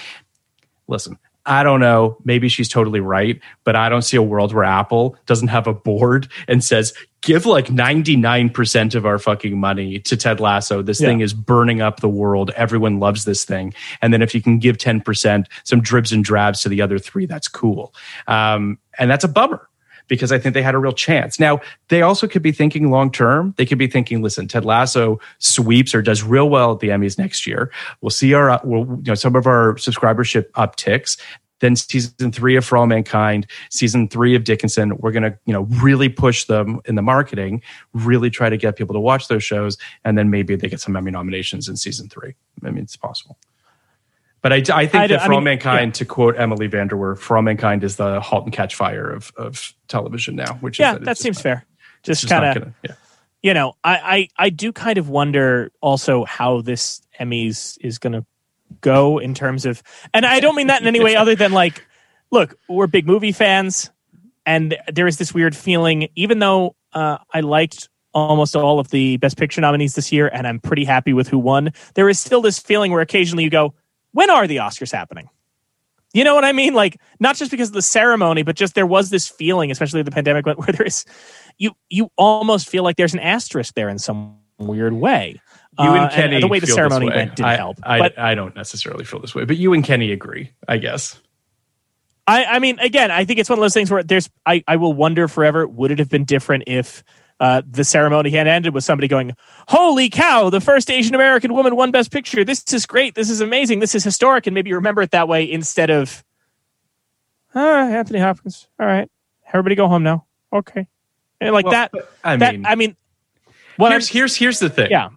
Listen." I don't know. Maybe she's totally right, but I don't see a world where Apple doesn't have a board and says, give like 99% of our fucking money to Ted Lasso. This Yeah. thing is burning up the world. Everyone loves this thing. And then if you can give 10%, some dribs and drabs to the other three, that's cool. Um, and that's a bummer because I think they had a real chance. Now, they also could be thinking long term. They could be thinking, listen, Ted Lasso sweeps or does real well at the Emmys next year. We'll see our, we'll, you know, some of our subscribership upticks. Then season three of For All Mankind, season three of Dickinson, we're gonna, you know, really push them in the marketing, really try to get people to watch those shows, and then maybe they get some Emmy nominations in season three. I mean, it's possible. But I, I think I that I For All mean, Mankind, to quote Emily VanDerWerff, For All Mankind is the halt and catch fire of, of television now, which yeah, is that, that seems just fair. Just, just kind of yeah. you know, I, I I do kind of wonder also how this Emmys is going to go in terms of, and I don't mean that in any way other than like, look, we're big movie fans, and there is this weird feeling, even though uh, I liked almost all of the Best Picture nominees this year, and I'm pretty happy with who won. There is still this feeling where occasionally you go, when are the Oscars happening? You know what I mean? Like not just because of the ceremony, but just there was this feeling, especially the pandemic, where there is you you almost feel like there's an asterisk there in some weird way. You Uh, and Kenny, the way the ceremony way. went didn't I, help. I, but I don't necessarily feel this way, but you and Kenny agree, I guess. I, I mean, again, I think it's one of those things where there's, I, I will wonder forever, would it have been different if uh, the ceremony had ended with somebody going, Holy cow, the first Asian American woman won Best Picture. This is great. This is amazing. This is historic. And maybe you remember it that way instead of, ah, Anthony Hopkins. All right. Everybody go home now. Okay. And like Well, that. I that- mean- I mean, here's, I'm- here's, here's the thing. yeah.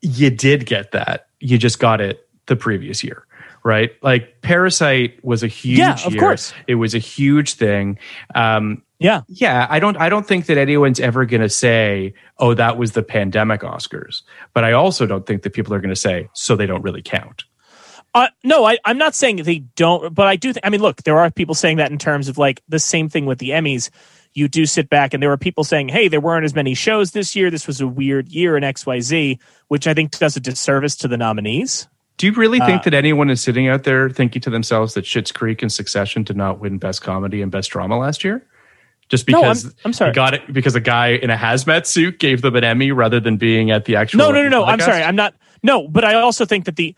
You did get that. You just got it the previous year, right? Like Parasite was a huge Yeah, of year. course. It was a huge thing. Um, yeah. yeah, I don't I don't think that anyone's ever going to say, "Oh, that was the pandemic Oscars." But I also don't think that people are going to say, "So they don't really count." Uh, no, I, I'm not saying they don't, but I do. Th- I mean, look, there are people saying that in terms of like the same thing with the Emmys. You do sit back, and there were people saying, "Hey, there weren't as many shows this year. This was a weird year in X, Y, Z," which I think does a disservice to the nominees. Do you really think Uh, that anyone is sitting out there thinking to themselves that Schitt's Creek and Succession did not win Best Comedy and Best Drama last year? Just No, I'm- because I'm sorry. got it because a guy in a hazmat suit gave them an Emmy rather than being at the actual. No, no, no, no. I'm sorry. I'm not. No, but I also think that the.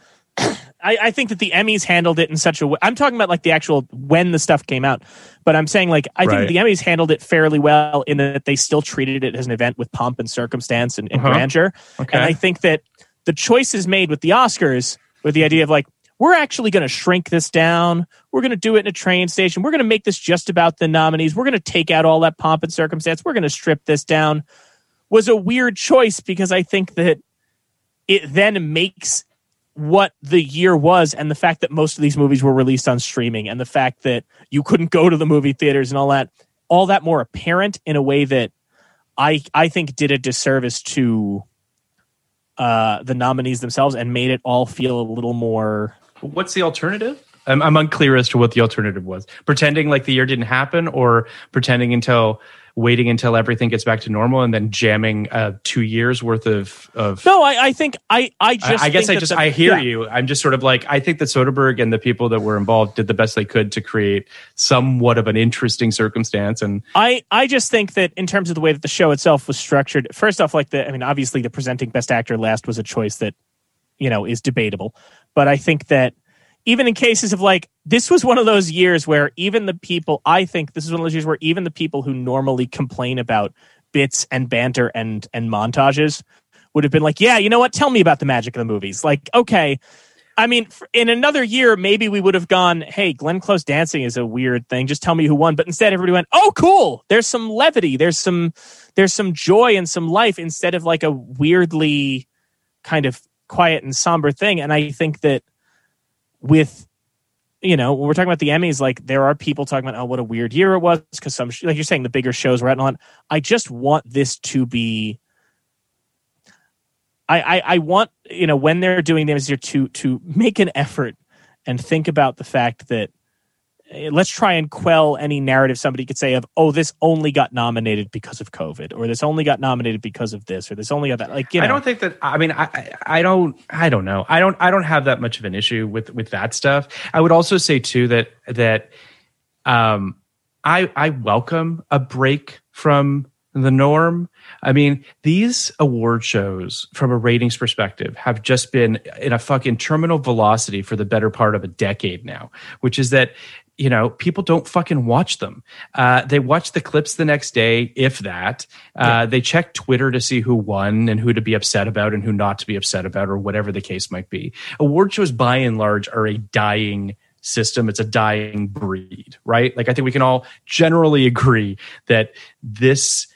I, I think that the Emmys handled it in such a way. I'm talking about like the actual when the stuff came out, but I'm saying like I Right. think the Emmys handled it fairly well in that they still treated it as an event with pomp and circumstance and, and Uh-huh. grandeur. Okay. And I think that the choices made with the Oscars, with the idea of like we're actually going to shrink this down, we're going to do it in a train station, we're going to make this just about the nominees, we're going to take out all that pomp and circumstance, we're going to strip this down, was a weird choice because I think that it then makes what the year was and the fact that most of these movies were released on streaming and the fact that you couldn't go to the movie theaters and all that all that more apparent in a way that I I think did a disservice to uh, the nominees themselves and made it all feel a little more. What's the alternative? I'm, I'm unclear as to what the alternative was. Pretending like the year didn't happen, or pretending until waiting until everything gets back to normal and then jamming uh, two years worth of of no i, I think i i just I, I guess i just the, i hear yeah. you i'm just sort of like i think that soderbergh and the people that were involved did the best they could to create somewhat of an interesting circumstance and i i just think that in terms of the way that the show itself was structured first off like the i mean obviously the presenting best actor last was a choice that you know is debatable but i think that even in cases of like this was one of those years where even the people I think this is one of those years where even the people who normally complain about bits and banter and and montages would have been like, yeah, you know what? Tell me about the magic of the movies. Like, okay. I mean, in another year, maybe we would have gone, hey, Glenn Close dancing is a weird thing. Just tell me who won. But instead, everybody went, oh, cool. There's some levity. There's some, there's some joy and some life instead of like a weirdly kind of quiet and somber thing. And I think that with you know when we're talking about the emmys like there are people talking about oh what a weird year it was because some like you're saying the bigger shows were at on i just want this to be I, I i want you know when they're doing them here to to make an effort and think about the fact that let's try and quell any narrative somebody could say of oh this only got nominated because of covid or this only got nominated because of this or this only got that like you know. i don't think that i mean i i don't i don't know. I don't i don't have that much of an issue with with that stuff. I would also say too that that um i i welcome a break from the norm. I mean, these award shows, from a ratings perspective, have just been in a fucking terminal velocity for the better part of a decade now, which is that you know, people don't fucking watch them. Uh, they watch the clips the next day, if that. Uh, yeah. They check Twitter to see who won and who to be upset about and who not to be upset about, or whatever the case might be. Award shows, by and large, are a dying system. It's a dying breed, right? Like, I think we can all generally agree that this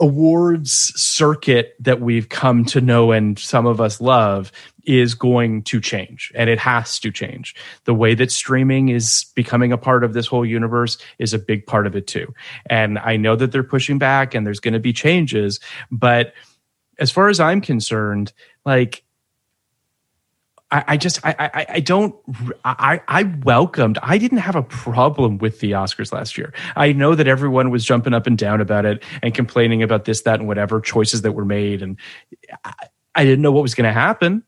awards circuit that we've come to know and some of us love is going to change and it has to change. The way that streaming is becoming a part of this whole universe is a big part of it too. And I know that they're pushing back and there's going to be changes, but as far as I'm concerned, like I, I just I, I, I don't I I welcomed I didn't have a problem with the Oscars last year. I know that everyone was jumping up and down about it and complaining about this that and whatever choices that were made and I, I didn't know what was going to happen.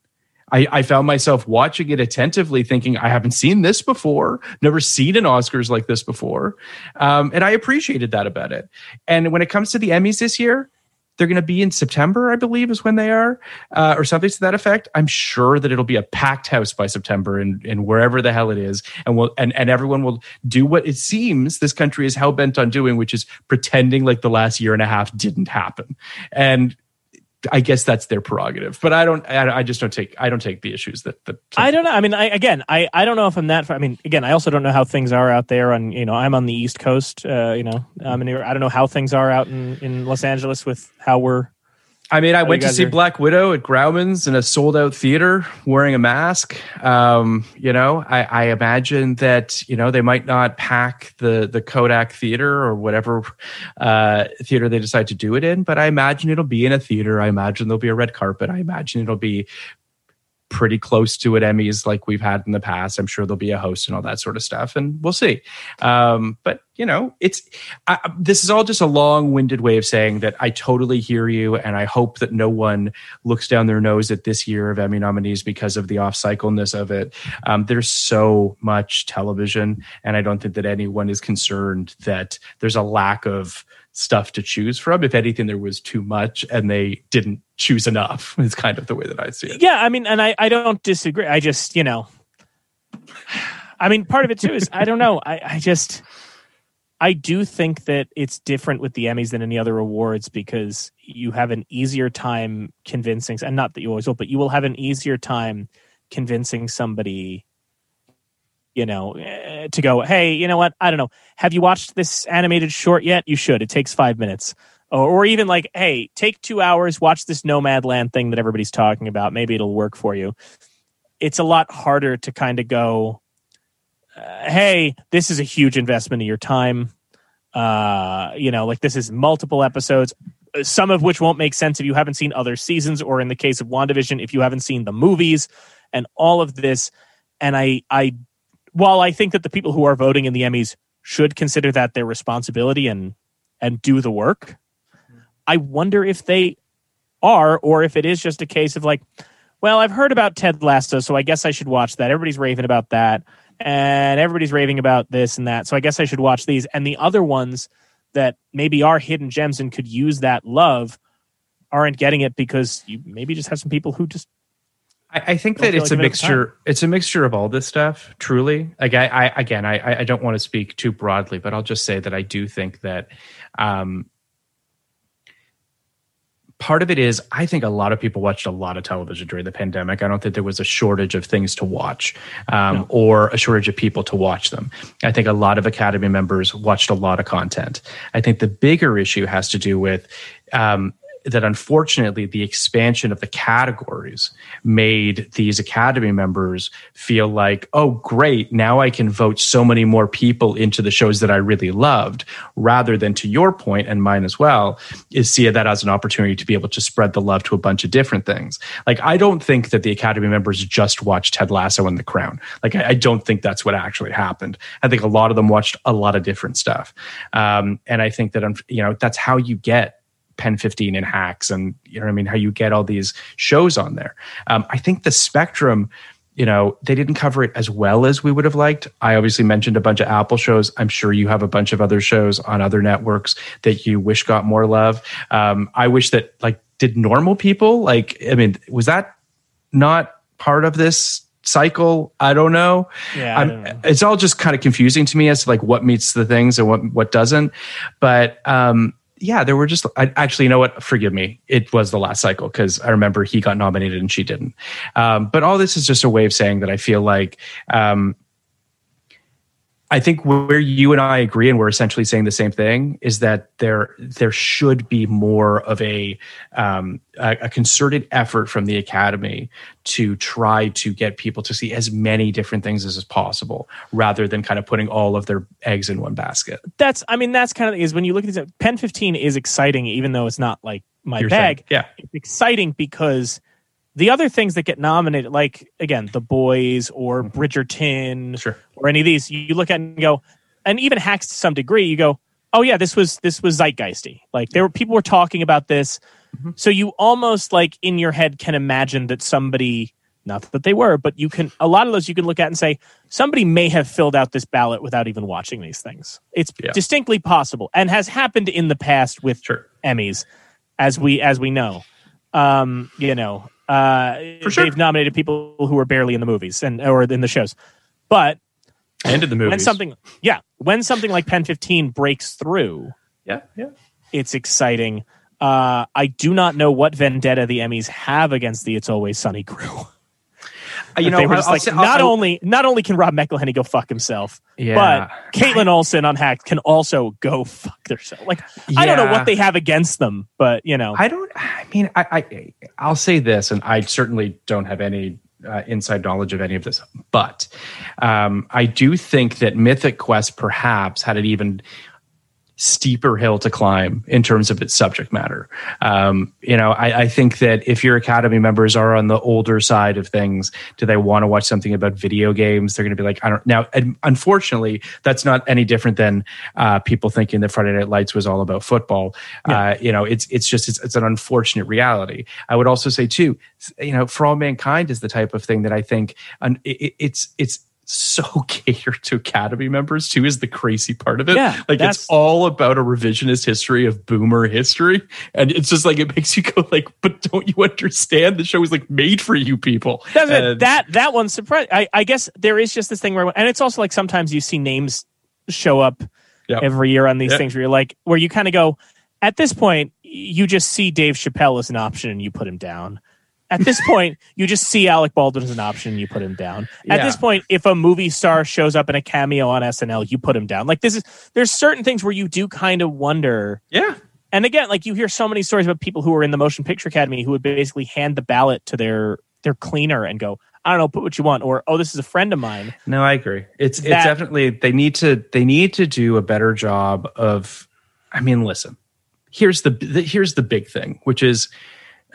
I, I, found myself watching it attentively, thinking, I haven't seen this before, never seen an Oscars like this before. Um, and I appreciated that about it. And when it comes to the Emmys this year, they're going to be in September, I believe, is when they are, uh, or something to that effect. I'm sure that it'll be a packed house by September, and and wherever the hell it is, and will and and everyone will do what it seems this country is hell bent on doing, which is pretending like the last year and a half didn't happen, and I guess that's their prerogative, but I don't. I, I, just don't take. I don't take the issues that. that I don't know. I mean, I, again, I, I don't know if I'm that. I mean, again, I also don't know how things are out there. On you know, I'm on the East Coast. Uh, you know, I mean, I don't know how things are out in in Los Angeles with how we're I mean, I went to see are... Black Widow at Grauman's in a sold out theater wearing a mask. Um, you know, I, I, imagine that, you know, they might not pack the, the Kodak theater or whatever uh, theater they decide to do it in, but I imagine it'll be in a theater. I imagine there'll be a red carpet. I imagine it'll be pretty close to it Emmys like we've had in the past. I'm sure there'll be a host and all that sort of stuff, and we'll see. Um, but you know, it's I, this is all just a long-winded way of saying that I totally hear you, and I hope that no one looks down their nose at this year of Emmy nominees because of the off-cycleness of it. Um, there's so much television, and I don't think that anyone is concerned that there's a lack of stuff to choose from. If anything, there was too much and they didn't choose enough, is kind of the way that I see it. Yeah, I mean, and I, I don't disagree. I just, you know, I mean, part of it too is I don't know. I, I just, I do think that it's different with the Emmys than any other awards because you have an easier time convincing, and not that you always will, but you will have an easier time convincing somebody you know, eh, to go, hey, you know what? I don't know. Have you watched this animated short yet? You should. It takes five minutes. Or, or even like, hey, take two hours, watch this Nomadland thing that everybody's talking about. Maybe it'll work for you. it's a lot harder to kind of go, uh, hey, this is a huge investment of your time. Uh, you know, like this is multiple episodes, uh, some of which won't make sense if you haven't seen other seasons, or in the case of WandaVision, if you haven't seen the movies and all of this. And I, I, while I think that the people who are voting in the Emmys should consider that their responsibility and and do the work, I wonder if they are, or if it is just a case of like, well, I've heard about Ted Lasso, so I guess I should watch that. Everybody's raving about that and everybody's raving about this and that. So I guess I should watch these. And the other ones that maybe are hidden gems and could use that love aren't getting it because you maybe just have some people who just. I, I think that it's like a giving it the time. mixture. It's a mixture of all this stuff. Truly, like I, I again, I, I don't want to speak too broadly, but I'll just say that I do think that um, part of it is I think a lot of people watched a lot of television during the pandemic. I don't think there was a shortage of things to watch um, or a shortage of people to watch them. I think a lot of Academy members watched a lot of content. I think the bigger issue has to do with um, that unfortunately the expansion of the categories made these academy members feel like oh great now i can vote so many more people into the shows that i really loved rather than to your point and mine as well is see that as an opportunity to be able to spread the love to a bunch of different things. Like i don't think that the academy members just watched ted lasso and the crown. Like i, I don't think that's what actually happened. I think a lot of them watched a lot of different stuff. Um, and i think that you know that's how you get Pen 15 and hacks and you know what I mean how you get all these shows on there. Um, I think the spectrum you know they didn't cover it as well as we would have liked. I obviously mentioned a bunch of Apple shows. I'm sure you have a bunch of other shows on other networks that you wish got more love. Um, I wish that like did normal people like I mean was that not part of this cycle i don't know Yeah, don't know. it's all just kind of confusing to me as to like what meets the things and what what doesn't but um yeah there were just I, actually you know what? Forgive me. It was the last cycle because i remember he got nominated and she didn't. Um but all this is just a way of saying that i feel like um I think where you and I agree, and we're essentially saying the same thing, is that there there should be more of a um, a, concerted effort from the academy to try to get people to see as many different things as is possible, rather than kind of putting all of their eggs in one basket. That's, I mean, that's kind of is when you look at this. Pen 15 is exciting, even though it's not like my bag. yeah. It's exciting because the other things that get nominated, like again, The Boys or Bridgerton Mm-hmm. Sure. or any of these, you look at and go, and even hacks to some degree, you go, oh yeah, this was this was zeitgeisty. Like there were people were talking about this, Mm-hmm. so you almost like in your head can imagine that somebody, not that they were, but you can a lot of those you can look at and say somebody may have filled out this ballot without even watching these things. It's Yeah. distinctly possible and has happened in the past with Sure. Emmys, as we as we know. Um, you know, uh, For sure. they've nominated people who were barely in the movies and or in the shows, but And in the movies, when something, yeah, when something like Pen Fifteen breaks through, yeah, yeah. it's exciting. Uh, I do not know what vendetta the Emmys have against the It's Always Sunny crew. Uh, you know, they were just like, say- not I'll- only not only can Rob McElhenney go fuck himself, Yeah. but Kaitlin Olson on Hacks can also go fuck themselves. Like I don't know what they have against them, but you know, I don't. I mean, I, I I'll say this, and I certainly don't have any uh, inside knowledge of any of this, but um, I do think that Mythic Quest perhaps had an even steeper hill to climb in terms of its subject matter. Um, you know, I, I think that if your Academy members are on the older side of things, do they want to watch something about video games? They're going to be like, I don't. Now, unfortunately, that's not any different than uh, people thinking that Friday Night Lights was all about football. Uh, you know, it's it's just it's, it's an unfortunate reality. I would also say too, you know, For All Mankind is the type of thing that I think um, it, it- it's it's so catered to academy members too is the crazy part of it Yeah, like it's all about a revisionist history of boomer history and it's just like it makes you go like but don't you understand the show is like made for you people. And- that that one's surprising. I, I guess there is just this thing where, and it's also like sometimes you see names show up Yep. every year on these Yep. things where you're like, where you kind of go, at this point, you just see Dave Chappelle as an option and you put him down. At this point, you just see Alec Baldwin as an option and you put him down. At Yeah. this point, if a movie star shows up in a cameo on SNL, you put him down. Like this is there's certain things where you do kind of wonder. yeah And again, like you hear so many stories about people who are in the Motion Picture Academy who would basically hand the ballot to their their cleaner and go, I don't know, put what you want, or oh, this is a friend of mine. No, I agree. It's it's definitely they need to they need to do a better job of. I mean, listen. Here's the, the here's the big thing, which is,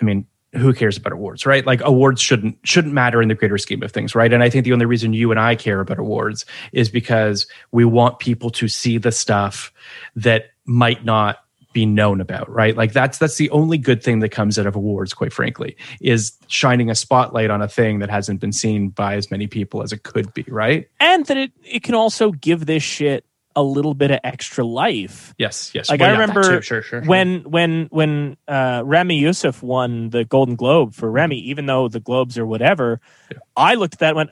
I mean, who cares about awards, right? Like awards shouldn't shouldn't matter in the greater scheme of things, right? And I think the only reason you and I care about awards is because we want people to see the stuff that might not be known about, right? Like that's that's the only good thing that comes out of awards, quite frankly, is shining a spotlight on a thing that hasn't been seen by as many people as it could be, right? And that it, it can also give this shit a little bit of extra life. Yes, yes. Like Well, I yeah, remember. Sure, sure, sure. when when when uh, Ramy Youssef won the Golden Globe for Ramy, even though the Globes or whatever, I looked at that and went,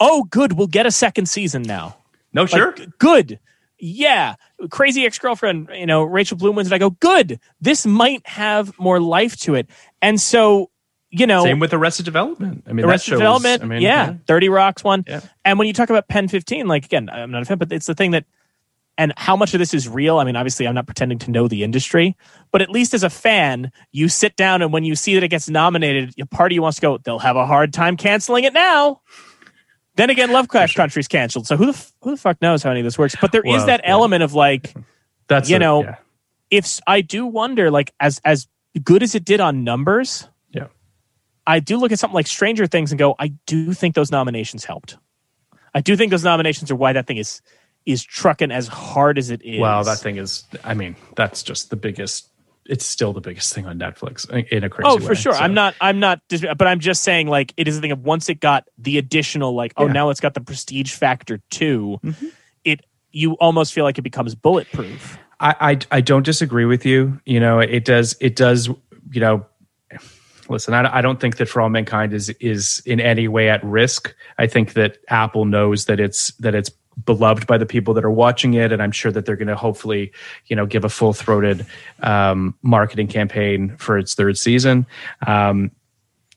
"Oh, good, we'll get a second season now." No, sure. Like, good. Yeah, crazy ex girlfriend. You know, Rachel Bloom wins, and I go, "Good. This might have more life to it." And so, you know, Same with Arrested Development. I mean, that Arrested show was- Development, I mean, yeah, Thirty Rocks one. Yeah. And when you talk about Pen fifteen, like again, I'm not a fan, but it's the thing that, and how much of this is real? I mean, obviously, I'm not pretending to know the industry, but at least as a fan, you sit down and when you see that it gets nominated, a part of you wants to go, they'll have a hard time canceling it now. Then again, Lovecraft Country's canceled, so who the f- who the fuck knows how any of this works? But there is Well, that yeah. element of like, That's you a- know, yeah. if i do wonder, like as as good as it did on numbers, Yeah. I do look at something like Stranger Things and go, I do think those nominations helped. I do think those nominations are why that thing is is trucking as hard as it is. Wow, that thing is. I mean, that's just the biggest. It's still the biggest thing on Netflix in a crazy Oh, way. for sure. So- I'm not. I'm not. dis- But I'm just saying, like, it is a thing of once it got the additional, like, oh, Yeah. now it's got the prestige factor too. Mm-hmm. It you almost feel like it becomes bulletproof. I, I I don't disagree with you. You know, it does it does. You know, listen, I, I don't think that For All Mankind is is in any way at risk. I think that Apple knows that it's that it's beloved by the people that are watching it, and I'm sure that they're going to hopefully, you know, give a full throated um, marketing campaign for its third season. Um,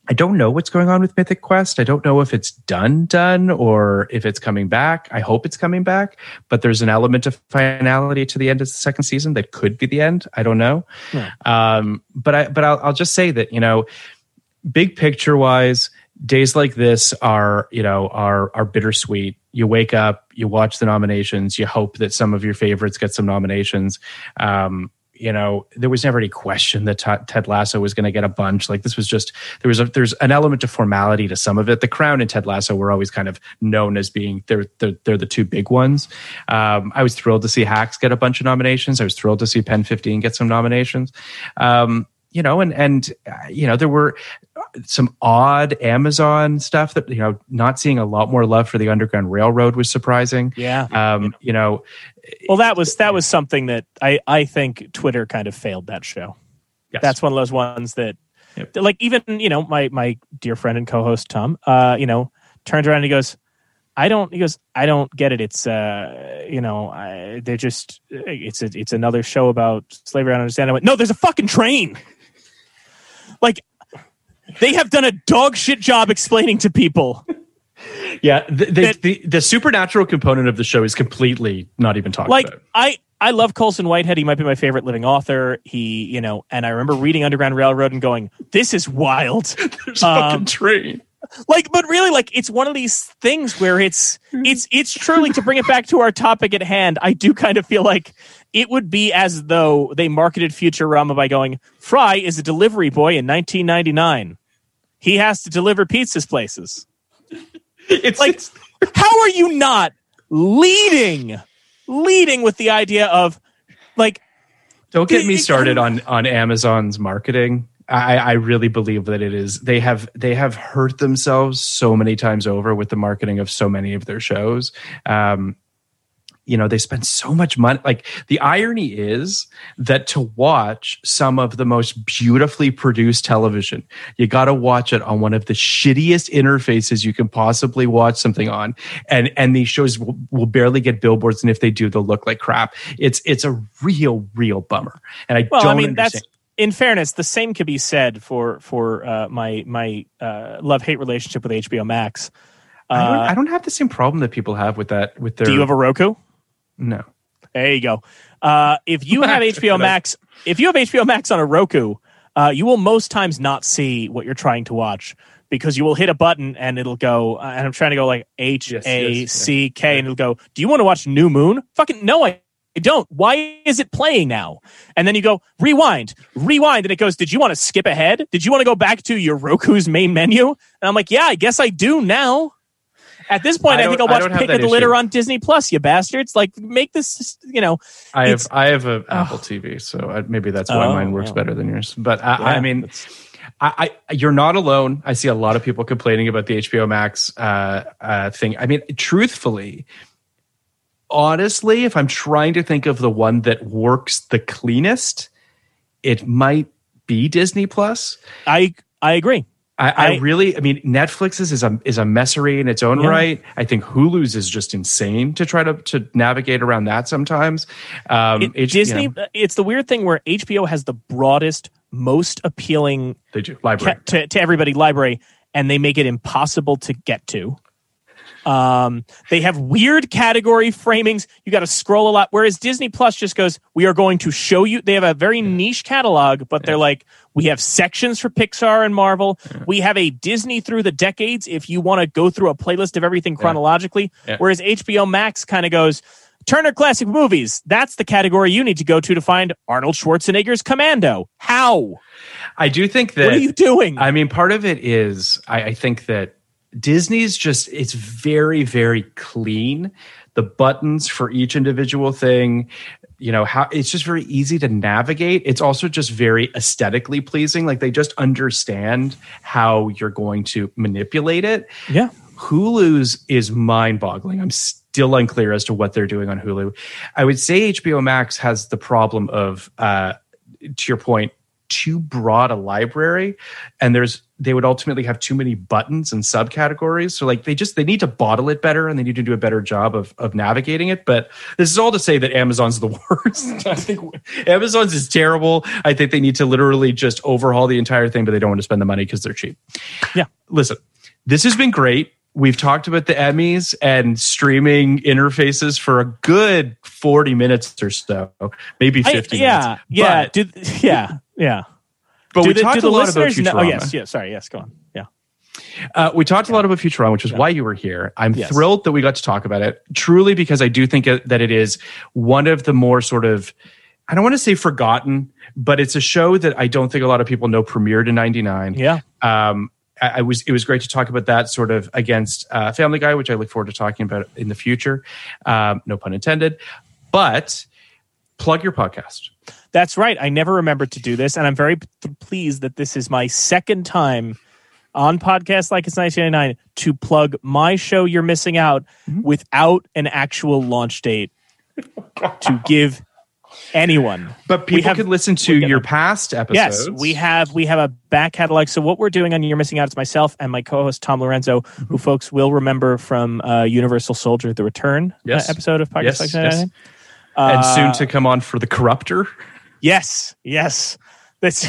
I don't know what's going on with Mythic Quest. I don't know if it's done, done, or if it's coming back. I hope it's coming back, but there's an element of finality to the end of the second season that could be the end. I don't know. Um, but I, but I'll, I'll just say that you know, big picture wise, days like this are you know are are bittersweet. You wake up, you watch the nominations, you hope that some of your favorites get some nominations. Um, you know, there was never any question that T- Ted Lasso was going to get a bunch. Like this was just there was a there's an element of formality to some of it. The Crown and Ted Lasso were always kind of known as being they're they're, they're the two big ones. Um, I was thrilled to see Hacks get a bunch of nominations. I was thrilled to see Pen 15 get some nominations. Um, you know, and and uh, you know there were some odd Amazon stuff that you know not seeing a lot more love for the Underground Railroad was surprising. Yeah. Um, you know, Well, that was that was something that I I think Twitter kind of failed that show. Yes. That's one of those ones that, that, like even you know my my dear friend and co-host Tom, uh, you know, turns around and he goes, I don't. He goes, I don't get it. It's uh, you know, I, they're just it's a, it's another show about slavery. I don't understand. I went, no, there's a fucking train. Like they have done a dog shit job explaining to people. yeah, the the, the the supernatural component of the show is completely not even talked like about. I I love Colson Whitehead. He might be my favorite living author. He, you know, and I remember reading Underground Railroad and going, "This is wild." There's a fucking um, train. Like, but really, like, it's one of these things where it's it's it's truly to bring it back to our topic at hand. I do kind of feel like it would be as though they marketed Futurama by going, "Fry is a delivery boy in 1999. He has to deliver pizzas places." It's like, how are you not leading, leading with the idea of like Don't get me started on on Amazon's marketing. I, I really believe that it is they have they have hurt themselves so many times over with the marketing of so many of their shows. Um, you know they spend so much money like the irony is that to watch some of the most beautifully produced television you got to watch it on one of the shittiest interfaces you can possibly watch something on and and these shows will, will barely get billboards and if they do they'll look like crap it's it's a real real bummer and i well, don't I mean, understand. that's in fairness, the same could be said for for uh, my my uh, love hate relationship with HBO Max. I, don't, Uh, I don't have the same problem that people have with that with their do you have a Roku? No There you go. Uh, if you have HBO Max, if you have HBO Max on a Roku, uh, you will most times not see what you're trying to watch because you will hit a button and it'll go, uh, and I'm trying to go like H A C K, and it'll go, Do you want to watch New Moon? Fucking no, I I don't. Why is it playing now? And then you go rewind, rewind, and it goes, Did you want to skip ahead? Did you want to go back to your Roku's main menu? And I'm like, Yeah, I guess I do now. At this point, I I, think I'll watch Pick of the Litter issue. on Disney Plus, you bastards. Like, make this, you know. I have I have a Apple TV, so I, maybe that's why Oh, mine works yeah. better than yours. But I, I mean, I, I you're not alone. I see a lot of people complaining about the HBO Max uh, uh, thing. I mean, truthfully, honestly, if I'm trying to think of the one that works the cleanest, it might be Disney Plus. I I agree. I, I, I- really, I mean, Netflix's is a is a messery in its own Yeah. right. I think Hulu's is just insane to try to to navigate around that sometimes. Um, It- H- Disney, you know, it's the weird thing where HBO has the broadest, most appealing they do library. ca- to, to everybody library, and they make it impossible to get to. Um, they have weird category framings. You got to scroll a lot. Whereas Disney Plus just goes, we are going to show you. They have a very niche catalog, but they're like, we have sections for Pixar and Marvel. We have a Disney through the decades. If you want to go through a playlist of everything chronologically, Yeah. whereas HBO Max kind of goes. Turner Classic Movies. That's the category you need to go to to find Arnold Schwarzenegger's Commando. How? I do think that. What are you doing? I mean, part of it is I, I think that Disney's just it's very very clean. The buttons for each individual thing, you know, how it's just very easy to navigate. It's also just very aesthetically pleasing. Like they just understand how you're going to manipulate it. Yeah. Hulu's is mind boggling. I'm still unclear as to what they're doing on Hulu. I would say HBO Max has the problem of, uh, to your point, too broad a library, and there's they would ultimately have too many buttons and subcategories. So like they just they need to bottle it better and they need to do a better job of of navigating it. But this is all to say that Amazon's the worst. I think Amazon's is terrible. I think they need to literally just overhaul the entire thing, but they don't want to spend the money because they're cheap. Yeah. Listen, this has been great. We've talked about the Emmys and streaming interfaces for a good 40 minutes or so, maybe I- 50 yeah, minutes. yeah, But, yeah, yeah. but Do we the- talked a lot about know- Futurama. Oh yes, yeah. Sorry, yes. Go on. Yeah. Uh, we talked a lot about Futurama, which is why you were here. I'm Yes. thrilled that we got to talk about it, truly because I do think it, that it is one of the more sort of, I don't want to say forgotten, but it's a show that I don't think a lot of people know premiered in '99. Yeah. Um, I, I was it was great to talk about that sort of against uh, Family Guy, which I look forward to talking about in the future. Um, no pun intended. But plug your podcast. That's right. I never remembered to do this, and I'm very p- pleased that this is my second time on podcast like it's 1999 to plug my show. You're missing out Mm-hmm. without an actual launch date to give anyone. But people have- could listen to can- your past episodes. Yes, we have we have a back catalog. So what we're doing on You're Missing Out is myself and my co-host Tom Lorenzo, Mm-hmm. who folks will remember from uh, Universal Soldier: The Return uh, episode of Podcast Yes, Like yes. 1999. and Uh, soon to come on for the Corruptor. Yes, yes. That's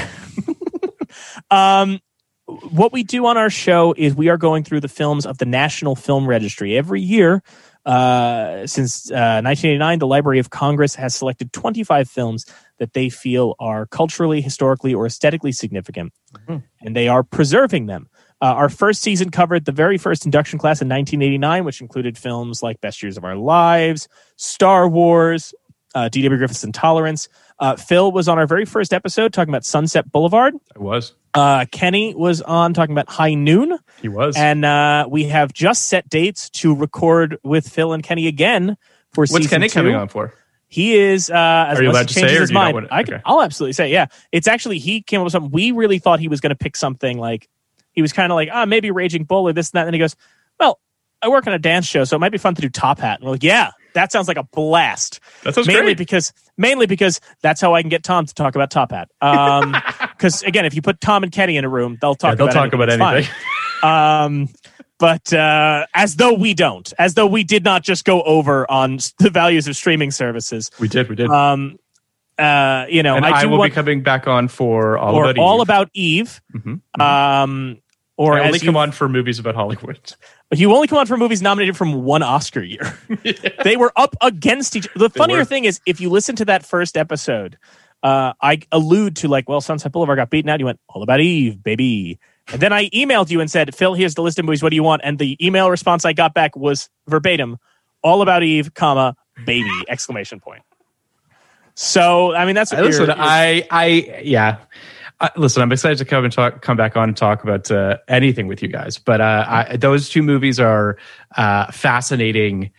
um what we do on our show is we are going through the films of the National Film Registry every year. Uh, since uh, 1989, the Library of Congress has selected 25 films that they feel are culturally, historically, or aesthetically significant, and they are preserving them. Uh, our first season covered the very first induction class in 1989, which included films like Best Years of Our Lives, Star Wars, uh, D.W. Griffith's Intolerance. Uh, Phil was on our very first episode talking about Sunset Boulevard. I was. Uh, Kenny was on talking about High Noon. He was. And uh, we have just set dates to record with Phil and Kenny again for What's season Kenny two. coming on for? He is. Uh, as Are you allowed to say, or his do you not mind, to- I can, I'll absolutely say, yeah. It's actually he came up with something. We really thought he was going to pick something like he was kind of like, ah, maybe Raging Bull or this and that. And he goes, well, I work on a dance show, so it might be fun to do Top Hat. And we're like, yeah, that sounds like a blast. That sounds mainly great. because mainly because that's how I can get Tom to talk about Top Hat. Um, because again, if you put Tom and Kenny in a room, they'll talk. Yeah, they'll about talk about anything. It's fine. um, but uh, as though we don't, as though we did not just go over on the values of streaming services. We did. We did. Um, uh, you know, and I I, will want be coming back on for all about all Eve. about Eve. Mhm. Um, or I only come you, on for movies about Hollywood. you only come on for movies nominated from one Oscar year. They were up against each. The funnier thing is, if you listen to that first episode, uh, I allude to like, well, Sunset Boulevard got beaten out. You went all about Eve, baby, And then I emailed you and said, Phil, here's the list of movies. What do you want? And the email response I got back was verbatim, all about Eve, comma, baby, exclamation point. So, I mean, that's what I, listen, I, I, yeah. I, listen, I'm excited to come and talk, come back on and talk about uh, anything with you guys. But uh, I, those two movies are uh, fascinating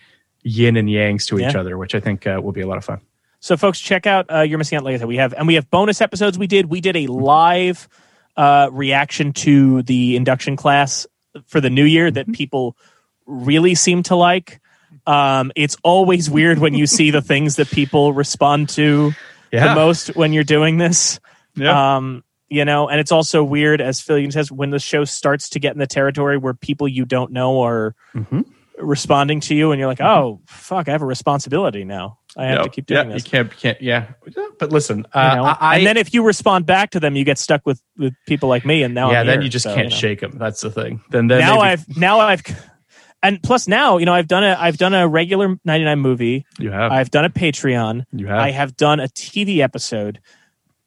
yin and yangs to each Yeah. other, which I think uh, will be a lot of fun. So, folks, check out uh, "You're Missing Out." Like I we have and we have bonus episodes. We did we did a live uh, reaction to the induction class for the new year Mm-hmm. that people really seem to like. Um, it's always weird when you see the things that people respond to Yeah. the most when you're doing this. Yeah. Um, you know, and it's also weird, as Phil says, when the show starts to get in the territory where people you don't know are Mm-hmm. responding to you, and you're like, "Oh, fuck, I have a responsibility now. I have No, to keep doing yeah, this." You can't, you can't, yeah. But listen, you uh, know? I, and then if you respond back to them, you get stuck with, with people like me. And now, yeah, I'm then here, you just so, can't know. shake them. That's the thing. Then, then now maybe- I've now I've and plus now you know I've done a I've done a regular 99 movie. You have. I've done a Patreon. You have. I have done a TV episode,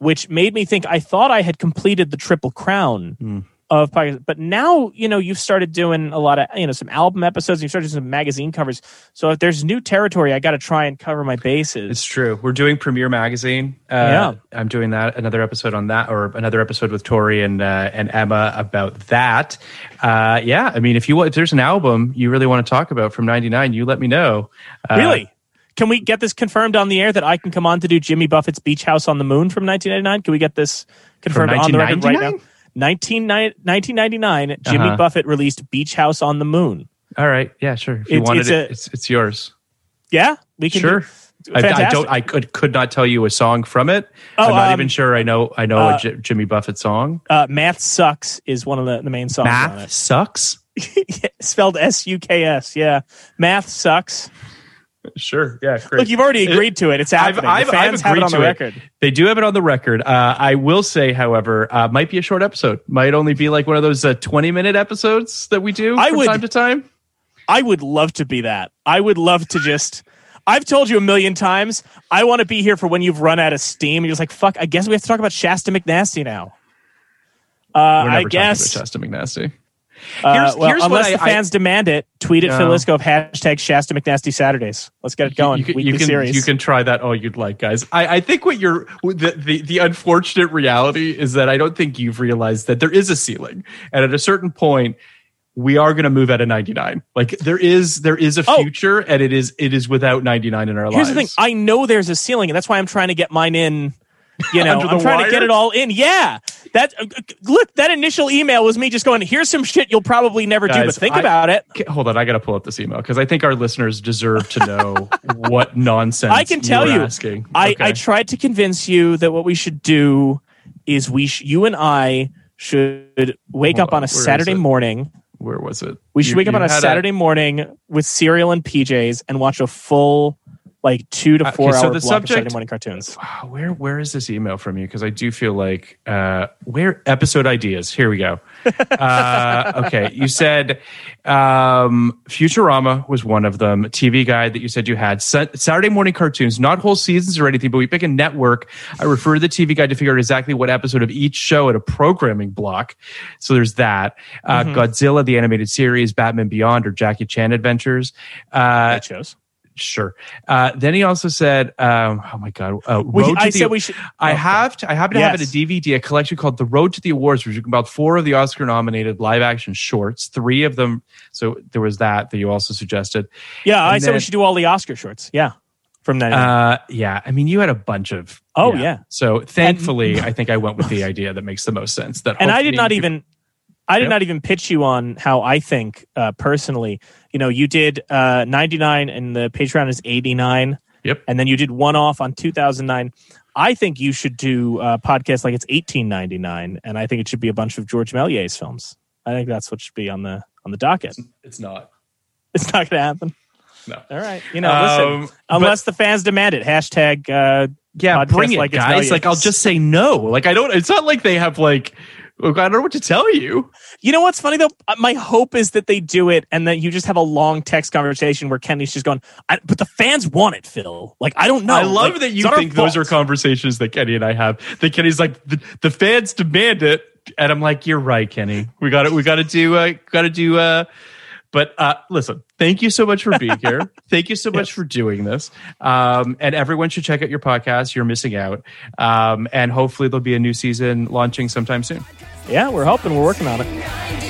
which made me think I thought I had completed the triple crown. Hmm. Of podcasts. but now you know you've started doing a lot of you know some album episodes. You've started doing some magazine covers. So if there's new territory, I got to try and cover my bases. It's true. We're doing Premiere Magazine. Uh, Yeah. I'm doing that. Another episode on that, or another episode with Tori and uh, and Emma about that. Uh, yeah, I mean, if you want, if there's an album you really want to talk about from '99, you let me know. Uh, Really? Can we get this confirmed on the air that I can come on to do Jimmy Buffett's Beach House on the Moon from 1999? Can we get this confirmed on the record right now? 19, 1999, Jimmy Uh-huh. Buffett released Beach House on the Moon. All right. Yeah. Sure. If you It's- wanted it's it, a- it's it's yours. Yeah, we can. Sure. I, I don't. I could could not tell you a song from it. Oh, I'm not um, even sure. I know. I know uh, a J- Jimmy Buffett song. Uh, Math sucks is one of the, the main songs on Math sucks. Spelled S U K S. Yeah, math sucks. Sure. Yeah. Great. Look, you've already agreed to it. It's happening. I've, I've, fans I've have it on the record. They do have it on the record. Uh, I will say, however, uh, might be a short episode. Might only be like one of those uh, twenty-minute episodes that we do I from would- time to time. I would love to be that. I would love to just. I've told you a million times. I want to be here for when you've run out of steam. And you're just like, fuck. I guess we have to talk about Shasta McNasty now. Uh, I guess. Shasta McNasty. Uh, well, here's what unless I- the fans demand it, tweet at No. Phil Iscove hashtag Shasta McNasty Saturdays. Let's get it going. You can, you can, series. you can try that all you'd like, guys. I, I think what you're the, the the unfortunate reality is that I don't think you've realized that there is a ceiling, and at a certain point, we are going to move out of 99. Like there is there is a Oh. future, and it is it is without 99 in our Here's lives. the thing. I know there's a ceiling, and that's why I'm trying to get mine in. You know, I'm trying to get it all in. Yeah, that uh, look. That initial email was me just going. Here's some shit you'll probably never do, but think I- about it. Hold on, I got to pull up this email because I think our listeners deserve to know what nonsense I can tell you. Asking. I, Okay. I tried to convince you that what we should do is we sh- you and I should wake Hold up on on, a Saturday morning. Where was it? We should You- wake up on a Saturday morning with cereal and PJs and watch a full like two to Okay, four so hour the block of subject- Saturday morning cartoons. Wow, where where is this email from you? Because I do feel like uh, where episode ideas. Here we go. Uh, okay, you said um, Futurama was one of them. TV guide that you said you had Sa- Saturday morning cartoons, not whole seasons or anything, but we pick a network. I refer to the TV guide to figure out exactly what episode of each show at a programming block. So there's that. Uh, Mhm. Godzilla, the animated series, Batman Beyond, or Jackie Chan Adventures. Uh, That shows. Sure. Uh, then he also said, um, "Oh my God, uh, We- I the- said we should- I okay. have to. I happen to have it a DVD, a collection called "The Road to the Awards," which is about four of the Oscar-nominated live-action shorts. Three of them. So there was that that you also suggested. Yeah, I And said we should do all the Oscar shorts. Yeah, from that. Uh, yeah, I mean, you had a bunch of. Oh, yeah. So thankfully, I think I went with the idea that makes the most sense. That and I did not even I did Yep. not even pitch you on how I think uh, personally. You know, you did uh, 99 and the Patreon is 89. Yep. And then you did one off on 2009. I think you should do a podcast like it's 1899 and I think it should be a bunch of George Méliès films. I think that's what should be on the on the docket. It's not. It's not going to happen. No. All right. You know, Um, listen, unless the fans demand it. Hashtag uh, Yeah, bring it, like it's guys. Like, I'll just say no. Like, I don't. It's not like they have like I don't know what to tell you. You know what's funny though? Uh, My hope is that they do it and that you just have a long text conversation where Kenny's just going, I, but the fans want it, Phil. Like, I don't know. I love Like, that you it's not our think those are conversations that Kenny and I have. That Kenny's like the, the fans demand it, and I'm like, you're right, Kenny. We got to We got to do. Uh, got to do. Uh, but uh, listen, thank you so much for being here. thank you so much for doing this. Um, and everyone should check out your podcast. You're missing out. Um, and hopefully there'll be a new season launching sometime soon. Yeah, we're hoping. We're working on it.